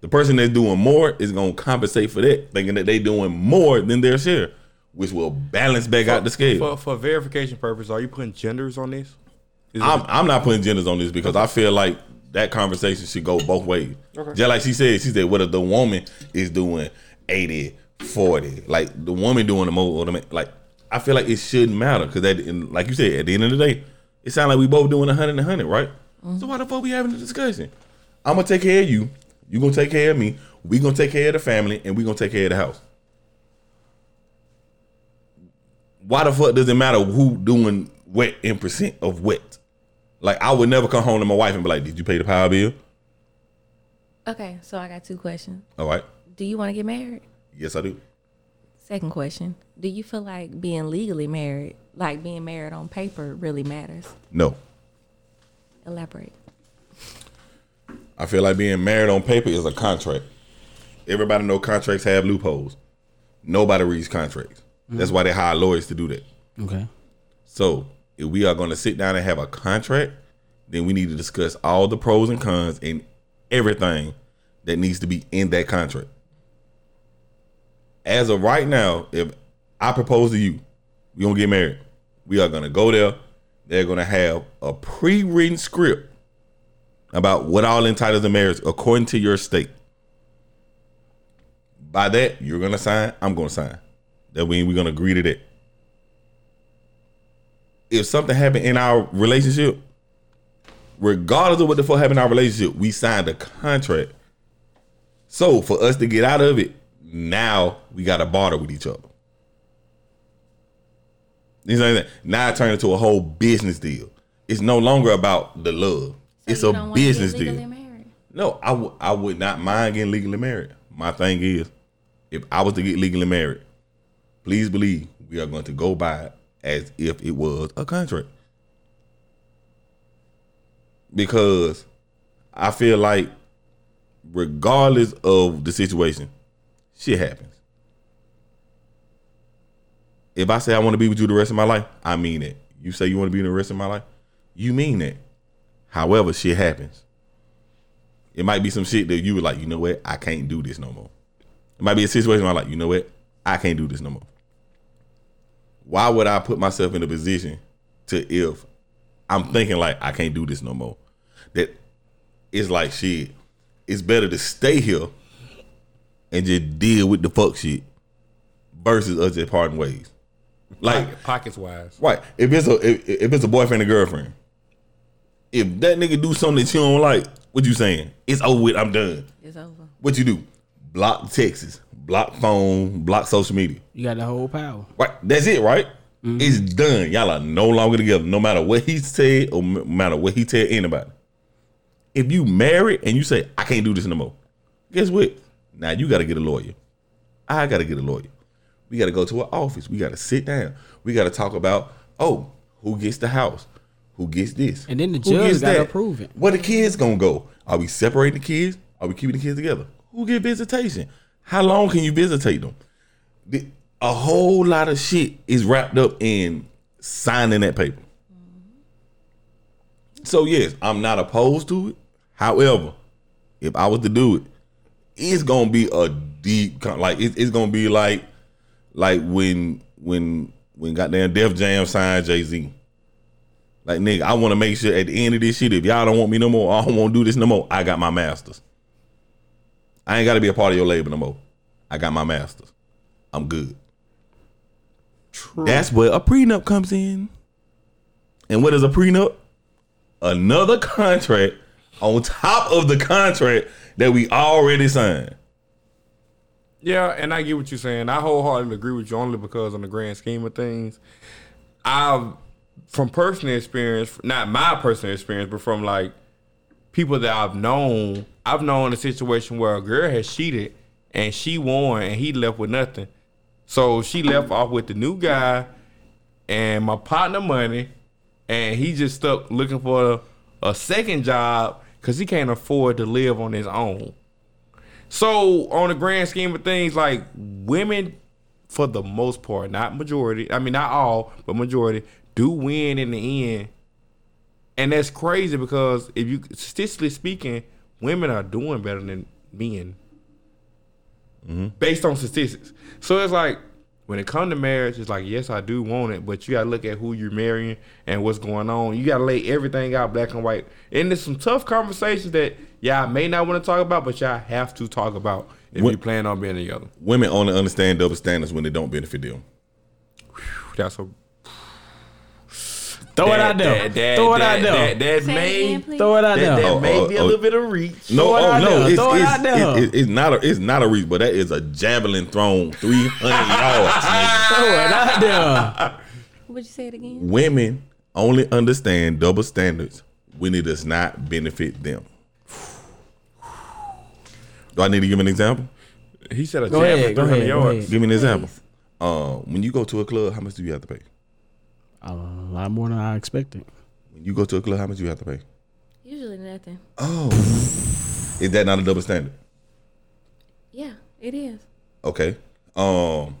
The person that's doing more is going to compensate for that, thinking that they're doing more than their share, which will balance back out the scale. For, for verification purpose, are you putting genders on this? Is I'm, I'm not putting genders on this because I feel like that conversation should go both ways. Just like she said, she said, what if the woman is doing 80, 40, like the woman doing the most, the man, like, I feel like it shouldn't matter because, like you said, at the end of the day, it sounds like we both doing 100 and 100, right? So why the fuck we having a discussion? I'm gonna take care of you. You gonna take care of me. We gonna take care of the family, and we gonna take care of the house. Why the fuck does it matter who doing what in percent of what? Like I would never come home to my wife and be like, "Did you pay the power bill?" okay. So I got two questions. All right. Do you want to get married? Yes, I do. Second question: Do you feel like being legally married, like being married on paper, really matters? No, Elaborate. I feel like being married on paper is a contract. Everybody know contracts have loopholes. Nobody reads contracts. That's why they hire lawyers to do that. Okay. So if we are going to sit down and have a contract, then we need to discuss all the pros and cons and everything that needs to be in that contract. As of right now, if I propose to you, We are gonna get married. We are gonna go there. They're gonna have a pre-written script about what all entitles to marriage according to your state. By that, you're gonna sign. I'm gonna sign. That means we're gonna agree to that. If something happened in our relationship, regardless of what the fuck happened in our relationship, we signed a contract. So for us to get out of it, now we got to barter with each other. You know what I'm saying? Now it turned into a whole business deal. It's no longer about the love. So it's a don't wanna get business deal. married? No, I would I would not mind getting legally married. My thing is, if I was to get legally married, please believe we are going to go by it as if it was a contract. Because I feel like regardless of the situation, shit happens. If I say I want to be with you the rest of my life, I mean it. You say you want to be in the rest of my life, you mean it. However, shit happens. It might be some shit that you were like, you know what, I can't do this no more. It might be a situation where I'm like, you know what, I can't do this no more. Why would I put myself in a position to if I'm thinking like I can't do this no more? That it's like shit. It's better to stay here and just deal with the fuck shit versus us just parting ways. Like Pocket- pockets wise. Right. If it's a if, if it's a boyfriend and girlfriend, if that nigga do something that you don't like, what you saying? It's over with. I'm done. It's over. What you do? Block Texas, block phone, block social media. You got the whole power. Right. That's it. Right. Mm-hmm. It's done. Y'all are no longer together. No matter what he said or no matter what he tell anybody. If you married and you say I can't do this no more, guess what? Now you got to get a lawyer. I got to get a lawyer. We got to go to an office. We got to sit down. We got to talk about oh, who gets the house, who gets this, And then the judge gotta that? approve it. Where the kids gonna go? Are we separating the kids? Are we keeping the kids together? Who get visitation? How long can you visitate them? The- A whole lot of shit is wrapped up in signing that paper. So yes, I'm not opposed to it. However, if I was to do it, it's gonna be a deep like it, it's gonna be like like when when when goddamn Def Jam signed Jay Z. Like nigga, I want to make sure at the end of this shit, if y'all don't want me no more, I don't want to do this no more. I got my masters. I ain't got to be a part of your label no more. I got my masters. I'm good. True. That's where a prenup comes in. And what is a prenup? Another contract on top of the contract that we already signed. Yeah, and I get what you're saying. I wholeheartedly agree with you only because on the grand scheme of things, I've from personal experience, not my personal experience, but from like people that I've known, I've known a situation where a girl has cheated and she won and he left with nothing. So she left off with the new guy and my partner money, and he just stuck looking for a, a second job because he can't afford to live on his own. So on the grand scheme of things, like women, for the most part, not majority, I mean not all, but majority do win in the end. And that's crazy because if you statistically speaking, women are doing better than men. Mm-hmm. Based on statistics. So it's like when it comes to marriage, it's like, yes, I do want it, but you gotta look at who you're marrying and what's going on. You gotta lay everything out black and white. And there's some tough conversations that y'all may not want to talk about, but y'all have to talk about if What- you plan on being together. Women only understand double standards when they don't benefit them. That's a Throw it out there. That, that, Throw it out there. That, that, Say may again. Throw it out there. that Oh, may oh, be a oh. little bit of reach. No, Throw it oh out no, it's, Throw it it's, out there. it- it- it's not a it's not a reach, but that is a javelin thrown three hundred yards. Throw it out there. What would you say it again? Women only understand double standards when it does not benefit them. Do I need to give an example? He said a Go jab ahead, go 300 ahead, yards. ahead. Give me an example. Uh, when you go to a club, how much do you have to pay? A lot more than I expected. When you go to a club, how much do you have to pay? Usually nothing. Oh, is that not a double standard? Yeah, it is. Okay. Um,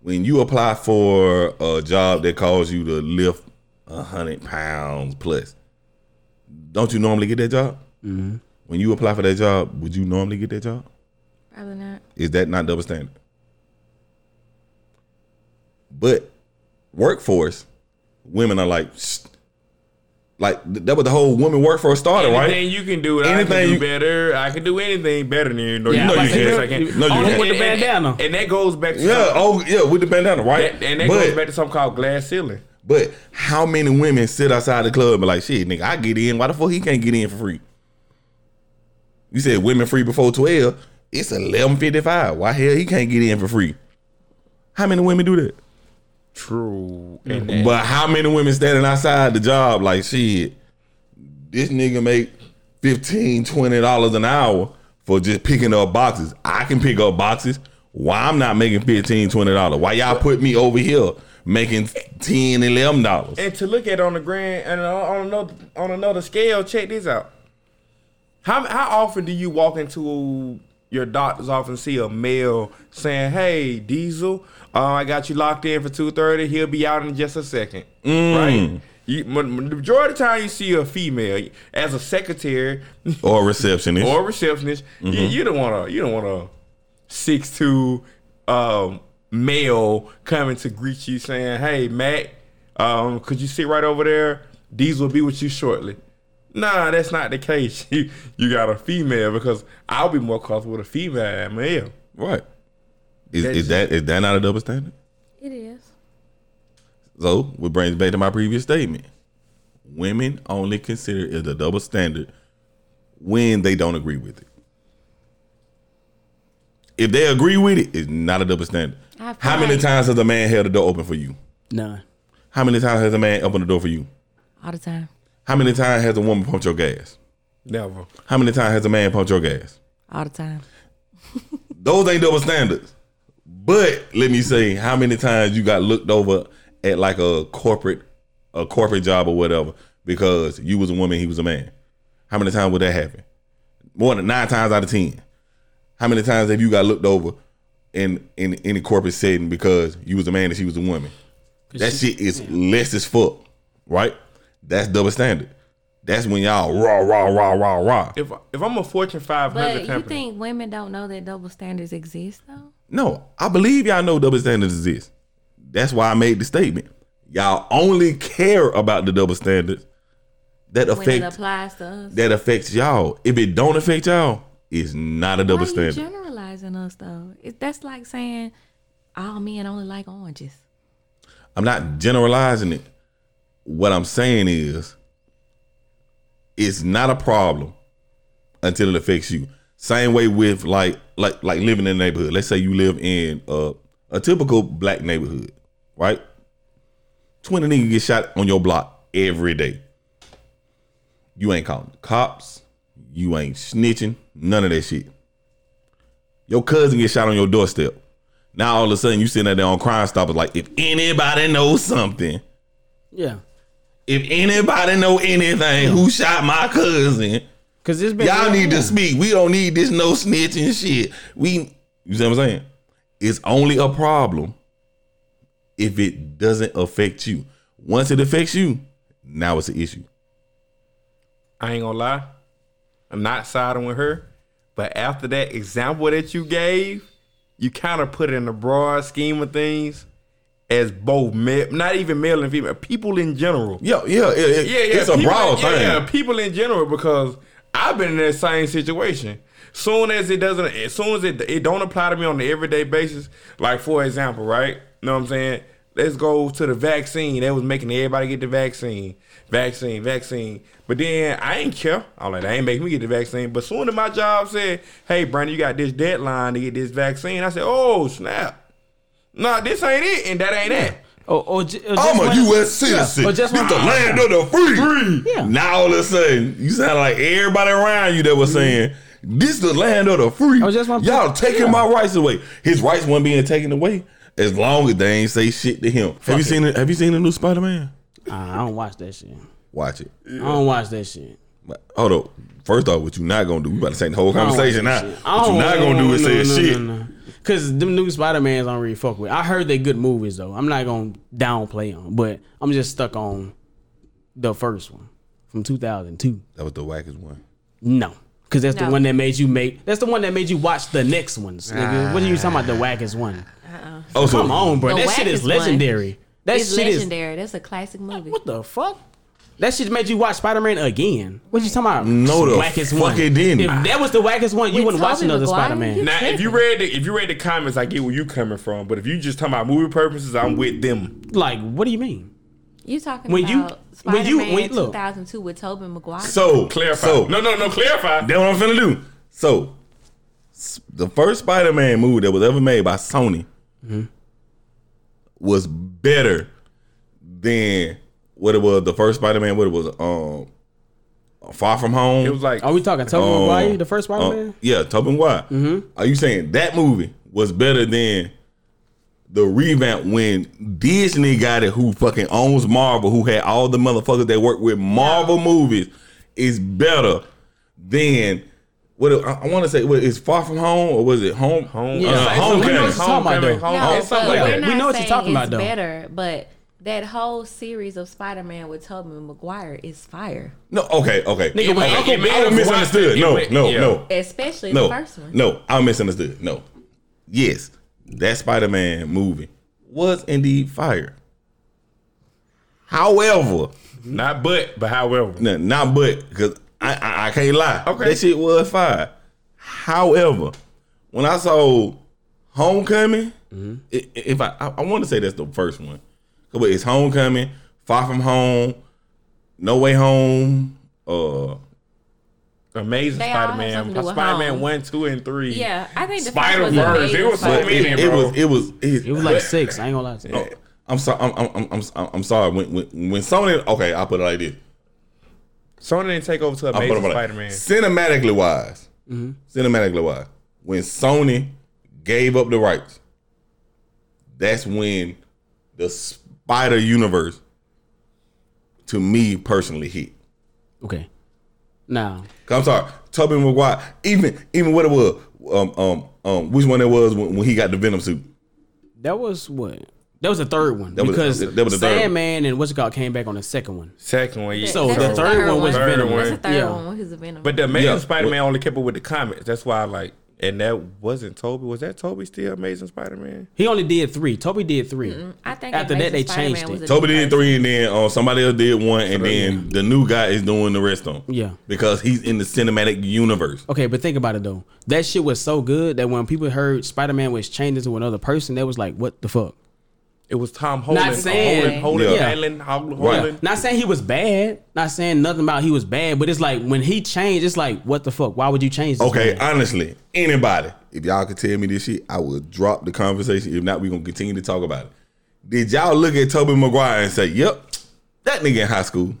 when you apply for a job that calls you to lift a hundred pounds plus, don't you normally get that job? Mm-hmm. When you apply for that job, would you normally get that job? Probably not. Is that not double standard? But workforce, women are like, "Shh." like that was the whole woman workforce started, right? Anything right? you can do, I Anything can do you- better. I can do anything better than you. No, Yeah, you know you can't. I can. No, you can't. With the and- bandana. And, and that goes back to Yeah. something- Oh, yeah, with the bandana, right? that, and that but, goes back to something called glass ceiling. but how many women sit outside the club and like, shit, nigga, I get in. Why the fuck he can't get in for free? You said women free before twelve. It's eleven fifty five. Why hell he can't get in for free? How many women do that? True. Mm-hmm. And that, But how many women standing outside the job like shit? This nigga make 15 dollars an hour for just picking up boxes. I can pick up boxes. Why I'm not making 15 dollars? Why y'all put me over here making 10 11 dollars? and to look at on the grand and on another on another scale, check this out. How how often do you walk into your doctor's office and see a male saying, "Hey, Diesel, uh, I got you locked in for two thirty. He'll be out in just a second. Right? You, m- m- the majority of the time you see a female as a secretary Or a receptionist. or a receptionist, you, you don't want to you don't want a six two um, male coming to greet you saying, "Hey, Mac, um, could you sit right over there? These will be with you shortly." Nah, that's not the case. You you got a female because I'll be more comfortable with a female than a male. right. Is, That's- is that is that not a double standard? It is. So, what brings back to my previous statement. Women only consider it a double standard when they don't agree with it. If they agree with it, it's not a double standard. How many times has a man held the door open for you? None. How many times has a man opened the door for you? All the time. How many times has a woman pumped your gas? Never. How many times has a man pumped your gas? All the time. Those ain't double standards. But let me say, how many times you got looked over at like a corporate, a corporate job or whatever because you was a woman, he was a man. How many times would that happen? More than nine times out of ten. How many times have you got looked over in in any corporate setting because you was a man and she was a woman? That shit is less as fuck, right? That's double standard. That's when y'all raw, raw, raw, raw, raw. If if I'm a Fortune 500 But you company, think women don't know that double standards exist though? No, I believe y'all know double standards exist. That's why I made the statement. Y'all only care about the double standards that When it affect applies to us. that affects y'all. If it don't affect y'all, it's not a double Why you standard. generalizing us though? It, that's like saying all men only like oranges. I'm not generalizing it. What I'm saying is, it's not a problem until it affects you. Same way with like like like living in a neighborhood. Let's say you live in a, a typical black neighborhood, right? Twenty niggas get shot on your block every day. You ain't calling the cops. You ain't snitching. None of that shit. Your cousin get shot on your doorstep. Now all of a sudden you sitting there on Crime Stoppers like, if anybody knows something, Yeah. If anybody know anything, who shot my cousin, Cause this been y'all need to speak. We don't need this no snitching shit. We, you see what I'm saying? It's only a problem if it doesn't affect you. Once it affects you, now it's an issue. I ain't gonna lie, I'm not siding with her. But after that example that you gave, you kind of put it in the broad scheme of things as both male, not even male and female, people in general. Yeah, yeah, yeah. Yeah, yeah, It's a people- broad yeah, thing. Yeah, people in general because I've been in that same situation. Soon as it doesn't, as soon as it it don't apply to me on the everyday basis. Like for example, right? You know what I'm saying? Let's go to the vaccine. They was making everybody get the vaccine, vaccine, vaccine. But then I ain't care. I was like, they ain't making me get the vaccine. But soon as my job said, "Hey, Brandon, you got this deadline to get this vaccine," I said, "Oh snap! Nah, this ain't it, and that ain't that." Or, oh, or, oh, ju- oh, or I'm a when- U.S. citizen. Yeah, or just this when- the land of the free. Yeah. Now all of a sudden, you sound like everybody around you that was mm-hmm. saying, "This the land of the free." Oh, just when- Y'all taking yeah. my rights away. His rights weren't being taken away as long as they ain't say shit to him. have you it. seen it? Have you seen the new Spider Man? I don't watch that shit. Watch it. I don't watch that shit. Hold up. First off, what you not gonna do? We about to take the whole conversation watch now. I What you don't- gonna do is no, say no, shit. Cause them new Spider Mans I don't really fuck with. I heard they good movies though. I'm not gonna downplay them, but I'm just stuck on the first one from 2002. That was the wackest one. No, because that's the No. one that made you make. That's the one that made you watch the next ones. Nigga. What are you talking about? The wackest one? Uh-uh. Oh, so Come on, bro. The that shit is wackest one. legendary. That it's shit is legendary. That's a classic movie. what the fuck. That shit made you watch Spider Man again. What you talking about? No, the wackest fuck one. it didn't. If that was the wackest one, you With wouldn't watch Tobey another Maguire? Spider Man. Now, if you read the if you read the comments, I get where you coming from. But if you just talking about movie purposes, I'm with them. Like, what do you mean? You talking When you- about when you- Spider-Man when- look. 2002 with Tobey Maguire? So Clarify. So no, no, no. Clarify. That's what I'm finna do. So, s- the first Spider-Man movie that was ever made by Sony mm-hmm. was better than what it was. The first Spider-Man, what it was, um, Far From Home. It was like Are we talking Tobey um, Maguire, the first Spider uh, Man? yeah, Tobey Maguire. Are you saying that movie was better than the revamp when Disney got it, who fucking owns Marvel, who had all the motherfuckers that work with Marvel movies, is better than what it- I, I want to say. What is Far From Home or was it Home? Home, Yeah, uh, so- so we know what you're talking about, though. Homecoming, Home- something like we're not know what you're saying talking about, it's though. better, but that whole series of Spider-Man with Tobey Maguire is fire, No, okay, okay. Nigga, okay, Uncle I Ben was was misunderstood. No, no, yeah. no, especially no, the first one. no. I misunderstood. No, yes, that Spider-Man movie was indeed fire. However, Not but, but however. No, not but because I, I I can't lie. Okay. that shit was fire. However, when I saw Homecoming, mm-hmm. i- if I I, I want to say that's the first one, but it's Homecoming, Far From Home, No Way Home. Uh, Amazing They Spider-Man, something to do with Spider-Man one, two, and three. Yeah, I think the Spider first Verse. was It was so many, it, it bro. was it was it, It was like six. I ain't gonna lie to you. Oh, I'm sorry. I'm, I'm, I'm, I'm, I'm sorry. When, when, when Sony, okay, I'll put it like this. Sony didn't take over to I'll Amazing like Spider-Man. Cinematically wise, cinematically wise, when Sony gave up the rights, that's when the Spider Universe, to me personally, hit. Okay. Now. I'm sorry, Tobey Maguire. Even even what it was, um, um, um, which one it was when, when he got the Venom suit. that was what? That was the third one That was- because that was the third one. Sandman and what's it called came back on the second one. Second one, yeah. So That's the third one was Third Venom. one. That's the third Yeah. one with his Venom. But the Amazing Yeah. Spider-Man only kept up with the comics. That's why I like, and that wasn't Tobey. Was that Tobey still Amazing Spider-Man? He only did three. Tobey did 3 I think After that, they Spider-Man changed it. Tobey did person. three, and then uh, somebody else did one, and then the new guy is doing the rest of them. Yeah. because he's in the cinematic universe. Okay, but think about it though. That shit was so good that when people heard Spider Man was changed into another person, they was like, "What the fuck?" It was Tom Holland. saying- Holland, Holland, Yeah. Holland, Holland, Right. Holland. Not saying he was bad. Not saying nothing about he was bad. But it's like when he changed, it's like, what the fuck? Why would you change? This Okay, man? honestly, anybody, if y'all could tell me this shit, I would drop the conversation. If not, we gonna continue to talk about it. Did y'all look at Tobey Maguire and say, "Yep, that nigga in high school"?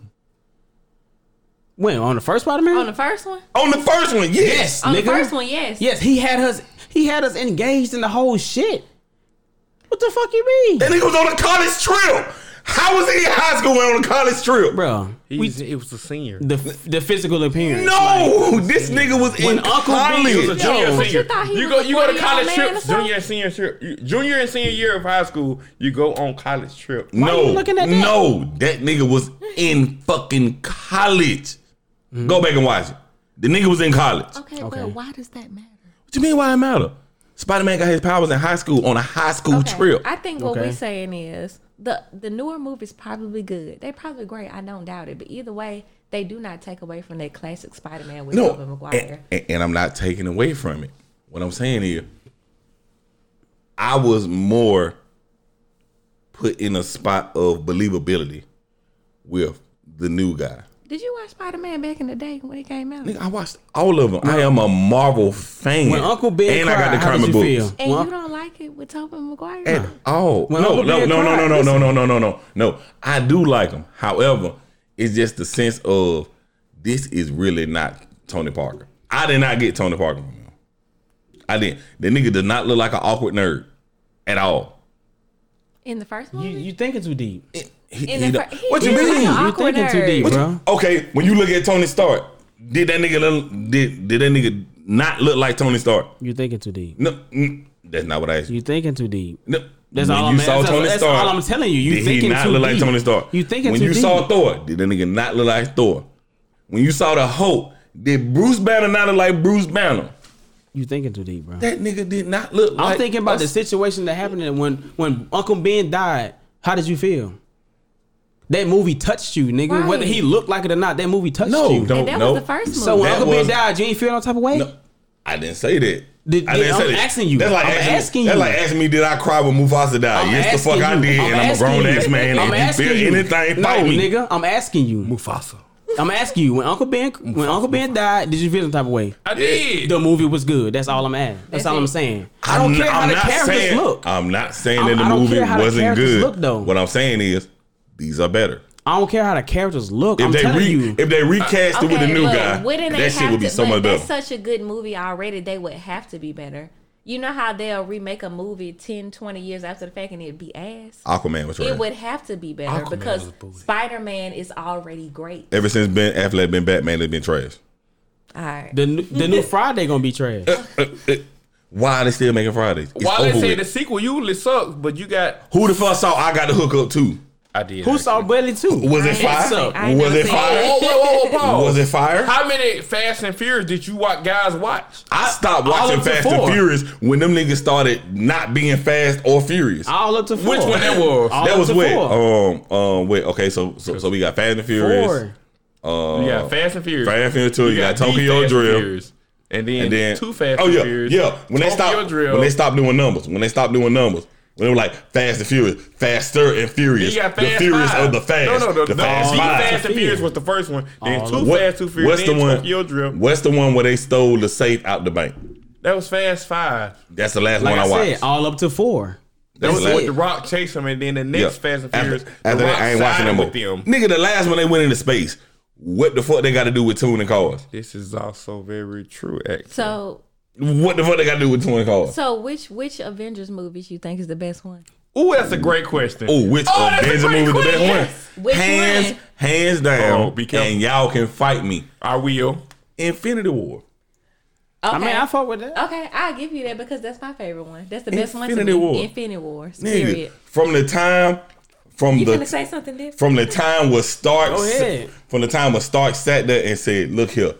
when on the first Spider Man? On the first one? On the first one, yes. On the first one, yes. Yes, he had us. He had us engaged in the whole shit. What the fuck you mean, That nigga was on a college trip. How was he in high school and on a college trip? bro? He's, it was a senior. The the physical appearance. No, this nigga was When in Uncle B college. He was a junior, Yo, but senior. you thought he You was go, a you go to 40-year-old college man trips. something? Junior and senior trip. you- Junior and senior year of high school, you go on college trip. No, you looking at that? no, that nigga was in fucking college. Mm-hmm. Go back and watch it. The nigga was in college. Okay, Okay. but why does that matter? What do you mean? Why it matter? Spider Man got his powers in high school on a high school Okay, trip. I think what Okay. we're saying is the the newer movies probably good. They probably great. I don't doubt it. But either way, they do not take away from that classic Spider-Man with no, Tobey Maguire. and, and- and I'm not taking away from it. What I'm saying here, I was more put in a spot of believability with the new guy. Did you watch Spider-Man back in the day when it came out? Nigga, I watched all of them. I am a Marvel fan. When Uncle Ben and I got cried, the how did comic you books. feel? And Well, you don't like it with Tobey Maguire? At all. When no, Uncle no, Ben no, no, cried, no, no, no, no, no, no, no, no. I do like him. However, it's just the sense of this is really not Tony Parker. I did not get Tony Parker from him. I didn't. The nigga did not look like an awkward nerd at all. In the first you movie? you thinking too deep? He- In he the he what you is like mean? an You awkward thinking too deep, bro? okay, when you look at Tony Stark, did that nigga look- did did that nigga not look like Tony Stark? You thinking too deep? No, mm, that's not what I asked you. You thinking too deep? No, That's when all you I'm- saw that's- Tony that's Stark. all I'm telling you. You did he thinking not too look like deep. Tony Stark? You thinking when too you deep. saw Thor, did that nigga not look like Thor? When you saw the Hulk, did Bruce Banner not look like Bruce Banner? You thinking too deep, bro? That nigga did not look like. I'm thinking about the situation that happened when when Uncle Ben died. How did you feel? That movie touched you, nigga. Whether he looked like it or not, that movie touched No, you. don't- And that no. was the first movie. So when That Uncle Ben died, you ain't feel no type of way. No, I didn't say that. Did- I did- didn't I'm say that. asking you. That's like I'm asking, asking That's like asking me, did I cry when Mufasa died? I'm yes, the asking fuck I did, I'm and I'm a grown you. ass man. I'm and if you asking feel you. anything, no, fight me. nigga. I'm asking you. Mufasa. I'm asking you. When Uncle Ben, when Uncle Ben died, did you feel some type of way? I did. The movie was good. That's all I'm asking. That's, That's all I'm saying. I don't I'm, care how I'm the not characters saying, look. I'm not saying I'm- that the I don't movie care how wasn't characters good. look, though. What I'm saying is, these are better. I don't care how the characters look. If I'm they telling re, you. if they recast it with a new look, guy, wouldn't they that shit would be to- so much better. That's such a good movie already. They would have to be better. You know how they'll remake a movie 10, 20 years after the fact and it'd be ass? Aquaman was right. It would have to be better Aquaman because. Spider Man is already great. Ever since Ben Affleck been Batman, they've been trash. All right. the new- the new Friday gonna be trash. Uh, uh, uh, why are they still making Fridays? It's While they say with. the sequel usually sucks, but you got Who the fuck saw I got the hook up too? I did. Who saw Belly too? Was it fire? seen- I ain't Was it fire? Whoa, whoa, whoa, whoa, pause. Was it fire? How many Fast and Furious did you watch guys watch? I stopped watching Fast four. and Furious when them niggas started not being fast or furious. All up to four. Which one that was? All that up was to wait. four. Um, um, wait. Okay, so so, so we got Fast and Furious. Four. Uh, you Fast and Furious. Fast and Furious two. You, got, the Tokyo Fast and Drift. Furious. And then, And then two Fast Oh yeah, Furious. yeah. When they stop, Drift. when they stopped doing numbers, when they stop doing numbers, when they were like Fast and Furious, Faster and Furious, You got the Furious Five. of the Fast, No, no, no. the no, Fast the Five. Fast and Furious was the first one. Then All two What- Fast, two Furious. what's the then one? Tokyo Drift. What's the one where they stole the safe out the bank? That was Fast Five. That's the last Like one I, I, watched. said, all up to four. That was with The Rock chased him, and then the next Yeah. Fast and Furious. after the that, I ain't watching them more. with them. Nigga, the last one they went into space. What the fuck they got to do with tuning cars? This is also very true, actually. So, What the fuck they got to do with tuning cars? so which which Avengers movies you think is the best one? Ooh, that's a great question. Oh, which Oh, that's a Avenger movie the best question. one? Which hands, one? hands down. Oh, be careful. and y'all can fight me. I will. Infinity War. Okay. I mean, I fuck with that. okay, I'll give you that because that's my favorite one. That's the best one to Infinity me. War. Infinity War. Nigga, Period. from the time, from You the gonna say something different? from the time was Stark, Go ahead. from the time was Stark sat there and said, "Look here,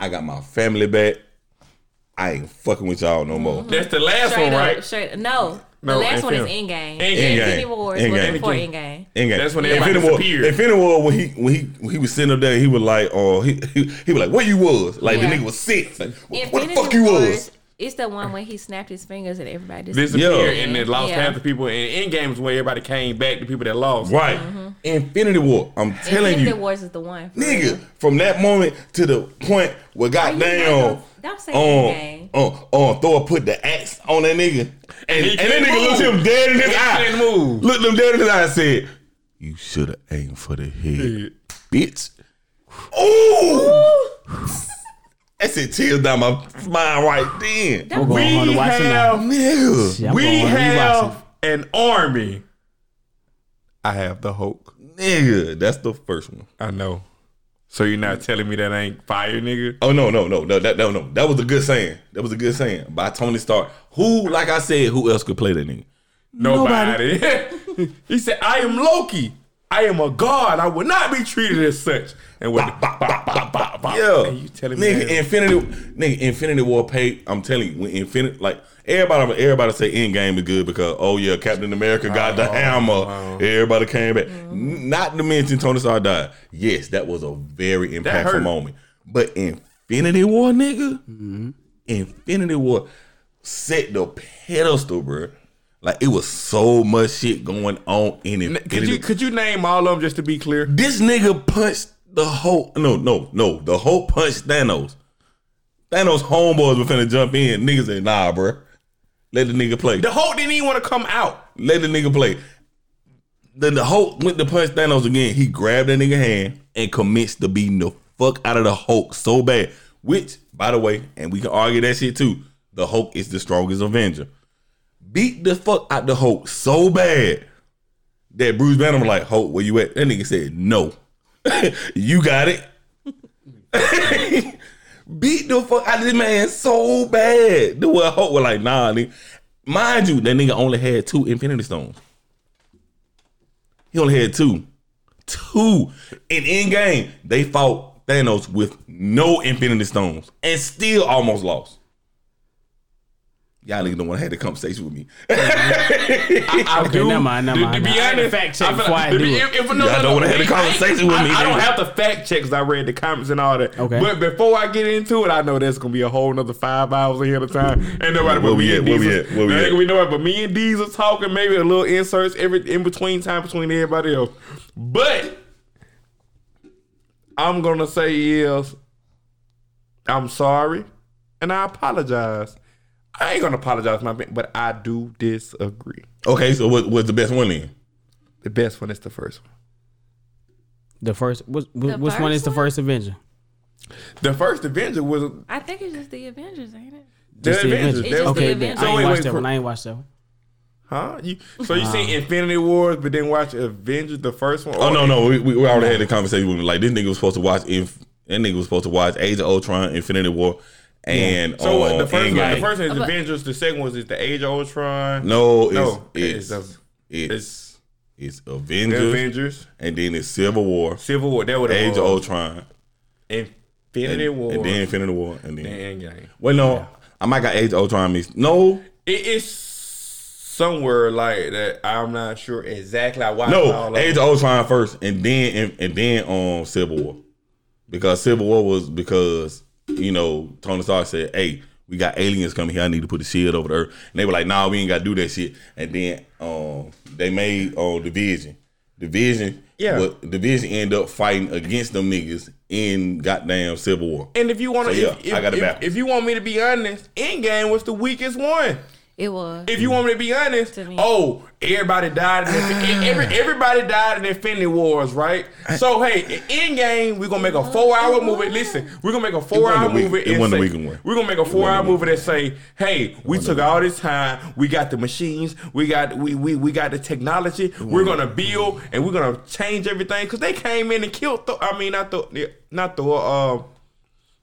I got my family back. I ain't fucking with y'all no more." That's the last Straight one, up, right? straight. No, No, the last one is Infinity. Endgame. Endgame. Infinity War was Endgame. before Endgame. Endgame. That's when everybody Infinity War, disappeared. Infinity War when he when he when he was sitting up there, he was like, "Oh, he he, he was like, where you was?" Like Yeah. the nigga was sick. Like, what the Infinity fuck you Wars, was? It's the one when he snapped his fingers and everybody disappeared. Disappeared Yeah. and then lost Yeah. half the people. And Endgame is where everybody came back. The people that lost. Right. Mm-hmm. Infinity War. I'm telling you. Infinity you, Wars is the one. for nigga. real. From that moment to the point where you not goddamn. gonna- Don't say Endgame. on, on, on Thor put the axe on that nigga. And, he and that couldn't nigga looked him dead in his He eye. couldn't move. Looked him dead in his eye and said, You should have aimed for the head, bitch. Ooh! that shit tears down my spine right then. I'm We going to watch it now. have, Nigga. Yeah, I'm we going home to watch have an army. I have the Hulk. Nigga. That's the first one. I know. So you're not telling me that ain't fire, nigga? Oh no, no, no, no, that no, no. That was a good saying. That was a good saying by Tony Stark. Who, like I said, who else could play that nigga? Nobody. he said, I am Loki. I am a god. I will not be treated as such. And with Bop, bop, bop, bop, bop, bop. Yeah. Yeah, And you telling me nigga, Infinity, nigga, Infinity War paid. I'm telling you, when Infinity, like everybody, everybody say Endgame is good because oh yeah, Captain America got the oh, hammer. Oh. Everybody came back. Mm-hmm. N- Not to mention Tony Stark died. Yes, that was a very impactful moment. But Infinity War, nigga, mm-hmm. Infinity War set the pedestal, bro. Like it was so much shit going on in it. Could you could you name all of them just to be clear? This nigga punched the whole no no no the whole punched Thanos. Thanos homeboys were finna jump in. Niggas said nah, bro. Let the nigga play. The Hulk didn't even want to come out. Let the nigga play. Then the Hulk went to punch Thanos again. He grabbed that nigga hand and commenced to beating the fuck out of the Hulk so bad. Which, by the way, and we can argue that shit too. The Hulk is the strongest Avenger. Beat the fuck out the Hulk so bad that Bruce Banner was like, Hulk, where you at? That nigga said, no. you got it. Beat the fuck out of this man so bad. The way Hulk was like, nah, nigga. Mind you, that nigga only had two Infinity Stones. He only had two. Two. In Endgame, they fought Thanos with no Infinity Stones and still almost lost. Y'all niggas don't want to have the conversation with me. I Okay, never mind, never to- mind. To, be I honest, fact check feel before I to do be- it. If, if, no, Y'all no, don't no, wanna have the I- conversation with I, me, I don't then. have to fact check because I read the comments and all that. Okay. But before I get into it, I know that's gonna be a whole another five hours ahead of time. Ain't nobody Where but we me at? and Where we at? Where we There ain't at? gonna be nobody but me and Diesel talking. Maybe a little inserts every in between time between everybody else. But I'm gonna say is I'm sorry and I apologize. I ain't gonna apologize, my man, but I do disagree. okay, so what, what's the best one then? The best one is the first one. The first, which, The which one is first the one? first Avenger? The first Avenger was I think it's just the Avengers, ain't it? the Just the Avengers. It's That just was- the Okay, Avengers. then. I ain't wait, watched wait, that one. I ain't watched that one. Huh? You so you seen Infinity Wars, but then watch Avengers the first one? Oh no, no, we, we already had the conversation with me. Like this nigga was supposed to watch. Inf- that nigga was supposed to watch Age of Ultron, Infinity War, and So what, uh, the first one, the first one is But- Avengers. The second one is the Age of Ultron. No, it's No, it's it's it's, it's, it's it's Avengers, Avengers, and then it's Civil War, Civil War. That would Age of Ultron, Infinity and, War, and then Infinity War, and then and Endgame. well, no, I might got Age of Ultron mixed. No, It is somewhere like that. I'm not sure exactly. I watched no, Age of Ultron first, and then and, and then um Civil War, because Civil War was because you know Tony Stark said, "Hey, we got aliens coming here. I need to put the shield over the earth," and they were like, "Nah, we ain't got to do that shit." And then um they made uh, Division, Division, Yeah. but Division end up fighting against them niggas in goddamn Civil War. And if you want to, So, yeah, if, I got it back. if you want me to be honest, Endgame was the weakest one. It was. If you want me to be honest, To me. oh, everybody died. In Infi- every, everybody died in Infinity Wars, right? So hey, Endgame, we're gonna make a four-hour movie. Listen, we're gonna make a four-hour movie. it and wasn't the say- one. We're gonna make a four-hour movie that say, hey, we took all this time. We got the machines. We got we we we got the technology. We're gonna build and we're gonna change everything because they came in and killed. Thor. I mean, not the not the uh.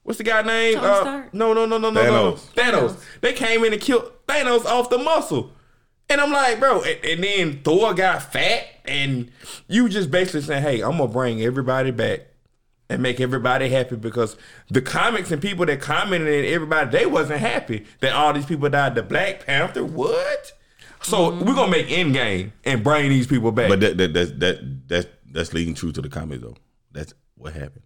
What's the guy name? Uh, Stark? no, no, no, no, no, no. Thanos. Thanos. Thanos. They came in and killed Thanos off the muscle. And I'm like, bro, and, and then Thor got fat, and you just basically saying, hey, I'm gonna bring everybody back and make everybody happy because the comics and people that commented and everybody, they wasn't happy that all these people died. The Black Panther, what? So mm-hmm. we're gonna make Endgame and bring these people back. But that that that that that's that's leading true to the comics though. That's what happened.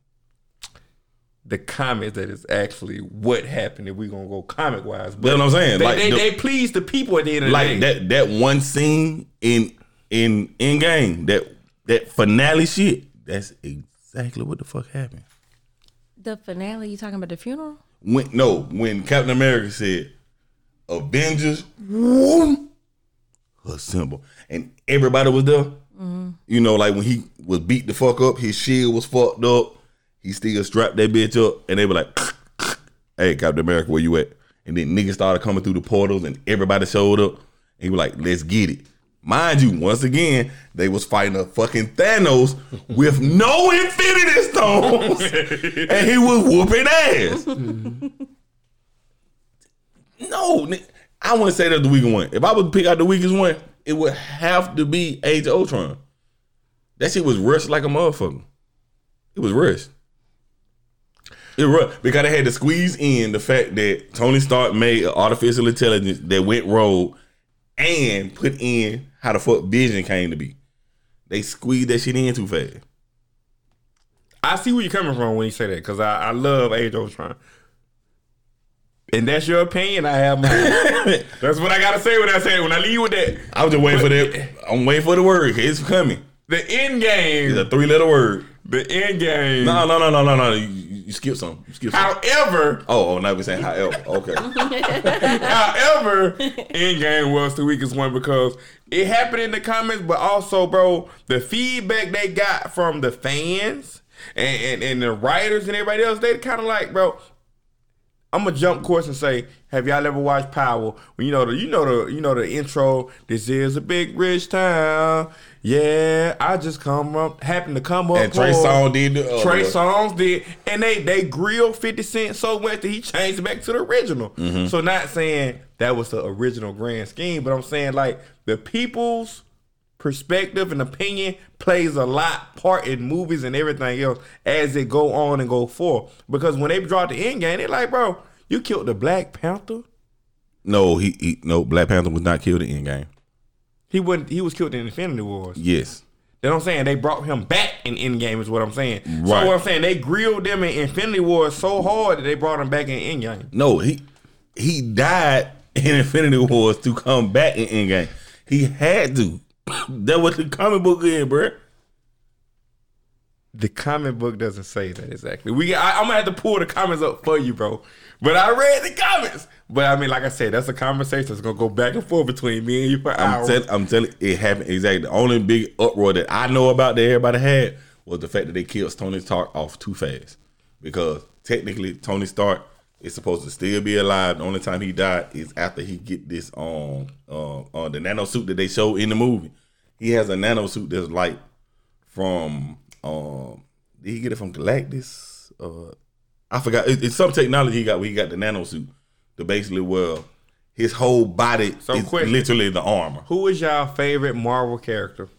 The comics that is actually what happened if we're gonna go comic wise. That's what I'm saying. They, Like, they, the- they please the people at the end of the like day. that that one scene in in in game that that finale shit. That's exactly what the fuck happened. the finale. You talking about the funeral? When no, when Captain America said Avengers, whoom, assemble, and everybody was there. Mm-hmm. You know, like when he was beat the fuck up, his shield was fucked up. He still strapped that bitch up, and they were like, "Hey, Captain America, where you at?" And then niggas started coming through the portals, and everybody showed up. And he was like, "Let's get it." Mind you, once again, they was fighting a fucking Thanos with no Infinity Stones, and he was whooping ass. Mm-hmm. No, I wouldn't say that's the weakest one. If I would pick out the weakest one, it would have to be Age of Ultron. That shit was rushed like a motherfucker. It was rushed. It rushed because they had to squeeze in the fact that Tony Stark made an artificial intelligence that went rogue and put in how the fuck Vision came to be. They squeezed that shit in too fast. I see where you're coming from when you say that because I, I love Age of Ultron. And that's your opinion. I have mine. that's what I gotta say when I say it. When I leave with that, I was just waiting for that. I'm waiting for the word. It's coming. the end game, a three letter word. The end game. No, no, no, no, no, no. You, you skip some. You skip some. However, Oh, oh, now we're saying however. Okay. However, Endgame was the weakest one because it happened in the comments, but also, bro, the feedback they got from the fans and, and, and the writers and everybody else, they kind of like, bro. I'm gonna jump course and say, have y'all ever watched Power? When you know the, you know the, you know the intro. This is a big rich town. Yeah, I just come up, happened to come up. and Trey poor. Song did the Trey Songz did, and they they grilled Fifty Cent so much that he changed it back to the original. Mm-hmm. So not saying that was the original grand scheme, but I'm saying like the people's perspective and opinion plays a lot part in movies and everything else as they go on and go forth. Because when they brought the Endgame, they're like, bro, you killed the Black Panther. No, he, he no Black Panther was not killed in Endgame. He wouldn't. He was killed in Infinity Wars. Yes. That's what I'm saying. They brought him back in Endgame is what I'm saying. So Right. what I'm saying, they grilled them in Infinity Wars so hard that they brought him back in Endgame. No, he he died in Infinity Wars to come back in Endgame. He had to. that was the comic book in, bruh. The comic book doesn't say that exactly. We, I, I'm gonna have to pull the comments up for you, bro. But I read the comments. But I mean, like I said, that's a conversation that's gonna go back and forth between me and you for I'm, hours. tell, I'm telling it happened exactly. The only big uproar that I know about that everybody had was the fact that they killed Tony Stark off too fast. Because technically Tony Stark is supposed to still be alive. The only time he died is after he get this um uh, uh the nano suit that they show in the movie. He has a nano suit that's like from um did he get it from Galactus? Uh I forgot. It, it's some technology he got where he got the nano suit to basically well his whole body So is question. literally the armor. Who is y'all favorite Marvel character,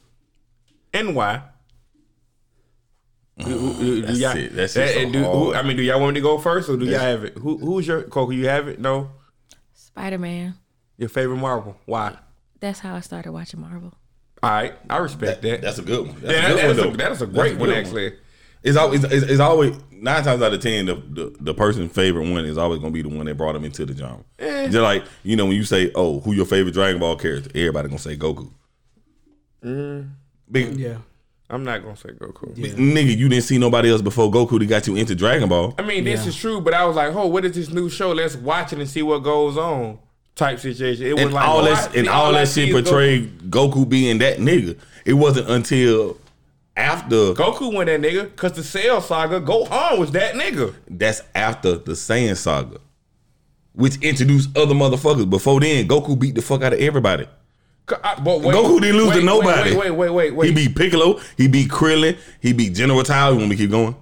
and why? Do- do- do That's y'all- it. That's that- it. So who- I mean, do y'all want me to go first, or do y'all have it? Who, who's your Coco? You have it? No, Spider Man. your favorite Marvel? Why? That's how I started watching Marvel. All right, I respect that. That's a good one. That's yeah, a good that- one, that's, a, that's a That's great one, good actually. It's always it's, it's always nine times out of ten the, the the person's favorite one is always gonna be the one that brought them into the genre. Eh. Just like you know when you say oh who your favorite Dragon Ball character, everybody gonna say Goku. Mm. Big Yeah. I'm not gonna say Goku. nigga, you didn't see nobody else before Goku that got you into Dragon Ball. I mean, this Yeah. is true, but I was like, "Oh, what is this new show? Let's watch it and see what goes on." Type situation. It was And like all oh, that and see, all that shit see is Goku. portrayed Goku being that nigga. It wasn't until after Goku went that nigga because the Cell Saga, Gohan was that nigga. that's after the Saiyan saga, which introduced other motherfuckers. Before then, Goku beat the fuck out of everybody. I- but wait, Goku didn't lose wait, to nobody. Wait, wait, wait, wait, wait. He beat Piccolo. He beat Krillin. He beat General Tao. You want me to keep going?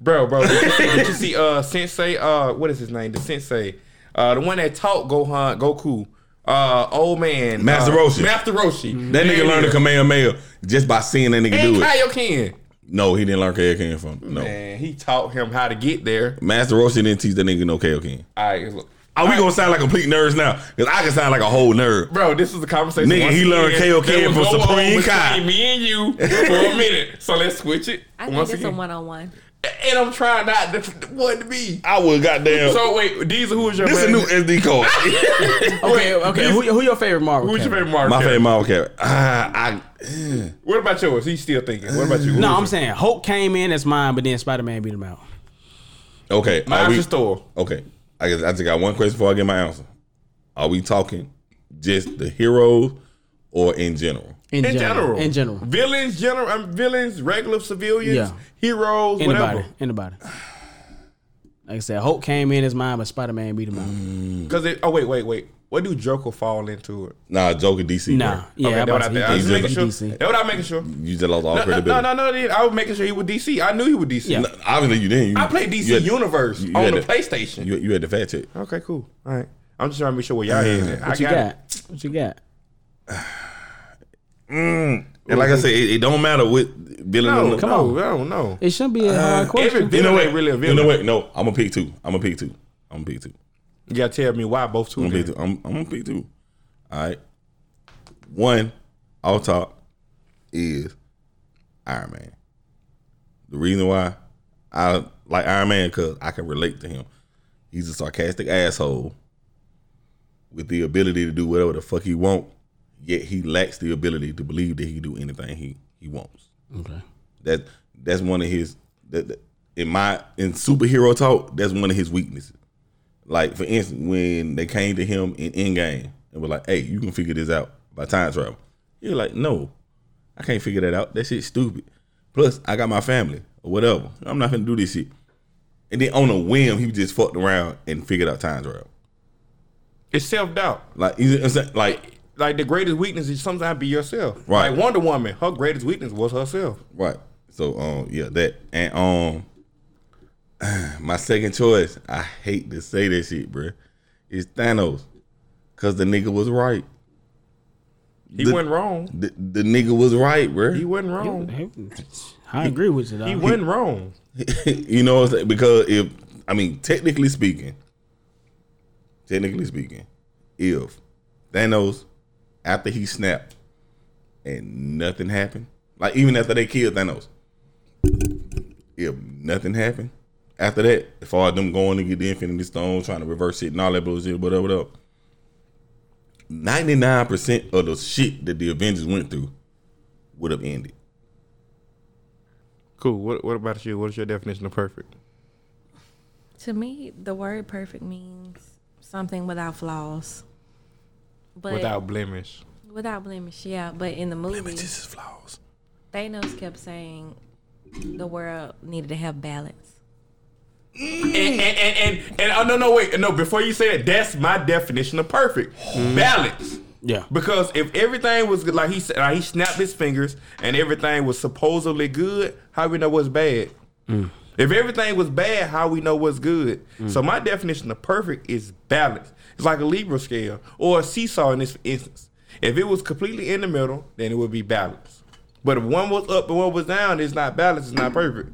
bro, bro. Did you see, did you see uh Sensei? Uh, what is his name? The Sensei, uh, the one that taught Gohan, Goku, uh, old man, Master uh, Roshi. Master Roshi. That nigga learned he the is. Kamehameha just by seeing that nigga And do it. Kaioken. No, he didn't learn Kaioken from. No. Man, he taught him how to get there. Master Roshi didn't teach that nigga no Kaioken. All right, look. Are we gonna sound like complete nerds now? Because I can sound like a whole nerd. Bro, this is the conversation. Nigga, once he learned again KOK from Supreme between Kai. Me and you for a minute. So let's switch it. I think once it's a one on one. And I'm trying not to what to be. I would goddamn. So wait, Diesel, who is your this a new favorite? SD card. Okay, okay. Who, who your favorite Marvel? Who's your favorite Marvel? My favorite character? Marvel character. Ah, I. What about yours? He's still thinking. What about you? No, I'm your- saying Hulk came in as mine, but then Spider Man beat him out. Okay. Are Mine's we, just Thor. okay. I guess I just got one question before I get my answer. Are we talking just the heroes or in general? In, In general. In general. Villains, general, um, villains, regular civilians, Yeah. heroes, Anybody. whatever. Anybody. Like I said, Hulk came in as mine, but Spider Man beat him out. Because it. Oh wait, wait, wait. What do Joker fall into it? Nah, Joker DC. Nah. bro. Yeah, okay, I'm that what about I, to I was He's making sure. just DC. That what I'm making sure. You just lost all No, no, credibility. no, no, no. I was making sure he was DC. I knew he was DC. Yeah. No, Obviously, you didn't. You, I played DC you had- Universe you on had the PlayStation. You, you had the fat check. okay, cool. All right. I'm just trying to make sure where y'all heads at. I What you got, got? What you got? Mm. And like I said, it, it don't matter what villain. No, on the- come on. I don't know. It shouldn't be a uh, hard question. You know what? really a villain. You know what? No, I'm gonna pick two. I'm gonna pick two. I'm gonna pick two. You gotta tell me why both two. I'm gonna pick two. I'm, I'm gonna pick two. All right. One, off top, is Iron Man. The reason why I like Iron Man because I can relate to him. He's a sarcastic asshole with the ability to do whatever the fuck he want, yet he lacks the ability to believe that he can do anything he he wants. Okay. That that's one of his that, that- in my in superhero talk. That's one of his weaknesses. Like for instance, when they came to him in Endgame and were like, "Hey, you can figure this out by time travel," you're like, "No, I can't figure that out. That shit's stupid. Plus, I got my family or whatever. I'm not gonna do this shit." And then on a whim, he just fucked around and figured out time travel. It's self doubt. Like, he's like Like the greatest weakness is sometimes be yourself. Right. Like Wonder Woman, her greatest weakness was herself. Right. So um yeah, that and um my second choice, I hate to say this shit, bruh, is Thanos. Cause the nigga was right. He The- wasn't wrong. The, the nigga was right, bruh. He wasn't wrong. I agree with you, though. He wasn't wrong. you know what I'm saying? Because if I mean, technically speaking, technically speaking, if Thanos, after he snapped and nothing happened, like even after they killed Thanos, if nothing happened after that, as far as them going to get the Infinity Stone, trying to reverse it and all that bullshit, whatever, whatever. 99% of the shit that the Avengers went through would have ended. Cool. What What about you? What's your definition of perfect? To me, the word perfect means something without flaws. But Without blemish. without blemish, yeah. But in the movie, This is flaws. Thanos kept saying the world needed to have balance. Mm. And and and, and, and oh no no wait no before you say that that's my definition of perfect mm-hmm. balance. Yeah. Because if everything was good, like he said, like he snapped his fingers and everything was supposedly good, how we know what's bad? Mm. If everything was bad, how we know what's good? Mm. So my definition of perfect is balance. It's like a Libra scale or a seesaw in this instance. If it was completely in the middle, then it would be balanced. But if one was up and one was down, it's not balanced. It's not perfect.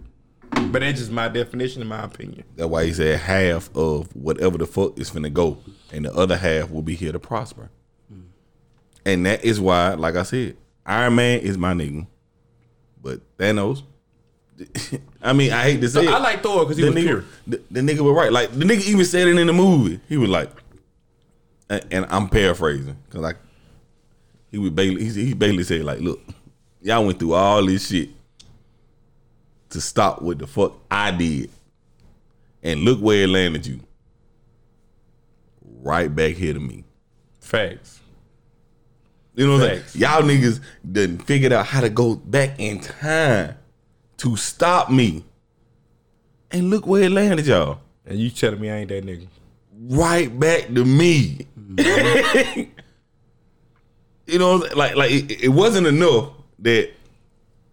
But that's just my definition, in my opinion. That's why he said half of whatever the fuck is finna go, and the other half will be here to prosper. And that is why, like I said, Iron Man is my nigga, but Thanos. I mean, I hate to say So it. I like Thor because he the was nigga, pure. The, the nigga was right. Like the nigga even said it in the movie. He was like, and, I'm paraphrasing because like he would basically he, he basically said like, look, y'all went through all this shit to stop what the fuck I did, and look where it landed you. Right back here to me. Facts. You know what I'm Facts. saying? Y'all niggas done figured out how to go back in time to stop me. And look where it landed y'all. And you telling me I ain't that nigga. right back to me. You know, like like it, it wasn't enough that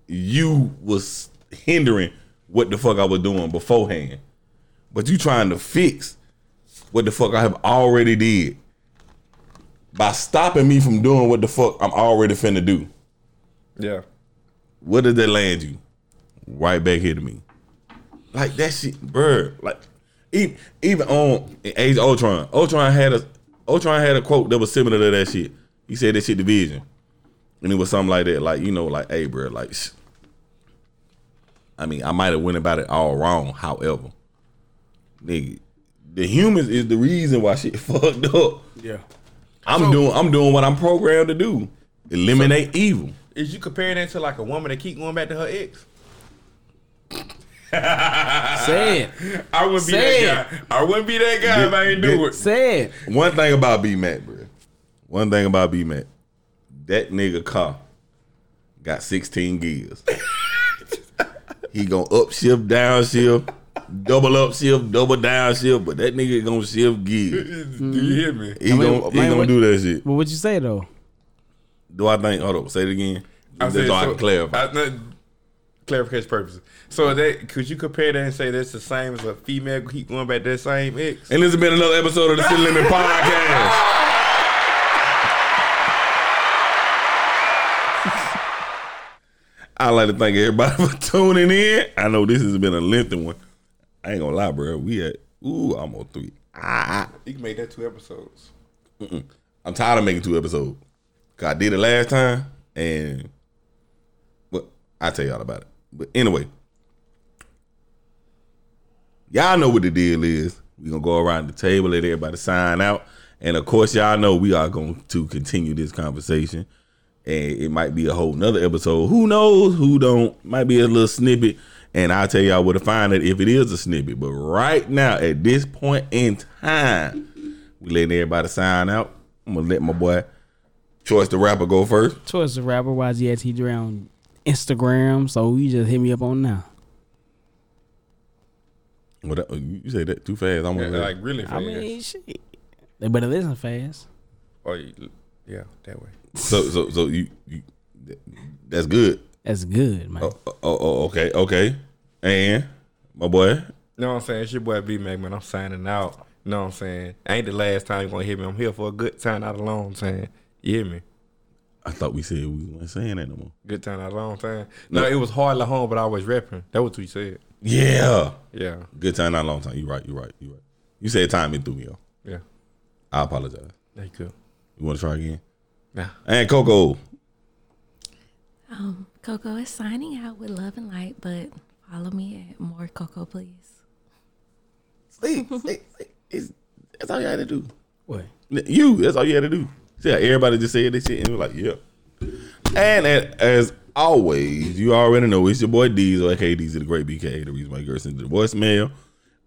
you was hindering what the fuck I was doing beforehand, but you trying to fix what the fuck I have already did by stopping me from doing what the fuck I'm already finna do. Yeah. What did that land you? Right back here to me. Like that shit, bruh. Like even, even on Age Ultron, Ultron had a Ultron had a quote that was similar to that shit. He said that shit division. And it was something like that, like, you know, like, hey, bro, like sh- I mean, I might have went about it all wrong, however. Nigga, the humans is the reason why shit fucked up. Yeah. I'm So- doing I'm doing what I'm programmed to do. Eliminate evil. Is you comparing that to like a woman that keep going back to her ex? Say it. I wouldn't be Say that guy. I wouldn't be that guy if I ain't do it. Say it. One thing about B Mac, bro. One thing about B Mac. That nigga car got 16 gears. he gonna up shift, down shift, double up shift, double down shift, but that nigga gonna shift gears. Do you hear me? He I mean, gonna he man, gonna what- do that shit. But what you say though? Do I think? Hold on, say it again. I Just said, so I can clarify. I- no, clarification purposes. So that could you compare that and say that's the same as a female keep going back that same ex? and this has been another episode of the City Limit Podcast. I'd like to thank everybody for tuning in. I know this has been a lengthy one. I ain't gonna lie, bro. We at ooh almost three. Ah, You can make that two episodes. I'm tired of making two episodes. Cause I did it last time, and well, I'll tell y'all about it. But anyway, y'all know what the deal is. We're gonna go around the table, let everybody sign out, and of course, y'all know we are going to continue this conversation. And it might be a whole nother episode. Who knows? Who don't? Might be a little snippet. And I'll tell y'all where to find it if it is a snippet. But right now, at this point in time, we letting everybody sign out. I'm gonna let my boy Choice the rapper go first. Choice the rapper YGAT Dre on Instagram. So you just hit me up on now. What uh, you say that too fast? I'm Yeah, gonna like really fast. I mean, shit. They better listen fast. or you- yeah, that way. so so so you, you that's good. That's good, man. Oh, oh, oh okay okay. And my boy, You know what I'm saying? It's your boy B Mac, man. I'm signing out. You know what I'm saying? Ain't the last time you're gonna hear me. I'm here for a good time, not a long time. You hear me? I thought we said we weren't saying that no more. Good time, not a long time. No, it was hard at home, but I was rapping. That was what you said. Yeah, Yeah, good time, not a long time. You right, you right, you right. You said time it threw me off. yeah. I apologize. Thank you. You want to try again? Yeah. And Coco. Um, Coco is signing out with love and light, but follow me at more Coco, please. See, see, see, that's all you had to do. What? You, that's all you had to do. See how everybody just said this shit and we're like, yeah. And as, as always, you already know it's your boy Diesel, aka Diesel the Great BK, the reason why girls sent the voicemail.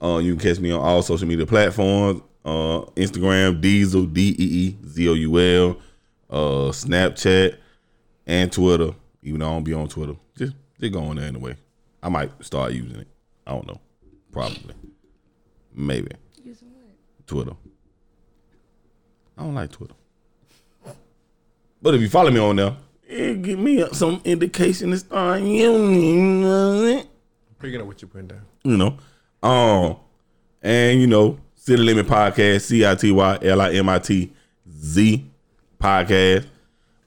Uh, you can catch me on all social media platforms. Uh, Instagram, Diesel, D E E Z O U L, uh, Snapchat, and Twitter. Even though I don't be on Twitter. Just just go on there anyway. I might start using it. I don't know. Probably. Maybe. Using what? Twitter. I don't like Twitter. But if you follow me on there, it give me some indication to start using. You know what I'm saying? Picking up what you putting down. You know. Um, and you know, City Limit Podcast, C I T Y L I M I T Z podcast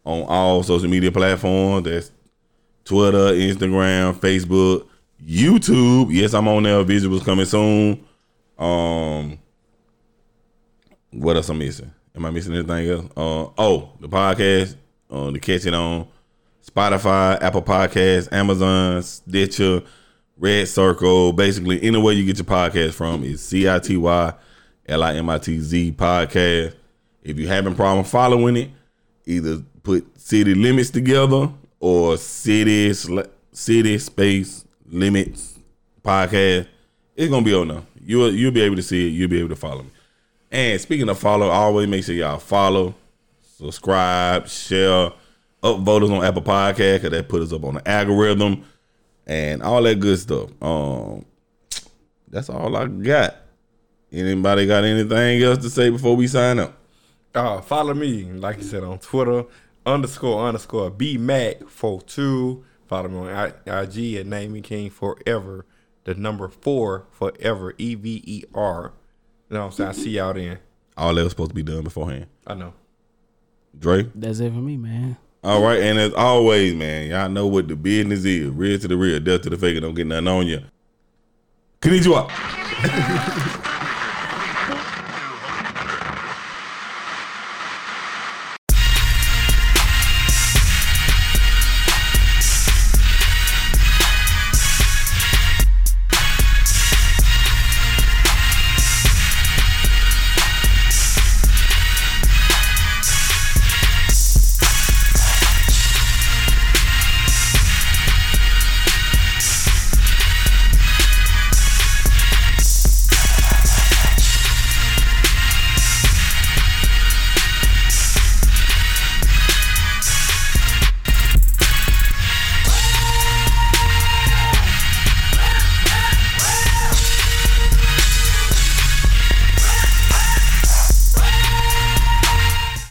on all social media platforms. That's Twitter, Instagram, Facebook, YouTube. Yes, I'm on there. Visuals coming soon. Um, what else I'm missing? Am I missing anything else? Uh, oh, the podcast, uh, the Catch It On, Spotify, Apple Podcasts, Amazon, Stitcher, Red Circle. Basically, anywhere you get your podcast from is C I T Y L I M I T Z podcast. If you having problem following it, either put city limits together or city city space limits podcast. It's gonna be on there. You'll you'll be able to see it. You'll be able to follow me. And speaking of follow, always make sure y'all follow, subscribe, share, upvote us on Apple Podcast because that put us up on the algorithm and all that good stuff. Um, that's all I got. Anybody got anything else to say before we sign up? Uh, follow me, like you said, on Twitter, underscore underscore BMac42. Follow me on IG at Name Me King Forever. The number four forever, E V E R. You know what I'm saying? I see y'all then. All that was supposed to be done beforehand. I know. Dre? That's it for me, man. All right, and as always, man, y'all know what the business is. Real to the real, death to the fake, don't get nothing on you. Konnichiwa.